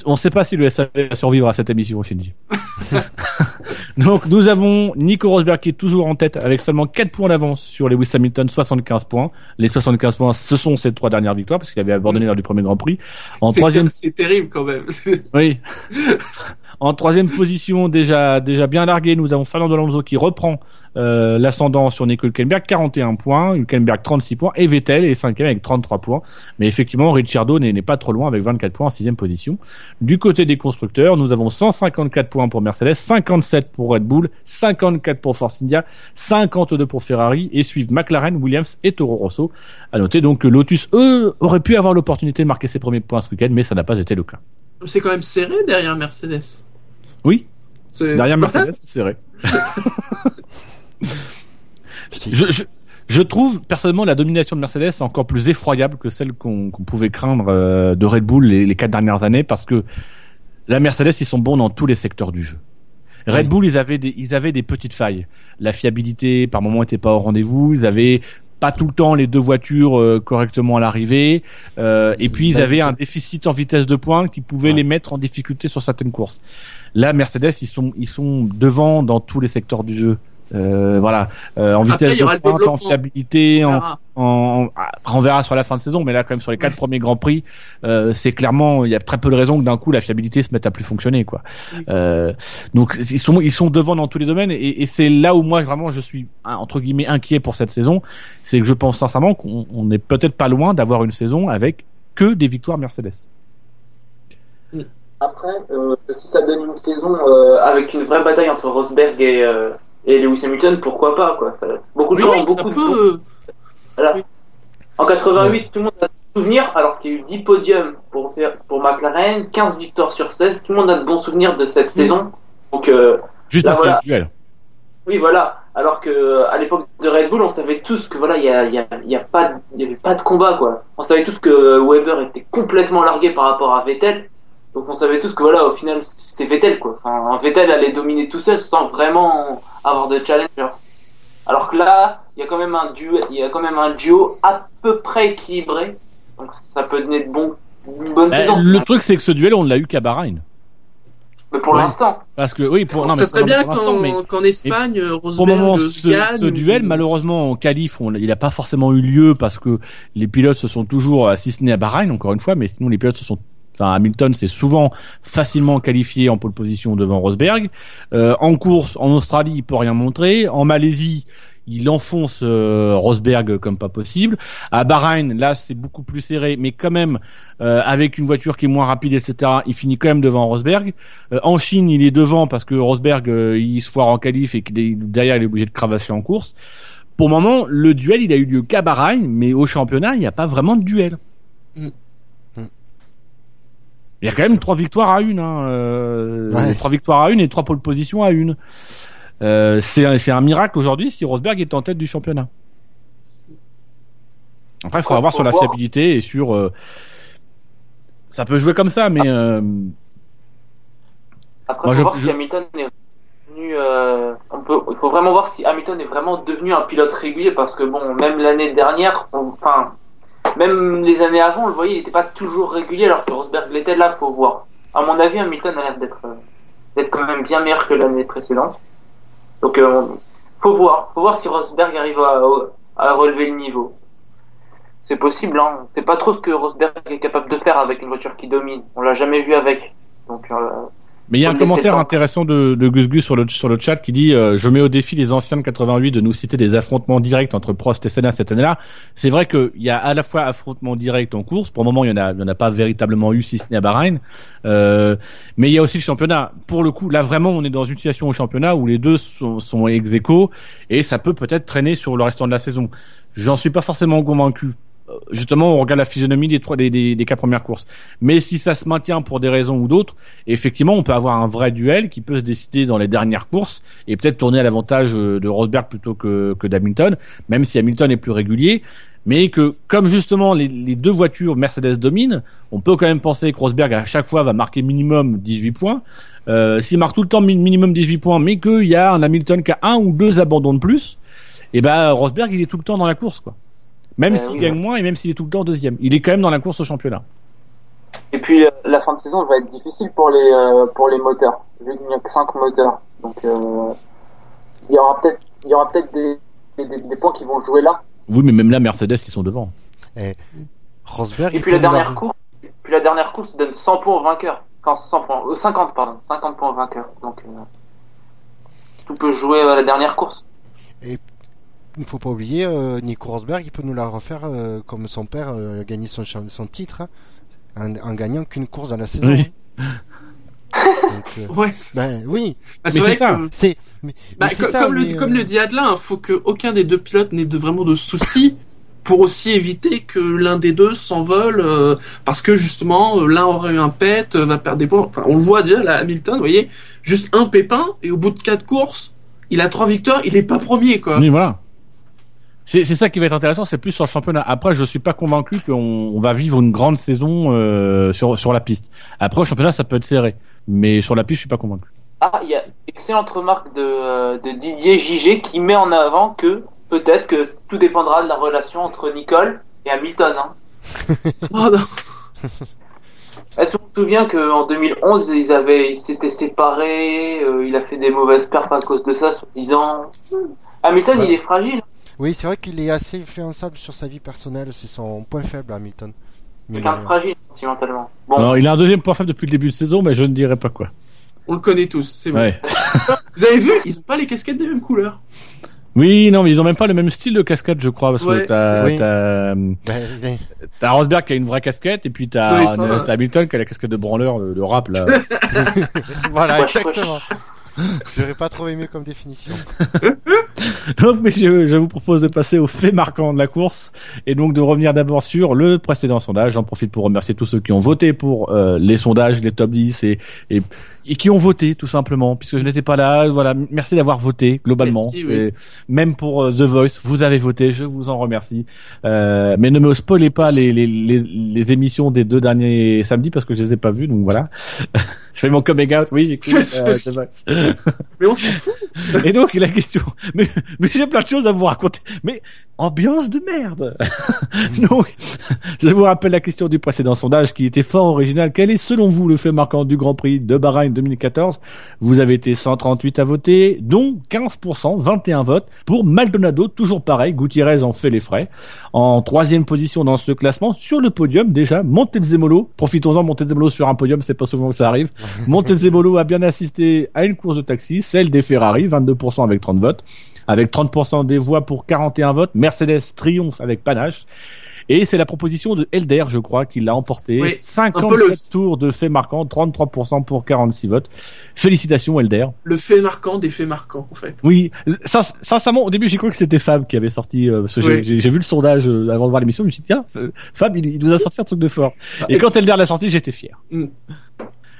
on sait pas si le SAV va survivre à cette émission, Shinji. Donc, nous avons Nico Rosberg qui est toujours en tête avec seulement 4 points d'avance sur Lewis Hamilton, 75 points. Les 75 points, ce sont ses trois dernières victoires parce qu'il avait abandonné lors du premier Grand Prix. En C'est- troisième, C'est terrible quand même. oui. En troisième position, déjà, déjà bien largué, nous avons Fernando Alonso qui reprend euh, l'ascendant sur Nico Hülkenberg, 41 points, Hülkenberg 36 points, et Vettel est cinquième avec 33 points. Mais effectivement, Ricciardo n'est pas trop loin avec 24 points en sixième position. Du côté des constructeurs, nous avons 154 points pour Mercedes, 57 pour Red Bull, 54 pour Force India, 52 pour Ferrari, et suivent McLaren, Williams et Toro Rosso. À noter donc que Lotus, eux, auraient pu avoir l'opportunité de marquer ses premiers points ce week-end, mais ça n'a pas été le cas. c'est quand même serré derrière Mercedes. Oui, Derrière Mercedes, c'est vrai. je, je, je trouve personnellement la domination de Mercedes encore plus effroyable que celle qu'on pouvait craindre euh, de Red Bull les, les quatre dernières années parce que la Mercedes ils sont bons dans tous les secteurs du jeu. Red Oui. Bull ils avaient des ils avaient des petites failles. La fiabilité par moment était pas au rendez-vous. Ils avaient pas tout le temps les deux voitures euh, correctement à l'arrivée euh, et puis ils La avaient un déficit en vitesse de pointe qui pouvait Ouais. les mettre en difficulté sur certaines courses. Là, Mercedes, ils sont, ils sont devant dans tous les secteurs du jeu. Euh, voilà, Euh, en vitesse de pointe, en fiabilité, On en, verra. en, en- on verra sur la fin de saison, mais là, quand même, sur les quatre premiers grands prix, euh, c'est clairement, il y a très peu de raisons que d'un coup la fiabilité se mette à plus fonctionner, quoi. Oui. Euh, donc, ils sont, ils sont devant dans tous les domaines, et, et c'est là où moi vraiment je suis entre guillemets inquiet pour cette saison, c'est que je pense sincèrement qu'on on n'est peut-être pas loin d'avoir une saison avec que des victoires Mercedes. Après, euh, si ça donne une saison euh, avec une vraie bataille entre Rosberg et, euh, et Lewis Hamilton, pourquoi pas quoi. Ça- beaucoup de Oui, gens beaucoup de peut. Voilà. Oui. En 88, tout le monde a de souvenirs, alors qu'il y a eu 10 podiums pour, faire- pour McLaren, 15 victoires sur 16. Tout le monde a de bons souvenirs de cette saison. Donc, euh, Juste Là, parce voilà. le duel. oui, voilà. Alors que à l'époque de Red Bull, on savait tous que voilà, il y a, il y a, y a pas, y avait pas de combat quoi. On savait tous que Weber était complètement largué par rapport à Vettel. Donc on savait tous que voilà, au final, c'est Vettel quoi. Enfin, Vettel allait dominer tout seul sans vraiment avoir de challenger. Alors que là, il y a quand même un duo, il y a quand même un duo à peu près équilibré. Donc ça peut donner de bons, une bonne Eh, saison. le truc, c'est que ce duel, on l'a eu qu'à Bahreïn. Mais pour Ouais. l'instant, Parce que oui, pour, non, mais ça serait bien mais qu'en Espagne, pour le Rosberg moment, ce, gagne. ce duel, malheureusement, en qualif, on- il n'a pas forcément eu lieu parce que les pilotes se sont toujours, euh, si ce n'est à Bahreïn, encore une fois, mais sinon les pilotes se sont Enfin, Hamilton s'est souvent facilement qualifié en pole position devant Rosberg. Euh, en course, en Australie, il peut rien montrer. En Malaisie, il enfonce euh, Rosberg comme pas possible. À Bahreïn, là, c'est beaucoup plus serré, mais quand même, euh, avec une voiture qui est moins rapide, etc., il finit quand même devant Rosberg. Euh, en Chine, il est devant parce que Rosberg, euh, il se foire en qualif et qu'il est derrière, il est obligé de cravacher en course. Pour le moment, le duel, il a eu lieu qu'à Bahreïn, mais au championnat, il n'y a pas vraiment de duel. Mm. Il y a quand même trois victoires à une, hein, euh, Ouais. trois victoires à une et trois pole positions à une. Euh, c'est un, c'est un miracle aujourd'hui si Rosberg est en tête du championnat. Après, il faut Ouais, voir faut sur la voir. fiabilité et sur. euh, ça peut jouer comme ça, mais euh, Après, Moi, faut je- voir je- si Hamilton est devenu. euh, on peut, il faut vraiment voir si Hamilton est vraiment devenu un pilote régulier parce que bon, même l'année dernière, on- enfin, même les années avant, on le voyait, il n'était pas toujours régulier alors que Rosberg l'était. Là, faut voir. À mon avis, Hamilton a l'air d'être euh, d'être quand même bien meilleur que l'année précédente. Donc, euh, faut voir, faut voir si Rosberg arrive à, à relever le niveau. C'est possible, hein. C'est pas trop ce que Rosberg est capable de faire avec une voiture qui domine. On l'a jamais vu avec. Donc, euh, Mais il y a un commentaire intéressant de, de Gus Gus sur le, sur le chat qui dit euh, Je mets au défi les anciens de 88 de nous citer des affrontements directs entre Prost et Senna cette année-là. C'est vrai qu'il y a à la fois affrontements directs en course. Pour le moment, il n'y en, a- il y en a pas véritablement eu, si ce n'est à Bahreïn. Euh, mais il y a aussi le championnat. Pour le coup, là, vraiment, on est dans une situation au championnat où les deux sont, sont ex aequo et ça peut peut-être traîner sur le restant de la saison. J'en suis pas forcément convaincu. Justement, on regarde la physionomie des trois, des, des, des quatre premières courses. Mais si ça se maintient pour des raisons ou d'autres, effectivement, on peut avoir un vrai duel qui peut se décider dans les dernières courses et peut-être tourner à l'avantage euh, de Rosberg plutôt que, que d'Hamilton, même si Hamilton est plus régulier. Mais que, comme justement les, les deux voitures Mercedes dominent, on peut quand même penser que Rosberg à chaque fois va marquer minimum 18 points. Euh, S'il marque tout le temps mi- minimum 18 points, mais qu'il y a un Hamilton qui a un ou deux abandons de plus, et ben Rosberg il est tout le temps dans la course quoi. Même Euh, s'il oui, gagne moins et même s'il est tout le temps deuxième, il est quand même dans la course au championnat. Et puis euh, la fin de saison va être difficile pour les euh, pour les moteurs, vu qu'il n'y a que 5 moteurs. Donc euh, il y aura peut-être il y aura peut-être des, des, points qui vont jouer là. Oui, mais même là Mercedes ils sont devant. Rosberg, Et il puis peut la dernière course, puis la dernière course donne 100 points au vainqueur. Enfin 100 points, euh, 50 pardon, 50 points au vainqueur. Donc euh, tout peut jouer à la dernière course. Il ne faut pas oublier, euh, Nico Rosberg, il peut nous la refaire euh, comme son père euh, a gagné son, titre, hein, en, en gagnant qu'une course dans la saison. Oui. hein. Donc, euh, Ouais, c'est ben oui, bah, c'est ça. que- c'est. Mais, Bah, mais c'est co- ça, comme, le, mais, comme le dit Adelin, il faut que aucun des deux pilotes n'ait de, vraiment de soucis pour aussi éviter que l'un des deux s'envole euh, parce que justement euh, l'un aurait eu un pet, euh, va perdre des points. Enfin, on le voit déjà là, Hamilton, vous voyez, juste un pépin et au bout de quatre courses, il a trois victoires, il est pas premier quoi. Oui, voilà. C'est c'est ça qui va être intéressant, c'est plus sur le championnat. Après, je suis pas convaincu qu'on on va vivre une grande saison euh, sur sur la piste. Après, au championnat, ça peut être serré, mais sur la piste, je suis pas convaincu. Ah, il y a une excellente remarque de, de Didier JG qui met en avant que peut-être que tout dépendra de la relation entre Nicole et Hamilton. Hein. Oh, non. Eh, tu te souviens qu'en 2011, ils avaient, ils s'étaient séparés, euh, il a fait des mauvaises perfs à cause de ça, soi-disant. Hamilton, Ouais. il est fragile. Oui, c'est vrai qu'il est assez influençable sur sa vie personnelle, c'est son point faible, Hamilton. Mais bon, de fragile, sentimentalement. Bon, Alors, il a un deuxième point faible depuis le début de saison, mais je ne dirai pas quoi. On le connaît tous, c'est bon. Ouais. Vous avez vu, ils ont pas les casquettes des mêmes couleurs. Oui, non, mais ils ont même pas le même style de casquette, je crois, parce Ouais. que t'as Oui. t'as Rosberg qui a une vraie casquette, et puis t'as Hamilton qui a la casquette de branleur de, de rap là. voilà, exactement. J'aurais pas trouvé mieux comme définition. Donc, messieurs, je vous propose de passer aux faits marquants de la course et donc de revenir d'abord sur le précédent sondage. J'en profite pour remercier tous ceux qui ont voté pour euh, les sondages, les top 10 et, et, et qui ont voté tout simplement, puisque je n'étais pas là. Voilà, merci d'avoir voté globalement. Merci, oui. Et même pour euh, The Voice, vous avez voté, je vous en remercie. Euh, mais ne me spoilez pas les, les, les, les émissions des deux derniers samedis parce que je les ai pas vues, donc voilà. je fais mon coming out, oui, j'écoute euh, The Voice. Mais on s'en fout. Et donc la question, mais, mais j'ai plein de choses à vous raconter. Mais ambiance de merde. donc, je vous rappelle la question du précédent sondage qui était fort original. Quel est selon vous le fait marquant du Grand Prix de Bahreïn 2014 Vous avez été 138 à voter, dont 15%, 21 votes pour Maldonado. Toujours pareil, Gutiérrez en fait les frais. En troisième position dans ce classement, sur le podium déjà, Montezemolo. Profitons-en, Montezemolo sur un podium, c'est pas souvent que ça arrive. Montezemolo a bien assisté à une course de taxi, celle des Ferrari, 22% avec 30 votes. Avec 30% des voix pour 41 votes, Mercedes triomphe avec panache. Et c'est la proposition de Elder, je crois, qui l'a emporté. Oui, 57 un peu le- tours de faits marquants, 33% pour 46 votes. Félicitations Elder. Le fait marquant des faits marquants, en fait. Oui, sin- sincèrement, au début, j'ai cru que c'était Fab qui avait sorti. Euh, Oui. j'ai vu le sondage euh, avant de voir l'émission. Je me suis dit tiens, Fab, il, il nous a sorti un truc de fort. Et quand Elder l'a sorti, j'étais fier. Mm.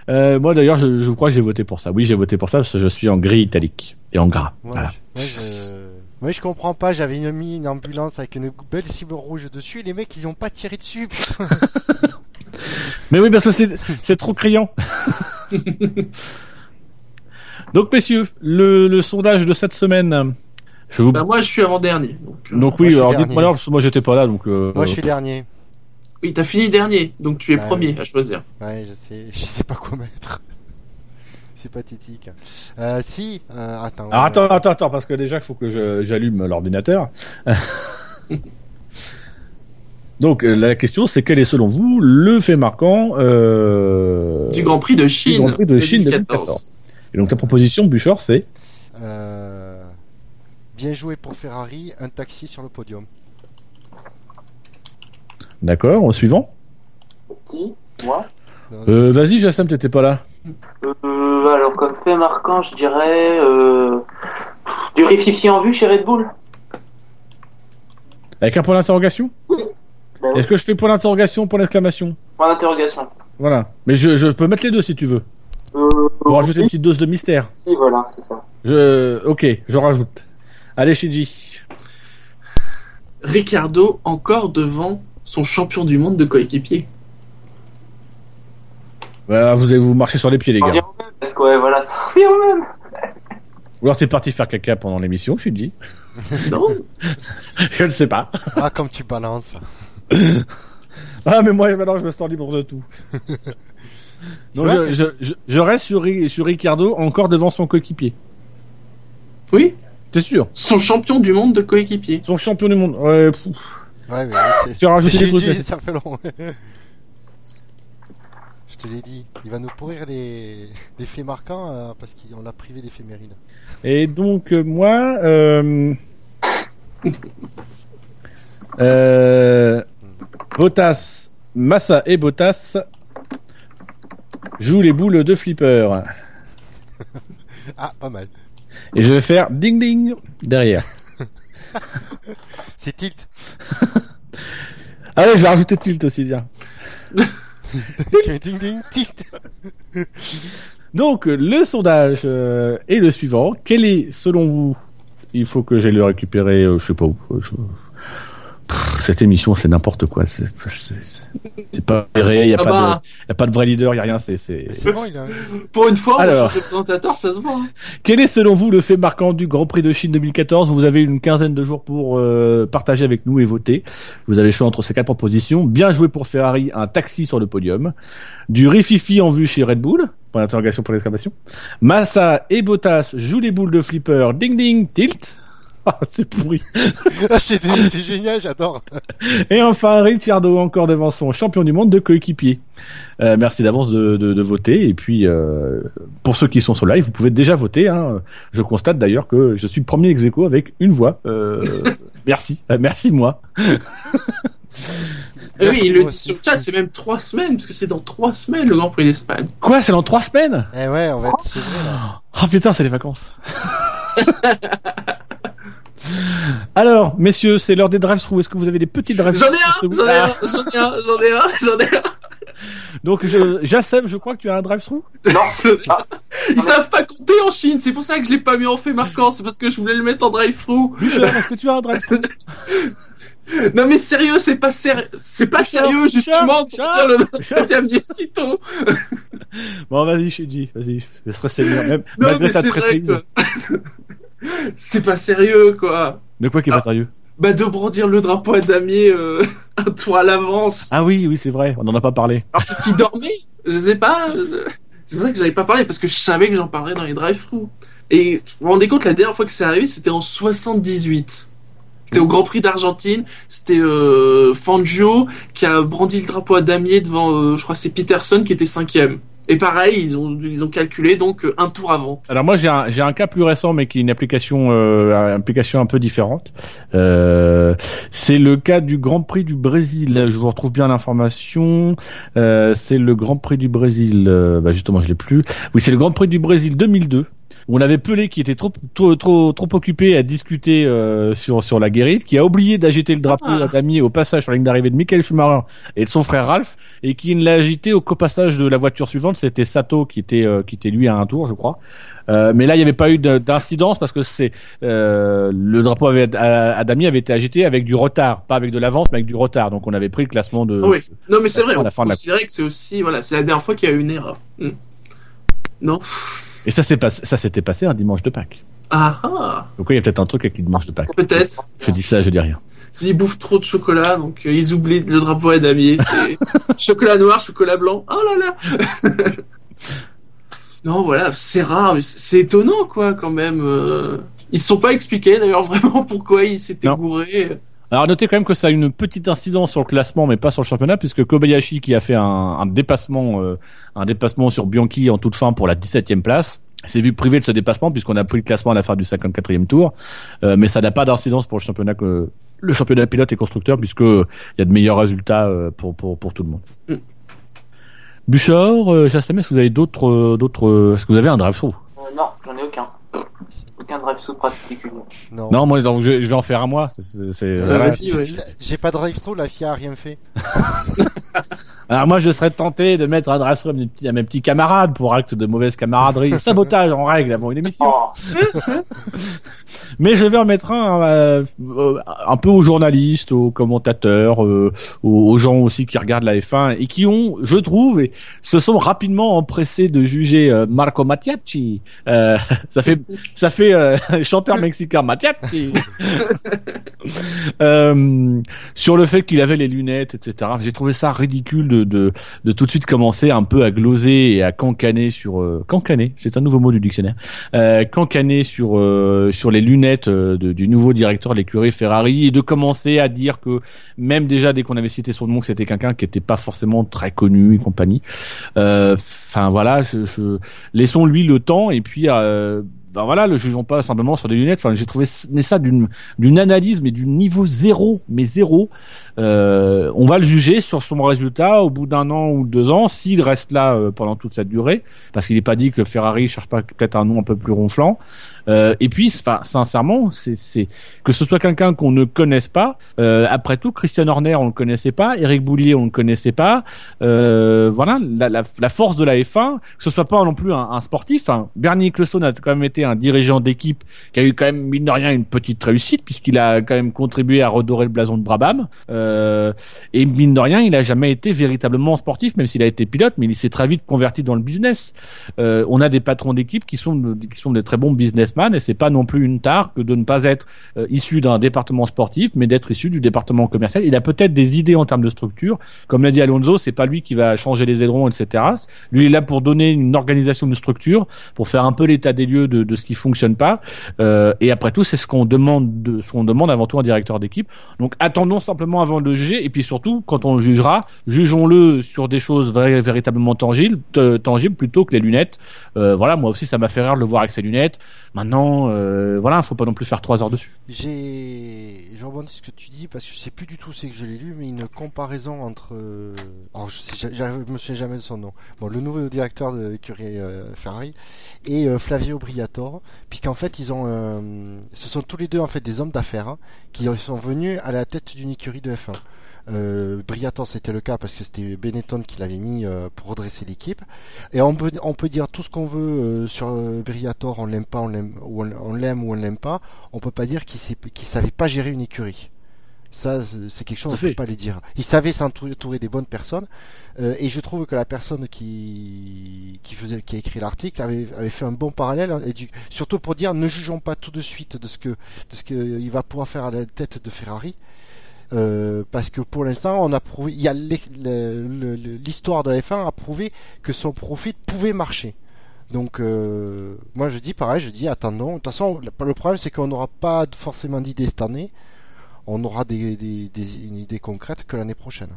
Euh, moi d'ailleurs, je, je crois que j'ai voté pour ça. Oui, j'ai voté pour ça parce que je suis en gris italique et en gras. Ouais, Voilà. je- ouais, je... comprends pas. J'avais une, mis une ambulance avec une belle cible rouge dessus. Et les mecs, ils ont pas tiré dessus. Mais oui, parce que c'est trop criant. Donc messieurs, le, le sondage de cette semaine. Je vous... Bah, moi, je suis avant-dernier. Donc, euh, Donc moi, oui, alors dites-moi alors, parce que moi j'étais pas là, donc. euh, Moi, je suis dernier. Oui, t'as fini dernier, donc tu es Bah, premier oui. à choisir. Ouais, je sais. Je sais pas quoi mettre. C'est pathétique. Euh, si. Euh, attends. Alors euh, attends, attends, attends, parce que déjà il faut que j'allume l'ordinateur. Donc la question c'est quel est selon vous le fait marquant euh, Du Grand Prix de Chine. du Grand Prix de Chine 2014. Et donc ta proposition, Bouchard, c'est Euh, bien joué pour Ferrari, un taxi sur le podium. D'accord. Au suivant. Qui Moi Euh, Vas-y, Jassem, t'étais pas là. euh, Alors, comme fait marquant, je dirais euh, du rififi en vue chez Red Bull. Avec un point d'interrogation. Ben oui, Est-ce que je fais point d'interrogation, point d'exclamation point d'interrogation. Voilà. Mais je, je peux mettre les deux si tu veux. Euh, Pour rajouter une oui, petite dose de mystère. voilà, c'est ça. Je, ok, je rajoute. Allez, Shinji. Ricardo encore devant son champion du monde de coéquipier. Bah, vous allez vous marcher sur les pieds, les gars. même, parce que ouais, voilà, ça revient au même. Ou alors t'es parti faire caca pendant l'émission, Shinji. Non je ne sais pas. Ah, comme tu balances. Ah, mais moi, maintenant, je me sens libre de tout. Donc, je, je, je- je reste sur, sur Ricardo encore devant son coéquipier. Oui T'es sûr? Son champion du monde de coéquipier. Son champion du monde. Ouais, pfff. Ouais, mais c'est Tu as rajouté c'est des trucs, Shinji, là. ça fait long. Je te l'ai dit, il va nous pourrir les, les faits marquants euh, parce qu'on l'a privé d'éphéméride. Et donc, euh, moi, euh, euh, Bottas, Massa et Bottas jouent les boules de flipper. Ah, pas mal. Et je vais faire ding ding derrière. C'est tilt. Allez, je vais rajouter tilt aussi, tiens. Ding ding, tilt. Donc, le sondage euh, est le suivant. Quel est, selon vous, il faut que j'aille le récupérer, euh, je sais pas où. euh, je- Pff, cette émission, c'est n'importe quoi. C'est pas vrai. Il n'y a, Ah pas bah, de- y a pas de vrai leader, il n'y a rien. C'est c'est- Mais c'est bon, il a. pour une fois, Alors. le présentateur, ça se voit. hein. Quel est selon vous le fait marquant du Grand Prix de Chine 2014 Vous avez une quinzaine de jours pour euh, partager avec nous et voter. Vous avez le choix entre ces quatre propositions. Bien joué pour Ferrari, un taxi sur le podium. Du rififi en vue chez Red Bull. Point d'interrogation pour l'exclamation. Massa et Bottas jouent les boules de flipper. Ding ding tilt. Ah, c'est pourri. Ah, c'est c'est génial, j'adore. Et enfin, Ricciardo encore devant son champion du monde de coéquipier. Euh, merci d'avance de, de, de voter. Et puis, euh, pour ceux qui sont sur live, vous pouvez déjà voter. Hein. Je constate d'ailleurs que je suis le premier ex aequo avec une voix. Euh, merci. Euh, merci moi. Oui, il le dit sur le chat, c'est même trois semaines, parce que c'est dans trois semaines le Grand Prix d'Espagne. Quoi, c'est dans trois semaines? Eh ouais, on va être là. Oh putain, c'est les vacances. Alors, messieurs, c'est l'heure des drive-through. Est-ce que vous avez des petits drive-through J'en ai un, j'en ai un, j'en ai un, j'en ai un, j'en ai un. Donc, je, Jassem, je crois que tu as un drive-through? Non, ah, Ils savent pas compter en Chine, c'est pour ça que je l'ai pas mis en fait marquant, c'est parce que je voulais le mettre en drive-through. Est-ce que tu as un drive-through? Non mais sérieux, c'est pas sérieux, c'est pas Richard, sérieux justement pour Richard, dire le si tôt. Bon, vas-y, Shinji, vas-y, je serai sérieux, même Non malgré mais ta traîtrise. c'est pas sérieux quoi. De quoi qui est pas Ah. sérieux Bah de brandir le drapeau à damier euh, un toit à l'avance. Ah oui, oui, c'est vrai, on en a pas parlé. Alors peut-être qu'il dormait, je sais pas. je- C'est pour ça que j'avais pas parlé parce que je savais que j'en parlerais dans les drive-through. Et vous vous rendez compte, la dernière fois que c'est arrivé, c'était en 78. C'était au Grand Prix d'Argentine. C'était euh, Fangio qui a brandi le drapeau à damier devant, euh, je crois, c'est Peterson qui était cinquième. Et pareil, ils ont ils ont calculé donc euh, un tour avant. Alors moi j'ai un un cas plus récent mais qui est une application euh, un peu différente. Euh, c'est le cas du Grand Prix du Brésil. Je vous retrouve bien l'information. Euh, c'est le Grand Prix du Brésil. bah justement je l'ai plus. Oui c'est le Grand Prix du Brésil 2002 où on avait Pelé qui était trop trop trop, trop occupé à discuter euh, sur sur la guérite, qui a oublié d'agiter le drapeau Ah. à damier au passage sur la ligne d'arrivée de Michael Schumacher et de son frère Ralph et qui ne l'a agité au copassage de la voiture suivante. C'était Sato qui était euh, qui était lui à un tour je crois. Euh, mais là, il n'y avait pas eu de- d'incidence parce que c'est euh, le drapeau avait, à, à damier avait été agité avec du retard, pas avec de l'avance, mais avec du retard. Donc, on avait pris le classement de. Ah oui. Non mais c'est vrai, on la fin de la- que c'est aussi voilà, c'est la dernière fois qu'il y a eu une erreur. Hmm. Non. Et ça s'est passé, ça s'était passé un dimanche de Pâques. Ah ah, Donc, il y a peut-être un truc avec les dimanches de Pâques. peut-être. Je dis ça, je dis rien. Ils bouffent trop de chocolat, donc euh, ils oublient le drapeau à damier. C'est chocolat noir, chocolat blanc. Oh là là Non, voilà, c'est rare, mais c'est étonnant, quoi, quand même. euh. Ils se sont pas expliqués, d'ailleurs, vraiment, pourquoi ils s'étaient gourés. Alors notez quand même que ça a une petite incidence sur le classement, mais pas sur le championnat, puisque Kobayashi qui a fait un, un dépassement, euh, un dépassement sur Bianchi en toute fin pour la 17e place, s'est vu privé de ce dépassement puisqu'on a pris le classement à la fin du 54e tour, Euh, mais ça n'a pas d'incidence pour le championnat que le championnat pilote et constructeur puisque il y a de meilleurs résultats euh, pour pour pour tout le monde. Mm. Bouchard, euh, Chassamet, est-ce que vous avez d'autres euh, d'autres euh, est-ce que vous avez un drive-through Euh, non, j'en ai aucun. Aucun drive sous particulier. Non. Non, moi donc je, je vais en faire un moi. C'est, c'est- Euh, voilà. vas-y, ouais. J'ai pas de drive-through, la FIA a rien fait. Alors moi, je serais tenté de mettre un drive-through à mes petits, camarades pour acte de mauvaise camaraderie, sabotage en règle avant une émission. Oh, Mais je vais en mettre un euh, euh, un peu aux journalistes, aux commentateurs, euh, aux, gens aussi qui regardent la F1 et qui ont, je trouve, et se sont rapidement empressés de juger euh, Marco Mattiacci. Ça fait ça fait chanteur mexicain Mattiacci. Sur le fait qu'il avait les lunettes, etc. J'ai trouvé ça ridicule de, de, de tout de suite commencer un peu à gloser et à cancaner sur euh, cancaner, c'est un nouveau mot du dictionnaire, euh, cancaner sur euh, sur les lunettes euh, du nouveau directeur de l'écurie Ferrari et de commencer à dire que même déjà dès qu'on avait cité son nom que c'était quelqu'un qui était pas forcément très connu et compagnie. Euh, Enfin voilà, je, je- laissons-lui le temps et puis. Ben voilà, le jugeons pas simplement sur des lunettes. Enfin, j'ai trouvé mais ça d'une d'une analyse, mais du niveau zéro, mais zéro. Euh, on va le juger sur son résultat au bout d'un an ou deux ans, s'il reste là euh, pendant toute cette durée, parce qu'il n'est pas dit que Ferrari cherche pas peut-être un nom un peu plus ronflant. Euh, et puis, enfin, sincèrement, c'est que ce soit quelqu'un qu'on ne connaisse pas. euh, après tout, Christian Horner, on le connaissait pas, Eric Boulier, on le connaissait pas. Euh, voilà, la, la, force de la F1, que ce soit pas non plus un, un sportif. Hein. Bernie Ecclestone a quand même été un dirigeant d'équipe qui a eu quand même mine de rien une petite réussite puisqu'il a quand même contribué à redorer le blason de Brabham. Euh, et mine de rien, il a jamais été véritablement sportif, même s'il a été pilote, mais il s'est très vite converti dans le business. Euh, on a des patrons d'équipe qui sont qui sont des très bons et c'est pas non plus une tare que de ne pas être euh, issu d'un département sportif, mais d'être issu du département commercial. Il a peut-être des idées en termes de structure, comme l'a dit Alonso, c'est pas lui qui va changer les ailerons, etc. Lui il est là pour donner une organisation, une structure, pour faire un peu l'état des lieux de, de ce qui fonctionne pas. Euh, et après tout, c'est ce qu'on demande, de, ce qu'on demande avant tout à un directeur d'équipe. Donc attendons simplement avant de juger, et puis surtout quand on jugera, jugeons-le sur des choses véritablement tangibles, t- tangibles plutôt que les lunettes. Euh, voilà, moi aussi ça m'a fait rire de le voir avec ses lunettes. Maintenant, euh, voilà, faut pas non plus faire trois heures dessus. J'ai, je rebondis ce que tu dis parce que je sais plus du tout c'est que je l'ai lu, mais une comparaison entre, euh, je sais, me souviens jamais de son nom. Bon, le nouveau directeur de l'écurie euh, Ferrari et euh, Flavio Briatore, puisqu'en fait ils ont, ce sont tous les deux en fait des hommes d'affaires hein, qui sont venus à la tête d'une écurie de F1. Euh, Briatore c'était le cas parce que c'était Benetton qui l'avait mis euh, pour redresser l'équipe. Et on peut, on peut dire tout ce qu'on veut euh, sur euh, Briatore, on l'aime pas, on l'aime, ou on, l'aime ou on l'aime pas. On peut pas dire qu'il qu'il savait pas gérer une écurie. Ça, c'est quelque chose, Tout on à fait. peut pas les dire. Il savait s'entourer entourer des bonnes personnes. Euh, et je trouve que la personne qui, qui faisait, qui a écrit l'article avait, avait fait un bon parallèle. hein, et du- surtout pour dire, ne jugeons pas tout de suite de ce que, de ce qu'il va pouvoir faire à la tête de Ferrari. Euh, parce que pour l'instant, on a prouvé, il y a l'histoire de la F1 a prouvé que son profit pouvait marcher. Donc, euh, moi je dis pareil, je dis attendons. De toute façon, le problème c'est qu'on n'aura pas forcément d'idée cette année. On aura des, des, des- une idée concrète que l'année prochaine.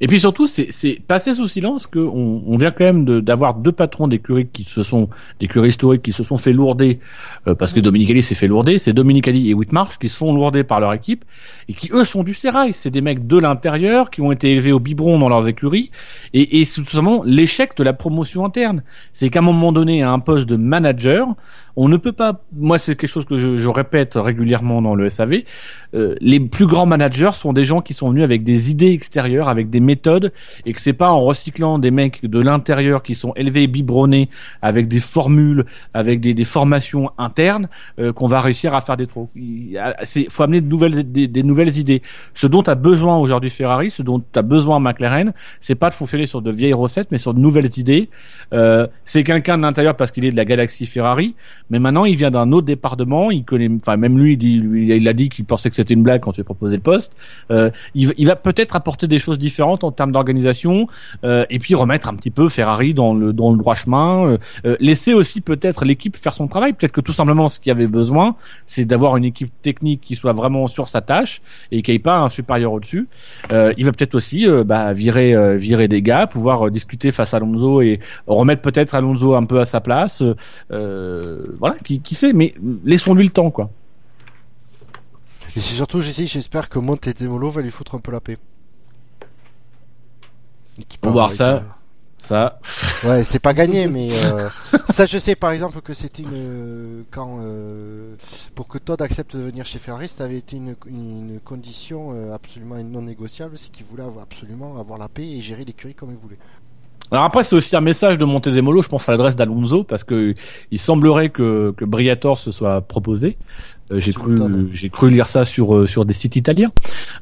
Et puis surtout, c'est passé sous silence que on, vient quand même de- d'avoir deux patrons d'écuries qui se sont d'écuries historiques qui se sont fait lourder euh, parce que Dominicali s'est fait lourder. C'est Dominicali et Whitmarsh qui se font lourder par leur équipe et qui eux sont du sérail. C'est des mecs de l'intérieur qui ont été élevés au biberon dans leurs écuries et, et c'est tout simplement l'échec de la promotion interne. C'est qu'à un moment donné, à un poste de manager, on ne peut pas. Moi, c'est quelque chose que je, je répète régulièrement dans le SAV. euh, les plus grands managers sont des gens qui sont venus avec des idées extérieures, avec des méthodes, et que c'est pas en recyclant des mecs de l'intérieur qui sont élevés, biberonnés, avec des formules, avec des, formations internes, euh, qu'on va réussir à faire des trous. Il faut amener de nouvelles, des, nouvelles idées. Ce dont a besoin aujourd'hui Ferrari, ce dont a besoin McLaren, c'est pas de fonctionner sur de vieilles recettes, mais sur de nouvelles idées. Euh, c'est quelqu'un de l'intérieur parce qu'il est de la galaxie Ferrari, mais maintenant il vient d'un autre département. Il connaît, enfin même lui, il, a dit qu'il pensait que c'était une blague quand tu lui proposé le poste. Euh, il va peut-être apporter des choses différentes en termes d'organisation, euh, et puis remettre un petit peu Ferrari dans le droit chemin, euh, euh, laisser aussi peut-être l'équipe faire son travail. Peut-être que tout simplement ce qu'il avait besoin, c'est d'avoir une équipe technique qui soit vraiment sur sa tâche et qui ait pas un supérieur au-dessus. Il va peut-être aussi bah, virer virer des gars, pouvoir discuter face à Alonso et remettre peut-être Alonso un peu à sa place. Voilà, qui, sait, mais laissons-lui le temps, quoi. Et c'est surtout, j'espère que Montezemolo va lui foutre un peu la paix. On va voir ça. euh, Ça, Ouais, c'est pas gagné, mais euh, ça, je sais par exemple que c'était une quand euh, pour que Todd accepte de venir chez Ferrari, ça avait été une, une condition absolument non négociable, c'est qu'il voulait avoir, absolument avoir la paix et gérer l'écurie comme il voulait. Alors après, c'est aussi un message de Montezemolo, je pense à l'adresse d'Alonso, parce que il semblerait que, que Briator se soit proposé. Euh, j'ai cru, j'ai cru lire ça sur euh, sur des sites italiens.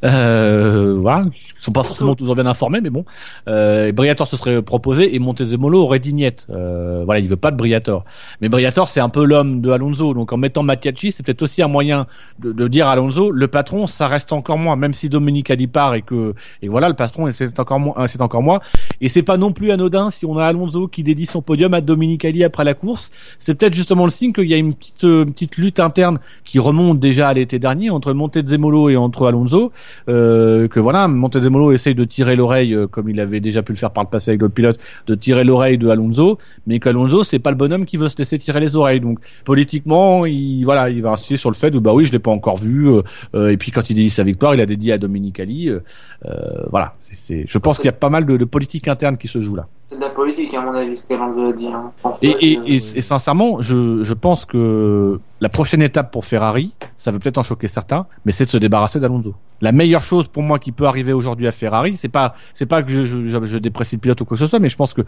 Euh, voilà, ils sont pas forcément toujours bien informés, mais bon. Euh, Briator se serait proposé et Montezemolo aurait dit niet. Euh, voilà, il veut pas de Briator. Mais Briator, c'est un peu l'homme de Alonso, donc en mettant Mattiacci, c'est peut-être aussi un moyen de, de dire à Alonso, le patron, ça reste encore moi, même si Dominique Ali part et que et voilà, le patron, c'est encore moi, c'est encore moi. Et c'est pas non plus anodin si on a Alonso qui dédie son podium à Dominique Ali après la course. C'est peut-être justement le signe qu'il y a une petite, euh, une petite lutte interne qui remonte déjà à l'été dernier entre Montezemolo et entre Alonso. Euh, que voilà, Montezemolo essaye de tirer l'oreille, euh, comme il avait déjà pu le faire par le passé avec d'autres pilotes, de tirer l'oreille de Alonso, mais qu'Alonso c'est pas le bonhomme qui veut se laisser tirer les oreilles. Donc politiquement, il voilà, il va insister sur le fait où bah oui, je l'ai pas encore vu. euh, euh, et puis quand il dédie sa victoire, il a dédié à Dominique Ali. euh, voilà, c'est, c'est- je pense qu'il y a pas mal de, de politique interne qui se joue là. C'est de la politique, à mon avis, ce qu'elle en veut dire. hein. Et, et, euh, et, et sincèrement, je, je pense que la prochaine étape pour Ferrari, ça va peut-être en choquer certains, mais c'est de se débarrasser d'Alonso. La meilleure chose pour moi qui peut arriver aujourd'hui à Ferrari, c'est pas c'est pas que je, je, je, déprécie le pilote ou quoi que ce soit, mais je pense que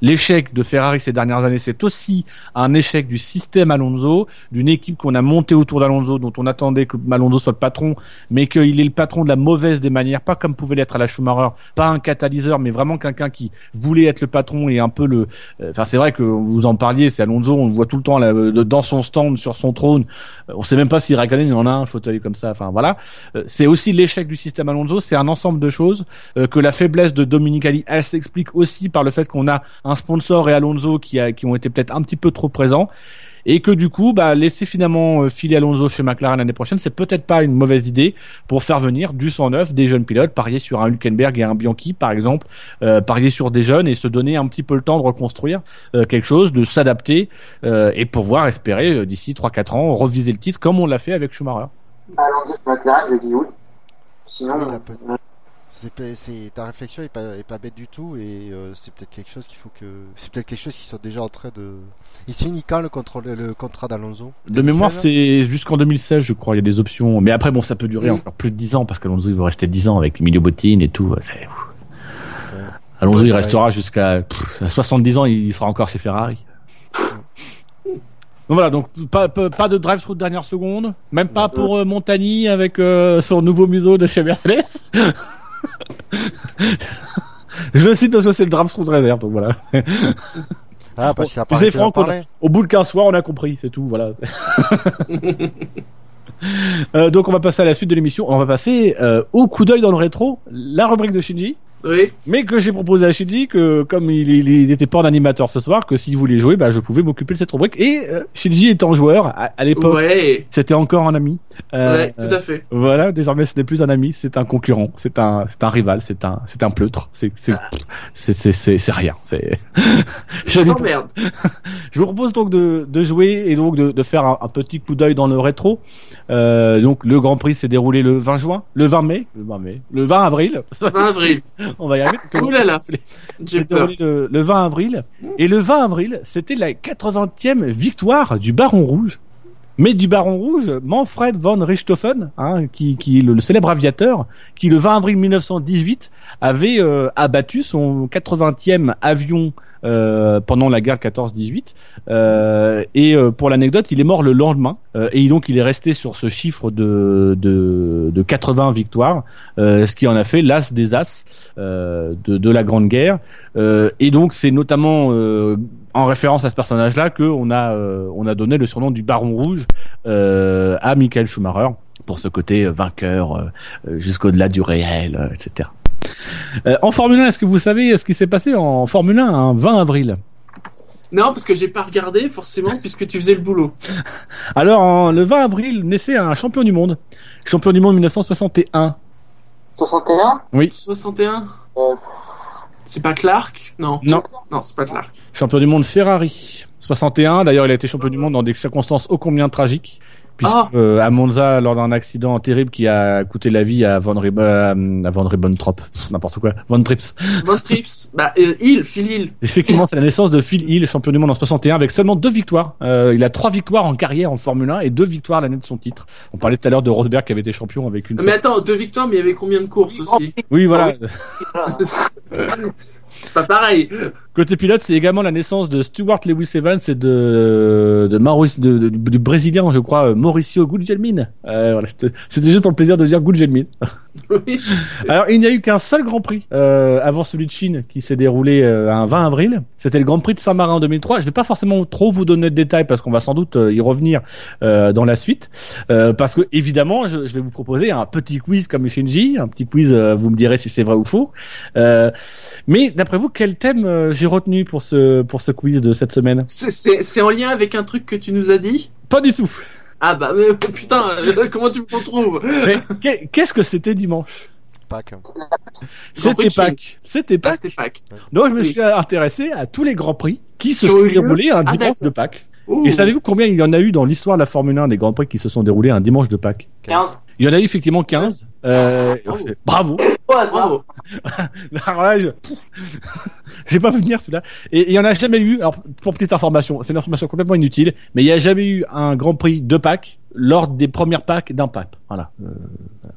l'échec de Ferrari ces dernières années, c'est aussi un échec du système Alonso, d'une équipe qu'on a montée autour d'Alonso, dont on attendait que Alonso soit le patron, mais qu'il est le patron de la mauvaise des manières, pas comme pouvait l'être à la Schumacher, pas un catalyseur, mais vraiment quelqu'un qui voulait être le patron et un peu le. Enfin, c'est vrai que vous en parliez, c'est Alonso, on le voit tout le temps euh, dans son stand, sur son trône. On sait même pas si Raikkonen en a un fauteuil comme ça. Enfin voilà, Euh, c'est aussi l'échec du système Alonso. C'est un ensemble de choses euh, que la faiblesse de Dominique Ali, elle s'explique aussi par le fait qu'on a un sponsor et Alonso qui, a, qui ont été peut-être un petit peu trop présents et que du coup, bah, laisser finalement euh, filer Alonso chez McLaren l'année prochaine, c'est peut-être pas une mauvaise idée pour faire venir du 109 des jeunes pilotes, parier sur un Hülkenberg et un Bianchi par exemple, euh, parier sur des jeunes et se donner un petit peu le temps de reconstruire euh, quelque chose, de s'adapter euh, et pouvoir espérer euh, d'ici 3-4 ans reviser le titre comme on l'a fait avec Schumacher. Alonso chez McLaren, je dis oui. Sinon, C'est, ta réflexion est pas, est pas bête du tout et euh, c'est peut-être quelque chose qu'il faut que c'est peut-être quelque chose qui sont déjà en train de. Il se finit quand le, contrôle, le contrat d'Alonso De mémoire, 2016? c'est jusqu'en 2016, je crois. Il y a des options, mais après, bon, ça peut durer encore plus de 10 ans parce qu'Alonso il va rester 10 ans avec Emilio Bottine et tout. C'est... Alonso il Ouais. restera jusqu'à pff, à 70 ans, il sera encore chez Ferrari. Donc voilà, donc pas, pas, pas de drive through de dernière seconde, même pas pour euh, Montagny avec euh, son nouveau museau de chez Mercedes. Je le cite parce que c'est le through de réserve, donc voilà. Ah, parce qu'il a on au bout de 15 soirs, on a compris, c'est tout, voilà. Euh, donc on va passer à la suite de l'émission. On va passer euh, au coup d'œil dans le rétro, la rubrique de Shinji. Oui. Mais que j'ai proposé à Shinji que comme il, il, il était pas en animateur ce soir, que s'il voulait jouer, bah, je pouvais m'occuper de cette rubrique. Et euh, Shinji étant joueur, à, à l'époque, Ouais. c'était encore un ami. Euh, Ouais, tout à fait. voilà, désormais ce n'est plus un ami, c'est un concurrent, c'est un, c'est un rival, c'est un, c'est un pleutre, c'est, c'est, c'est, c'est, c'est, rien. C'est. Je t'emmerde. je vous propose donc de, de jouer et donc de, de faire un, un petit coup d'œil dans le rétro. Euh, donc le Grand Prix s'est déroulé le 20 juin, le 20 mai, le 20 mai, le 20 avril. 20 avril. On va y arriver. Ouh là là. J'ai peur. le, le 20 avril. Et le 20 avril, c'était la 80e victoire du Baron Rouge. Mais du Baron Rouge, Manfred von Richthofen, hein, qui, le, célèbre aviateur, qui le 20 avril 1918 avait euh, abattu son 80e avion euh, pendant la guerre 14-18. Euh, et euh, pour l'anecdote, il est mort le lendemain. Et donc il est resté sur ce chiffre de, de, de 80 victoires, ce qui en a fait l'as des as de, de la Grande Guerre. Et donc c'est notamment en référence à ce personnage-là que on a euh, on a donné le surnom du Baron Rouge euh, à Michael Schumacher pour ce côté euh, vainqueur jusqu'au-delà du réel, euh, etc. Euh, en Formule 1, est-ce que vous savez ce qui s'est passé en Formule 1 un 20 avril? Non, parce que j'ai pas regardé forcément puisque tu faisais le boulot. Alors, en- le 20 avril naissait un champion du monde. Champion du monde 1961. 61 61. euh, C'est pas Clark Non. Non. Non, c'est pas Clark. Champion du monde Ferrari. 61, d'ailleurs, il a été champion du monde dans des circonstances ô combien tragiques. Puisque Ah. euh, à Monza, lors d'un accident terrible qui a coûté la vie à Von, Rib euh, à Von Ribbentrop, n'importe quoi, Von Trips. Von Trips. bah, euh, Hill, Phil Hill. Effectivement, c'est la naissance de Phil Hill, champion du monde en 61, avec seulement deux victoires. Euh, il a trois victoires en carrière en Formule 1 et deux victoires l'année de son titre. On parlait tout à l'heure de Rosberg qui avait été champion avec une. Mais attends, deux victoires, mais il y avait combien de courses aussi? Oui, voilà. voilà. C'est pas pareil. Côté pilote, c'est également la naissance de Stuart Lewis Evans et de, de Maurice, de, de- du brésilien, je crois, Mauricio Gugelmin. Euh, voilà, c'était juste pour le plaisir de dire Gugelmin. Oui. Alors, il n'y a eu qu'un seul Grand Prix euh, avant celui de Chine qui s'est déroulé euh, un 20 avril. C'était le Grand Prix de Saint-Marin en 2003. Je vais pas forcément trop vous donner de détails parce qu'on va sans doute euh, y revenir euh, dans la suite. Euh, parce que évidemment, je, je vais vous proposer un petit quiz comme Shinji, un petit quiz. euh, vous me direz si c'est vrai ou faux. Euh, mais d'après vous, quel thème euh, j'ai retenu pour ce pour ce quiz de cette semaine C'est- en lien avec un truc que tu nous as dit? Pas du tout. Ah bah mais, putain, euh, comment tu me retrouves? Qu'est-ce que c'était dimanche? Pâques. C'était Chine. Pâques. C'était Ah, Pâques. Pâques. Donc je me Oui. suis intéressé à tous les grands prix qui se sont déroulés un Ah, dimanche de Pâques. Ouh. Et savez-vous combien il y en a eu dans l'histoire de la Formule 1 des grands prix qui se sont déroulés un dimanche de Pâques? 15. Il y en a eu effectivement 15. Euh, Bravo. bravo. Bravo. Alors là, je... J'ai pas vu venir celui-là. Et il y en a jamais eu. Alors pour petite information, c'est une information complètement inutile, mais il y a jamais eu un Grand Prix de Pâques lors des premières Pâques d'un pape. Voilà. Euh,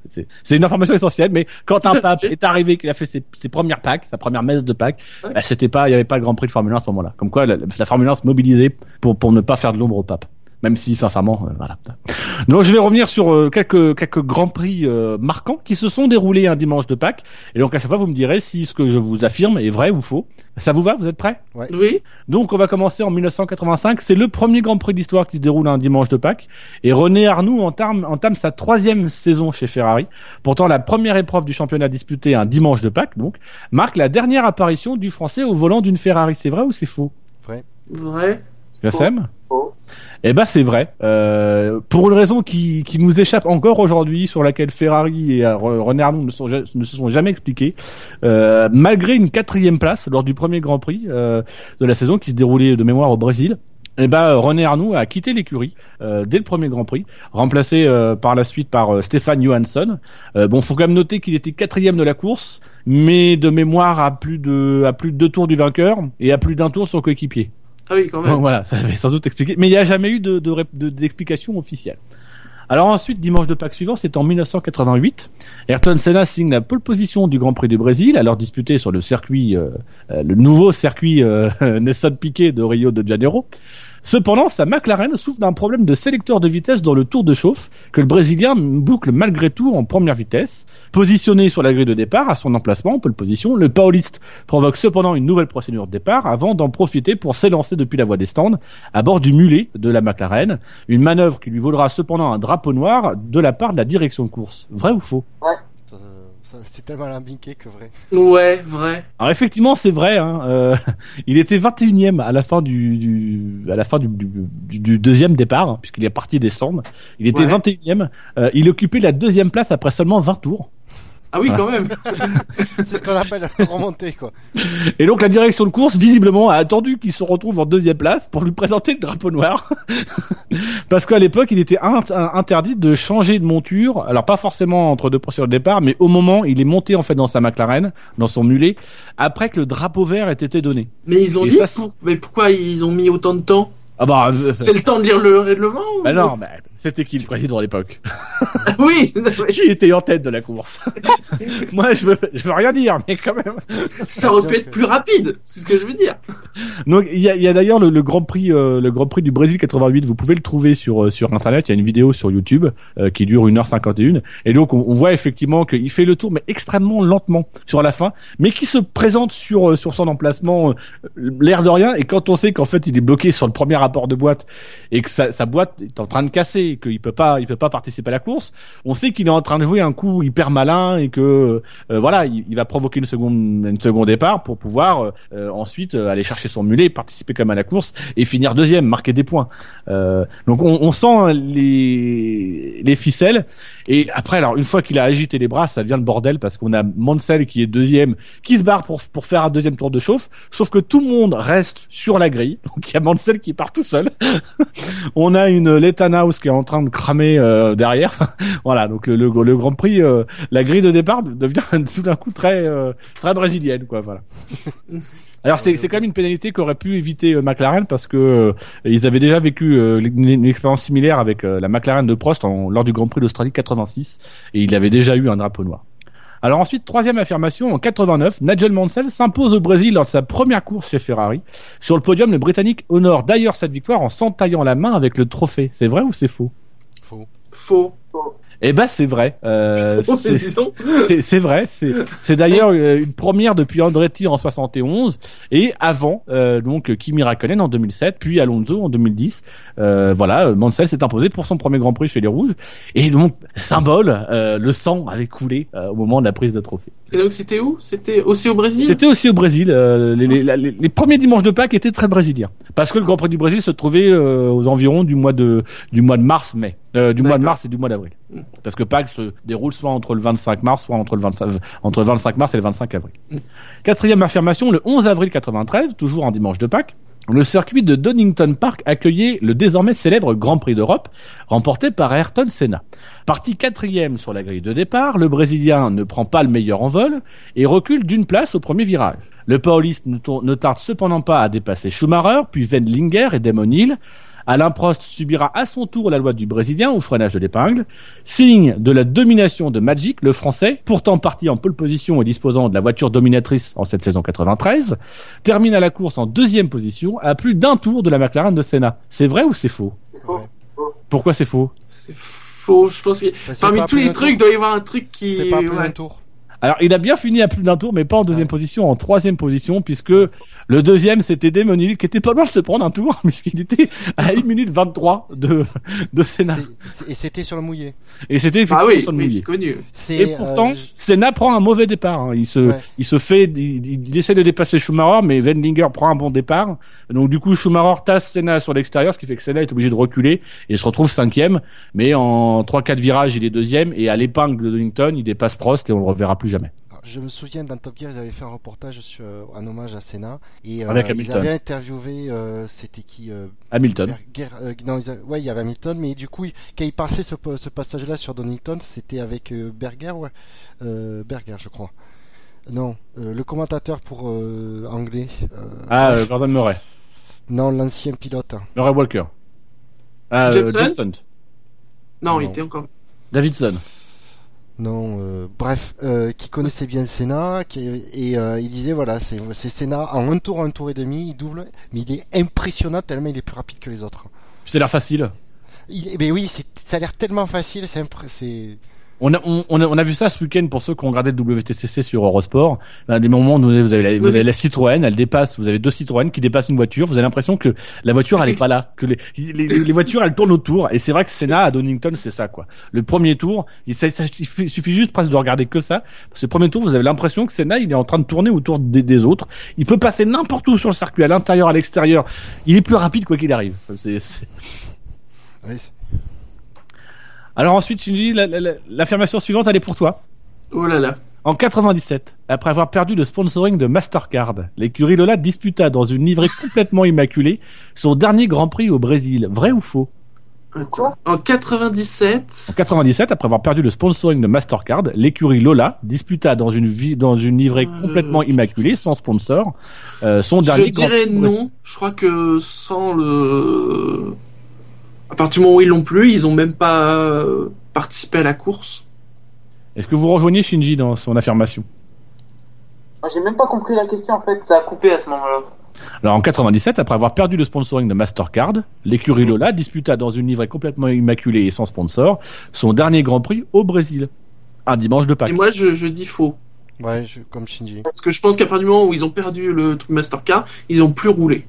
c'est c'est une information essentielle, mais quand un pape est arrivé, qu'il a fait ses, ses premières Pâques, sa première messe de Pâques, Ouais. bah, c'était pas, il y avait pas le Grand Prix de Formule 1 à ce moment-là. Comme quoi, la, la Formule 1 se mobilisait pour pour ne pas faire de l'ombre au pape. Même si, sincèrement, euh, voilà. Donc, je vais revenir sur euh, quelques quelques grands prix euh, marquants qui se sont déroulés un dimanche de Pâques. Et donc, à chaque fois, vous me direz si ce que je vous affirme est vrai ou faux. Ça vous va? Vous êtes prêts? Oui. donc on va commencer en 1985. C'est le premier Grand Prix d'histoire qui se déroule un dimanche de Pâques. Et René Arnoux entame, entame sa troisième saison chez Ferrari. Pourtant la première épreuve du championnat disputée un dimanche de Pâques, donc, marque la dernière apparition du Français au volant d'une Ferrari. C'est vrai ou c'est faux? Vrai. Yassem? Faux. Eh ben c'est vrai. Euh, pour une raison qui, qui nous échappe encore aujourd'hui, sur laquelle Ferrari et euh, René Arnoux ne, sont ne se sont jamais expliqués, euh, malgré une quatrième place lors du premier Grand Prix euh, de la saison qui se déroulait de mémoire au Brésil. Eh ben René Arnoux a quitté l'écurie euh, dès le premier Grand Prix, remplacé euh, par la suite par euh, Stéphane Johansson. Euh, bon, faut quand même noter qu'il était quatrième de la course, mais de mémoire à plus de à plus de deux tours du vainqueur et à plus d'un tour son coéquipier. Ah oui, quand même. voilà, ça avait sans doute expliqué. Mais il n'y a jamais eu de, de, d'explication officielle. Alors ensuite, dimanche de Pâques suivant, c'est en 1988. Ayrton Senna signe la pole position du Grand Prix du Brésil, alors disputé sur le circuit, euh, euh, le nouveau circuit euh, Nelson Piquet de Rio de Janeiro. Cependant, sa McLaren souffre d'un problème de sélecteur de vitesse dans le tour de chauffe que le Brésilien boucle malgré tout en première vitesse. Positionné sur la grille de départ, à son emplacement, en pole position, le Pauliste provoque cependant une nouvelle procédure de départ avant d'en profiter pour s'élancer depuis la voie des stands à bord du mulet de la McLaren. Une manœuvre qui lui vaudra cependant un drapeau noir de la part de la direction de course. Vrai ou faux? C'est tellement alambiqué que vrai. Ouais, vrai. Alors effectivement, c'est vrai. Hein, euh, il était 21e à la fin du, du à la fin du, du, du- du deuxième départ, hein, puisqu'il est parti des stands. Il était Ouais. 21e. Euh, il occupait la deuxième place après seulement 20 tours. Ah oui, quand même. C'est ce qu'on appelle la remontée, quoi. Et donc la direction de course, visiblement, a attendu qu'il se retrouve en deuxième place pour lui présenter le drapeau noir. Parce qu'à l'époque, il était int- interdit de changer de monture. Alors pas forcément entre deux procédures de départ, mais au moment, il est monté en fait dans sa McLaren, dans son mulet, après que le drapeau vert ait été donné. Mais ils ont Et dit ça, pour... mais pourquoi ils ont mis autant de temps? Ah bah, euh, C'est le temps de lire le règlement ou- bah non, bah, c'était qui le président à l'époque Oui, Qui était en tête de la course Moi, je veux, je veux rien dire, mais quand même. ça aurait pu être plus rapide, c'est ce que je veux dire. Donc il y a, il y a d'ailleurs le, le Grand Prix, euh, le Grand Prix du Brésil 88. Vous pouvez le trouver sur euh, sur internet. Il y a une vidéo sur YouTube euh, qui dure 1h51 et donc on, on voit effectivement qu'il fait le tour mais extrêmement lentement sur la fin, mais qui se présente sur euh, sur son emplacement euh, l'air de rien. Et quand on sait qu'en fait il est bloqué sur le premier rapport de boîte et que sa, sa boîte est en train de casser, et qu'il peut pas il peut pas participer à la course, on sait qu'il est en train de jouer un coup hyper malin et que euh, voilà il, va provoquer une seconde une seconde départ pour pouvoir euh, euh, ensuite euh, aller chercher son mulet, participer quand même à la course et finir deuxième, marquer des points. Euh, donc on, on sent les les ficelles et après alors une fois qu'il a agité les bras, ça devient le bordel parce qu'on a Mansell qui est deuxième, qui se barre pour pour faire un deuxième tour de chauffe, sauf que tout le monde reste sur la grille. Donc il y a Mansell qui part tout seul. on a une Lethanhaus qui est en train de cramer euh, derrière. voilà, donc le, le, le Grand Prix, euh, la grille de départ devient tout d'un coup très euh, très brésilienne, quoi. Voilà. Alors c'est c'est quand même une pénalité qu'aurait pu éviter euh, McLaren parce que euh, ils avaient déjà vécu euh, une, une expérience similaire avec euh, la McLaren de Prost en, lors du Grand Prix d'Australie 86 et il avait déjà eu un drapeau noir. Alors ensuite, troisième affirmation, en 89, Nigel Mansell s'impose au Brésil lors de sa première course chez Ferrari. Sur le podium, le Britannique honore d'ailleurs cette victoire en s'entaillant la main avec le trophée. C'est vrai ou c'est faux Faux. Faux. Eh ben c'est vrai. Euh, c'est- vrai. C'est c'est d'ailleurs euh, une première depuis Andretti en 71 et avant euh, donc Kimi Raikkonen en 2007, puis Alonso en 2010. Euh, voilà, Mansell s'est imposé pour son premier Grand Prix chez les Rouges et donc symbole, euh, le sang avait coulé euh, au moment de la prise de trophée. Et donc c'était où? C'était aussi au Brésil? C'était aussi au Brésil. les, les, les- les premiers dimanches de Pâques étaient très brésiliens parce que le Grand Prix du Brésil se trouvait aux environs du mois de du mois de mars, mai, du mois de mars et du mois d'avril. Parce que Pâques se déroule soit entre le 25 mars, soit entre le 25 entre le 25 mars et le 25 avril. Quatrième affirmation, le 11 avril 93, toujours en dimanche de Pâques. Le circuit de Donington Park accueillait le désormais célèbre Grand Prix d'Europe, remporté par Ayrton Senna. Parti quatrième sur la grille de départ, le Brésilien ne prend pas le meilleur en vol et recule d'une place au premier virage. Le Pauliste ne, tarde cependant pas à dépasser Schumacher, puis Wendlinger et Damon Hill. Alain Prost subira à son tour la loi du Brésilien au freinage de l'épingle, signe de la domination de Magic, le Français, pourtant parti en pole position et disposant de la voiture dominatrice en cette saison 93, termine à la course en deuxième position à plus d'un tour de la McLaren de Senna. C'est vrai ou c'est faux? C'est faux. Ouais. Pourquoi c'est faux? C'est faux. Je pense que Bah, parmi tous plus les d'un trucs, il tour. doit y avoir un truc qui. C'est pas plus ouais. d'un tour. Alors, il a bien fini à plus d'un tour, mais pas en deuxième Ouais. position, en troisième position, puisque le deuxième, c'était Hill, qui était pas loin de se prendre un tour, puisqu'il était à 1 minute 23 de, de Senna. C'est- c'est- Et c'était sur le mouillé. Et c'était Ah oui, sur le oui, mouillé. c'est connu. C'est, Et pourtant, euh, je- Senna prend un mauvais départ. hein. Il se, Ouais. il se fait, il, il essaie de dépasser Schumacher, mais Wendlinger prend un bon départ. Donc du coup, Schumacher tasse Senna sur l'extérieur, ce qui fait que Senna est obligé de reculer et se retrouve cinquième. Mais en 3-4 virages, il est deuxième et à l'épingle de Donington, il dépasse Prost et on le reverra plus jamais. Je me souviens dans Top Gear, ils avaient fait un reportage sur, en hommage à Senna et euh, Avec ils Hamilton. avaient interviewé, euh, c'était qui euh, Hamilton. Berger- euh, non, ils ouais, il y avait Hamilton, mais du coup, il- quand il passait ce, ce passage-là sur Donington, c'était avec euh, Berger, ouais, euh, Berger, je crois. Non, euh, le commentateur pour euh, anglais. euh, Ah, bref. euh, Gordon Murray. non, l'ancien pilote. Murray Walker. Ah, euh, Johnson Johnson. Non, il était encore. Davidson. Non, euh, bref, euh, qui connaissait bien Senna, qui, et euh, il disait voilà, c'est Senna en un tour, un tour et demi, il double, mais il est impressionnant tellement il est plus rapide que les autres. C'est l'air facile. Il, mais oui, c'est- ça a l'air tellement facile, c'est On a, on, on a, on a vu ça ce week-end pour ceux qui ont regardé le WTCC sur Eurosport. Là, des moments où vous avez, la, vous Oui. avez la Citroën, elle dépasse, vous avez deux Citroën qui dépassent une voiture, vous avez l'impression que la voiture elle est pas là, que les, les, les- voitures elles tournent autour. Et c'est vrai que Senna à Donington c'est ça quoi. Le premier tour, il, ça- ça- il suffit- juste presque de regarder que ça. Parce que le premier tour, vous avez l'impression que Senna il est en train de tourner autour des, des autres. Il peut passer n'importe où sur le circuit, à l'intérieur, à l'extérieur. Il est plus rapide quoi qu'il arrive. C'est- c'est- ouais, c'est- Alors ensuite, la- la- l'affirmation suivante elle est pour toi. Oh là là. En 97, après avoir perdu le sponsoring de Mastercard, l'écurie Lola disputa dans une livrée complètement immaculée son dernier Grand Prix au Brésil. Vrai ou faux? Quoi? En 97. En 97, après avoir perdu le sponsoring de Mastercard, l'écurie Lola disputa dans une, vie, dans une livrée Euh, complètement immaculée, sans sponsor, euh, son Je dernier Grand dirais Prix au Brésil. non. Je crois que sans le. À partir du moment où ils l'ont plus, ils ont même pas euh, participé à la course. Est-ce que vous rejoignez Shinji dans son affirmation? Moi, J'ai même pas compris la question en fait, ça a coupé à ce moment-là. Alors en 97, après avoir perdu le sponsoring de Mastercard, l'écurie Lola disputa dans une livrée complètement immaculée et sans sponsor son dernier Grand Prix au Brésil, un dimanche de Pâques. Et moi, je, je dis faux. Ouais, je- comme Shinji. Parce que je pense qu'à partir du moment où ils ont perdu le truc Mastercard, ils ont plus roulé.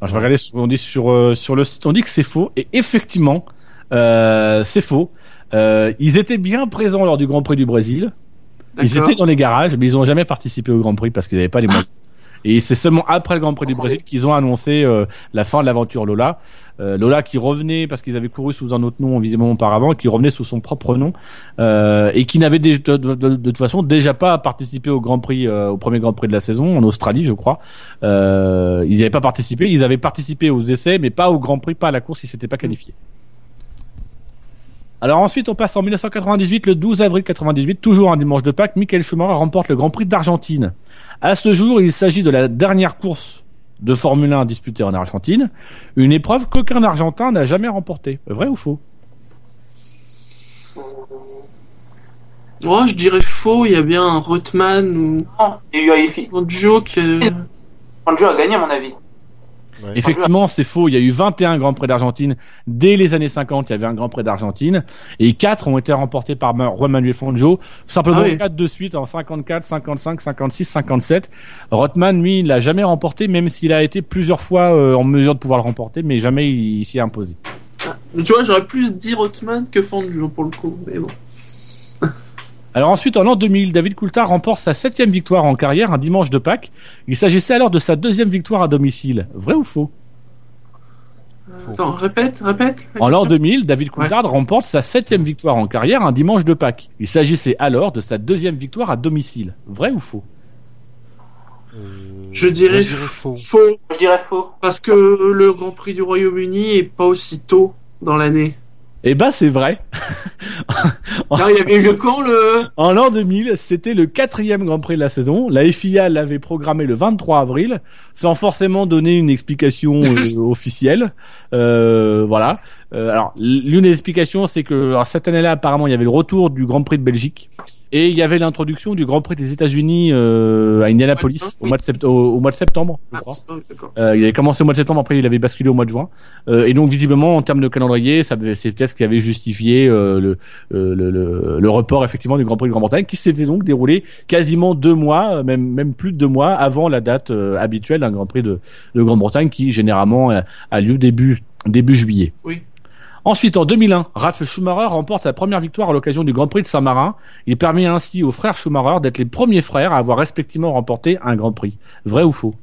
Alors, je vais regarder ce qu'on dit sur, euh, sur le site. On dit que c'est faux. Et effectivement, euh, c'est faux. Euh, ils étaient bien présents lors du Grand Prix du Brésil. Ils étaient dans les garages, mais ils n'ont jamais participé au Grand Prix parce qu'ils n'avaient pas les moyens. Et c'est seulement après le Grand Prix du Brésil qu'ils ont annoncé euh, la fin de l'aventure Lola. Euh, Lola qui revenait parce qu'ils avaient couru sous un autre nom visiblement auparavant, qui revenait sous son propre nom euh, et qui n'avait de, de- de- de toute façon déjà pas participé au Grand Prix, euh, au premier Grand Prix de la saison en Australie, je crois. Ils n'avaient pas participé, ils avaient participé aux essais, mais pas au Grand Prix, pas à la course, ils s'étaient pas qualifiés. Alors ensuite, on passe en 1998, le 12 avril 98, toujours un dimanche de Pâques, Michael Schumacher remporte le Grand Prix d'Argentine. À ce jour, il s'agit de la dernière course de Formule 1 disputée en Argentine, une épreuve qu'aucun Argentin n'a jamais remportée. Vrai ou faux? Oh, je dirais faux, il y a bien un Rotman ou Non, il y a eu. Fangio qui... Fangio a gagné, à mon avis. Effectivement, c'est faux. Il y a eu 21 Grands Prix d'Argentine. Dès les années 50, il y avait un Grand Prix d'Argentine. Et 4 ont été remportés par Juan Manuel Fangio. Simplement Ah oui. 4 de suite en 54, 55, 56, 57. Rothman, lui, il l'a jamais remporté, même s'il a été plusieurs fois euh, en mesure de pouvoir le remporter, mais jamais il, il s'y est imposé. Mais tu vois, j'aurais plus dit Rotman que Fangio pour le coup, mais bon. Alors ensuite, en l'an 2000, David Coulthard remporte sa septième victoire en carrière un dimanche de Pâques. Il s'agissait alors de sa deuxième victoire à domicile. Vrai ou faux? Attends, répète, répète. En l'an question. 2000, David Coulthard remporte sa septième victoire en carrière un dimanche de Pâques. Il s'agissait alors de sa deuxième victoire à domicile. Vrai ou faux? Euh, Je dirais, moi, je dirais faux. faux, Je dirais faux. parce que le Grand Prix du Royaume-Uni est pas aussi tôt dans l'année. Eh ben c'est vrai. Là, il y avait eu le quand le En l'an 2000, c'était le quatrième Grand Prix de la saison. La FIA l'avait programmé le 23 avril, sans forcément donner une explication euh, officielle. Euh, voilà. Euh, alors l'une des explications, c'est que alors, cette année-là, apparemment, il y avait le retour du Grand Prix de Belgique. Et il y avait l'introduction du Grand Prix des États-Unis euh, à Indianapolis au mois, de sept- au- au mois de septembre, je crois. Euh, il avait commencé au mois de septembre, après il avait basculé au mois de juin. Euh, et donc visiblement en termes de calendrier, c'est peut-être ce qui avait justifié euh, le, euh, le, le, le report effectivement du Grand Prix de Grande-Bretagne, qui s'était donc déroulé quasiment deux mois, même même plus de deux mois avant la date habituelle d'un Grand Prix de, de Grande-Bretagne, qui généralement a lieu début début juillet. Oui. Ensuite, en 2001, Ralf Schumacher remporte sa première victoire à l'occasion du Grand Prix de Saint-Marin. Il permet ainsi aux frères Schumacher d'être les premiers frères à avoir respectivement remporté un Grand Prix. Vrai ou faux?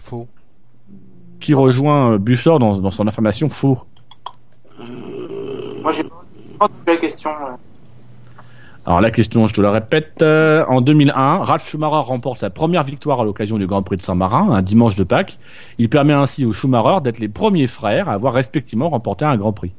Faux. qui rejoint euh, Bussor dans, dans son information faux? Moi, j'ai pas entendu la question. Alors la question, je te la répète, euh, en 2001, Ralf Schumacher remporte sa première victoire à l'occasion du Grand Prix de Saint-Marin, un dimanche de Pâques. Il permet ainsi aux Schumacher d'être les premiers frères à avoir respectivement remporté un Grand Prix.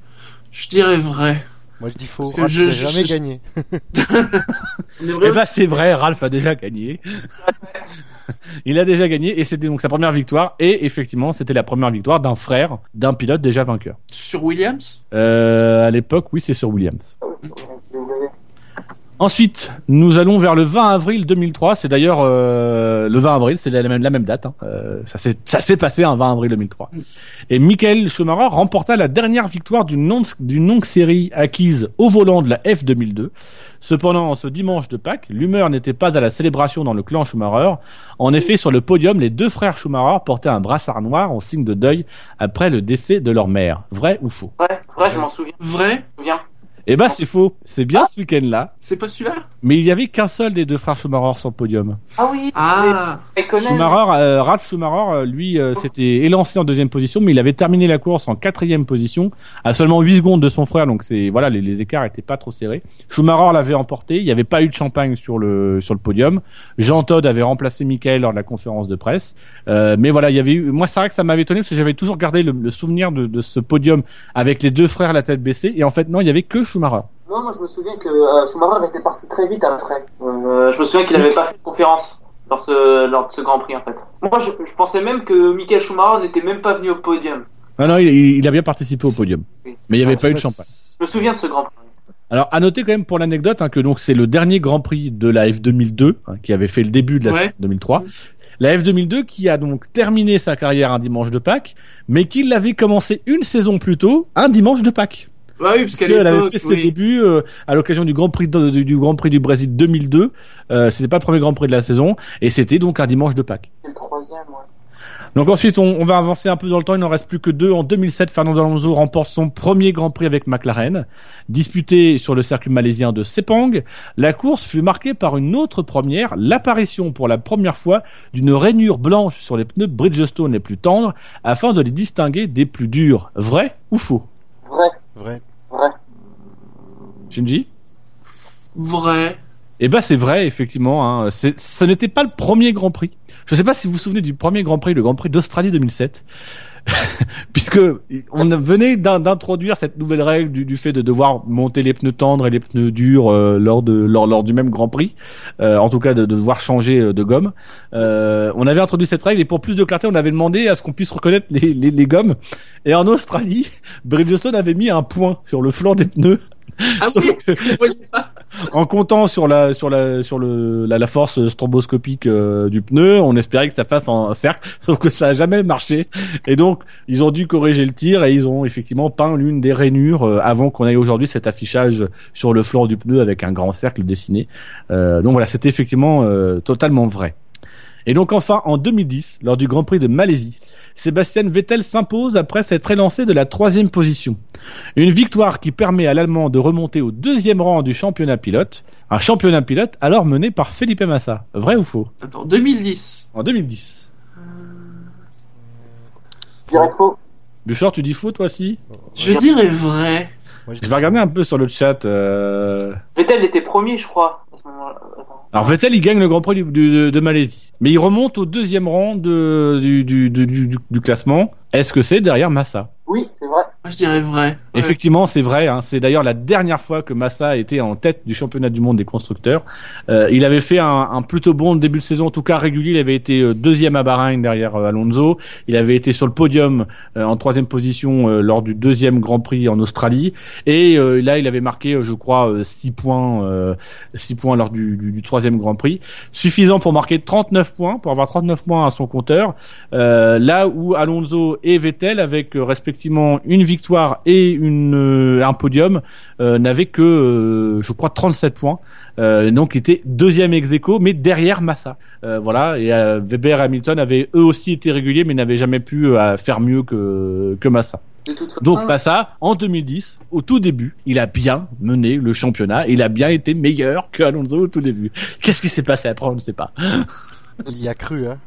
Je dirais vrai. Moi je dis faux. Parce que Ralph je- je- jamais je- gagné. Eh ben c'est vrai, Ralph a déjà gagné. Il a déjà gagné et c'était donc sa première victoire et effectivement c'était la première victoire d'un frère d'un pilote déjà vainqueur. Sur Williams? Euh, à l'époque, oui, c'est sur Williams. Ensuite, nous allons vers le 20 avril 2003. C'est d'ailleurs euh, le 20 avril, c'est la même, la même date. hein. Euh, ça s'est ça s'est passé un 20 avril 2003. Et Michael Schumacher remporta la dernière victoire d'une longue, série acquise au volant de la F 2002. Cependant, en ce dimanche de Pâques, l'humeur n'était pas à la célébration dans le clan Schumacher. En effet, sur le podium, les deux frères Schumacher portaient un brassard noir en signe de deuil après le décès de leur mère. Vrai ou faux? Ouais, ouais, je m'en souviens. Vrai? Je m'en souviens. Eh ben, c'est faux. C'est bien ce week-end-là. C'est pas celui-là Mais il y avait qu'un seul des deux frères Schumacher sur le podium. Ah oui, Ah connais. Schumacher, euh, Ralph Schumacher, euh, lui, euh, s'était élancé en deuxième position, mais il avait terminé la course en quatrième position, à seulement 8 secondes de son frère, donc c'est voilà, les, les écarts étaient pas trop serrés. Schumacher l'avait emporté, il n'y avait pas eu de champagne sur le sur le podium. Jean Todt avait remplacé Michael lors de la conférence de presse, Euh, mais voilà, il y avait eu. Moi, c'est vrai que ça m'avait étonné parce que j'avais toujours gardé le, le souvenir de, de ce podium avec les deux frères la tête baissée, et en fait non, il y avait que Schumacher. Non, moi je me souviens que euh, Schumacher était parti très vite après. Euh, je me souviens qu'il avait pas fait de conférence lors, ce, lors de ce Grand Prix en fait. Moi je, je pensais même que Michael Schumacher n'était même pas venu au podium. Ah non, il, il a bien participé au podium, mais il n'y avait Ah, pas eu de champagne. Je me souviens de ce Grand Prix. Alors, à noter quand même pour l'anecdote hein, que donc c'est le dernier Grand Prix de la F2002 hein, qui avait fait le début de la Ouais. saison 2003. La F2002 qui a donc terminé sa carrière un dimanche de Pâques, mais qui l'avait commencé une saison plus tôt, un dimanche de Pâques. Bah oui, parce qu'elle avait fait ses oui. débuts euh, à l'occasion du Grand Prix de- du, du Grand Prix du Brésil 2002. Euh, c'était pas le premier Grand Prix de la saison et c'était donc un dimanche de Pâques. C'est le troisième, ouais. Donc ensuite, on, on va avancer un peu dans le temps. Il n'en reste plus que deux. En 2007, Fernando Alonso remporte son premier Grand Prix avec McLaren, disputé sur le circuit malaisien de Sepang. La course fut marquée par une autre première, l'apparition pour la première fois d'une rainure blanche sur les pneus Bridgestone les plus tendres, afin de les distinguer des plus durs. Vrai ou faux? Vrai, Vrai. Vrai. Shinji Vrai. Eh ben c'est vrai, effectivement. Hein. Ce n'était pas le premier Grand Prix. Je ne sais pas si vous vous souvenez du premier Grand Prix, le Grand Prix d'Australie 2007. Puisque on venait d'in- d'introduire cette nouvelle règle du, du fait de devoir monter les pneus tendres et les pneus durs euh, lors de lors, lors du même Grand Prix, Euh, en tout cas de, de devoir changer euh, de gomme. Euh, on avait introduit cette règle et pour plus de clarté, on avait demandé à ce qu'on puisse reconnaître les, les, les gommes. Et en Australie, Bridgestone avait mis un point sur le flanc des pneus Ah oui, que- pas. en comptant sur la sur la sur le la, la force stromboscopique euh, du pneu, on espérait que ça fasse un cercle, sauf que ça a jamais marché. Et donc ils ont dû corriger le tir et ils ont effectivement peint l'une des rainures euh, avant qu'on ait aujourd'hui cet affichage sur le flanc du pneu avec un grand cercle dessiné. Euh, donc voilà, c'était effectivement euh, totalement vrai. Et donc enfin en 2010, lors du Grand Prix de Malaisie, Sébastien Vettel s'impose après s'être élancé de la troisième position. Une victoire qui permet à l'Allemand de remonter au deuxième rang du championnat pilote, un championnat pilote alors mené par Felipe Massa. Vrai ou faux? Attends, 2010. En 2010. Je dirais faux. Bouchard, tu dis faux toi aussi Je dirais vrai. Moi, Je vais regarder un peu sur le chat. euh, Vettel était premier, je crois, à ce moment-là. Alors Vettel, il gagne le Grand Prix du- du- de Malaisie, mais il remonte au deuxième rang de, du, du, du, du- du classement. Est-ce que c'est derrière Massa? Oui, c'est vrai. Moi, je dirais vrai. Effectivement, c'est vrai. Hein, c'est d'ailleurs la dernière fois que Massa était en tête du championnat du monde des constructeurs. Euh, il avait fait un, un plutôt bon début de saison, en tout cas régulier. Il avait été euh, deuxième à Bahreïn derrière euh, Alonso. Il avait été sur le podium euh, en troisième position euh, lors du deuxième Grand Prix en Australie. Et là, il avait marqué, je crois, euh, six points, euh, six points lors du, du, du troisième Grand Prix, suffisant pour marquer 39 points, pour avoir 39 points à son compteur. Là où Alonso et Vettel, avec respectivement une victoire et euh, un podium, euh, n'avaient que, euh, je crois, 37 points. Euh, donc, était deuxième ex aequo, mais derrière Massa. Euh, voilà. Et euh, Weber et Hamilton avaient eux aussi été réguliers, mais n'avaient jamais pu euh, faire mieux que, que Massa. Donc Massa, en 2010, au tout début, il a bien mené le championnat. Il a bien été meilleur que Alonso au tout début. Qu'est-ce qui s'est passé après On ne sait pas. Il y a cru, hein.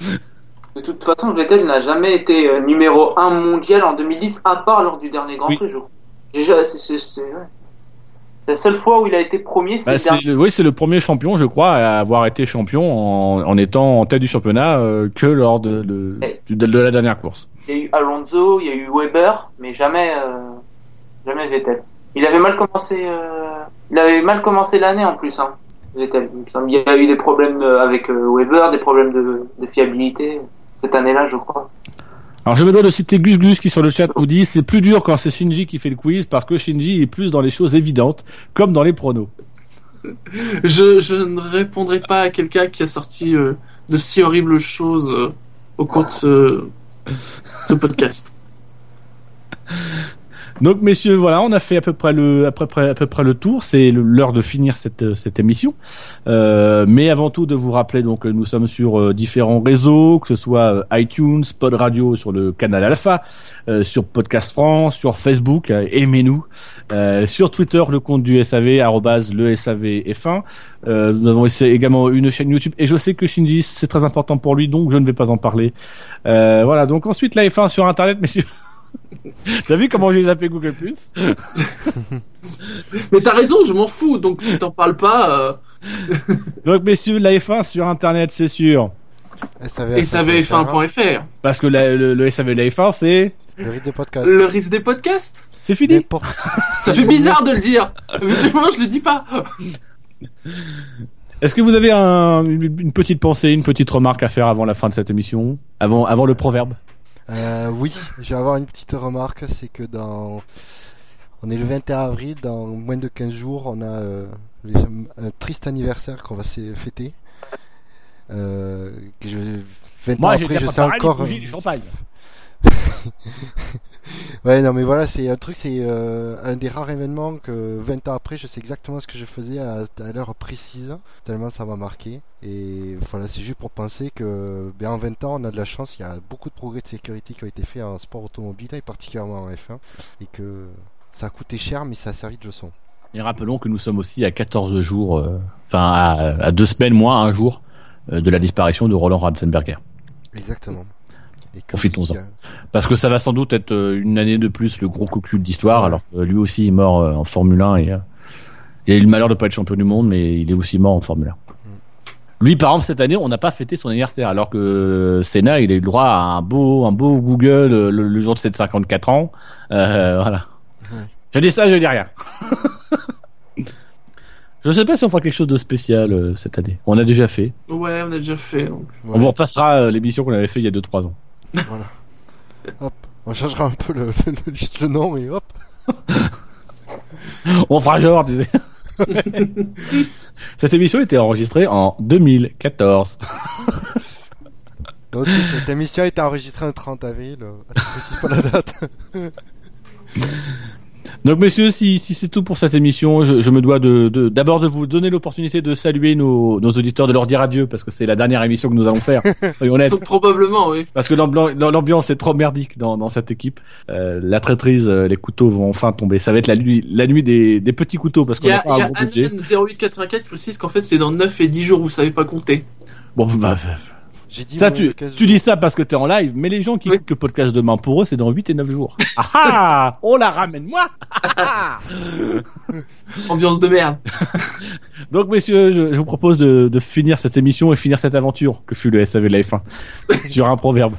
de toute façon, Vettel n'a jamais été euh, numéro 1 mondial en 2010, à part lors du dernier Grand Oui. Prix, je crois. Déjà, c'est la seule fois où il a été premier, c'est Bah, le oui, c'est le premier champion, je crois, à avoir été champion en, en étant en tête du championnat euh, que lors de, de, du- de la dernière course. Il y a eu Alonso, il y a eu Weber, mais jamais, euh, jamais Vettel. Il avait mal commencé, euh, il avait mal commencé l'année en plus, hein, Vettel. Il y a eu des problèmes avec Weber, des problèmes de fiabilité cette année-là, je crois. Alors je me dois de citer Gus Gus qui sur le chat nous dit c'est plus dur quand c'est Shinji qui fait le quiz parce que Shinji est plus dans les choses évidentes comme dans les pronos. Je, je ne répondrai pas à quelqu'un qui a sorti euh, de si horribles choses euh, au cours de ce, ce podcast. Donc messieurs, voilà, on a fait à peu près le à peu près à peu près le tour. C'est l'heure de finir cette cette émission. Euh, mais avant tout, de vous rappeler donc nous sommes sur euh, différents réseaux, que ce soit euh, iTunes, Pod Radio sur le canal Alpha, euh, sur Podcast France, sur Facebook, euh, aimez-nous, euh, sur Twitter le compte du SAV arrobase le SAV F1. Euh, nous avons également une chaîne YouTube et je sais que Shinji c'est très important pour lui donc je ne vais pas en parler. Euh, voilà donc ensuite la F1 sur internet messieurs. T'as vu comment j'ai zappé Google Plus? Mais t'as raison, je m'en fous, donc si t'en parles pas, euh, Donc messieurs, la F1 sur internet, c'est sûr. SAVF1.fr, savf1.fr. Parce que la- le, le SAV de la F1, c'est Le rythme des podcasts. Le risque des podcasts? C'est fini. Ça fait bizarre de le dire. Évidemment, je le dis pas. Est-ce que vous avez un- une une petite pensée, une petite remarque à faire avant la fin de cette émission, avant avant le proverbe? Euh, oui, je vais avoir une petite remarque, c'est que dans On est le 21 avril, dans moins de 15 jours, on a euh, les- un triste anniversaire qu'on va fêter. Euh, je, 20 ans Moi, j'ai après, je sais encore. les champagne. Ouais, non, mais voilà, c'est un truc, c'est euh, un des rares événements que 20 ans après, je sais exactement ce que je faisais à, à l'heure précise, tellement ça m'a marqué. Et voilà, c'est juste pour penser que ben, en 20 ans, on a de la chance, il y a beaucoup de progrès de sécurité qui ont été faits en sport automobile, et particulièrement en F1, et que ça a coûté cher, mais ça a servi de leçon. Et rappelons que nous sommes aussi à 14 jours, euh, enfin à, à deux semaines moins un jour euh, de la disparition de Roland Ratzenberger. Exactement. Profitons-en. Parce que ça va sans doute être euh, une année de plus le gros cocu de l'histoire, Ouais. alors que lui aussi est mort euh, en Formule 1 et euh, il a eu le malheur de pas être champion du monde, mais il est aussi mort en Formule 1. Lui, par exemple, cette année, on n'a pas fêté son anniversaire, alors que Senna, il a eu le droit à un beau, un beau Google le, le jour de ses 54 ans. Euh, voilà. Je dis ça, je dis rien. je sais pas si on fera quelque chose de spécial euh, cette année. On a déjà fait. Ouais, on a déjà fait. donc. On vous repassera euh, l'émission qu'on avait fait il y a 2-3 ans. Voilà. Hop, on changera un peu le, le- juste le nom et hop. On fera genre, tu sais. Cette émission était enregistrée en 2014. Donc, cette émission a été enregistrée le 30 avril. euh, Je précise pas la date. Donc messieurs, si, si c'est tout pour cette émission, je, je me dois de de- d'abord de, vous donner l'opportunité de saluer nos, nos auditeurs, de leur dire adieu, parce que c'est la dernière émission que nous allons faire. Sont- Probablement, oui. Parce que l'ambiance est trop merdique dans, dans cette équipe. Euh, la traîtrise, euh, les couteaux vont enfin tomber. Ça va être la nuit, la nuit des, des petits couteaux, parce qu'on a, n'a pas un a gros budget. Anion 0884 qui précise qu'en fait c'est dans 9 et 10 jours, vous savez pas compter. Bon, bah, J'ai dit ça, tu, de 15 tu dis ça parce que t'es en live, mais les gens qui Oui. écoutent le podcast demain, pour eux, c'est dans 8 et 9 jours. Ah ah On la ramène, moi Ambiance de merde. Donc, messieurs, je, je vous propose de, de finir cette émission et finir cette aventure que fut le SAV de la F1 sur un proverbe.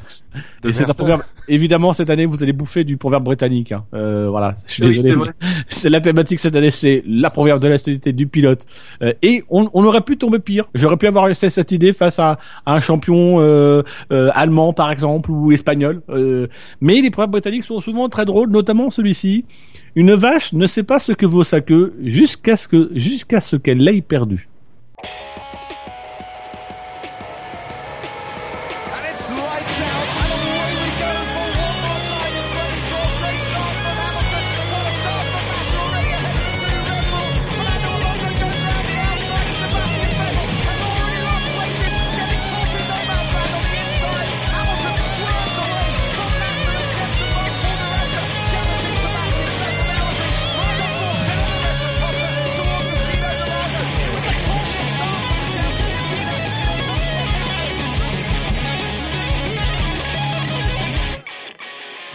De et c'est un proverbe. Évidemment, cette année, vous allez bouffer du proverbe britannique. hein. Euh, voilà, je suis Oui, désolé. c'est la thématique cette année, c'est la proverbe de la stabilité du pilote. Euh, et on, on aurait pu tomber pire. J'aurais pu avoir cette, cette idée face à, à un champion euh, euh, allemand, par exemple, ou espagnol. Euh, mais les proverbes britanniques sont souvent très drôles, notamment celui-ci. Une vache ne sait pas ce que vaut sa queue jusqu'à jusqu'à ce qu'elle l'ait perdue.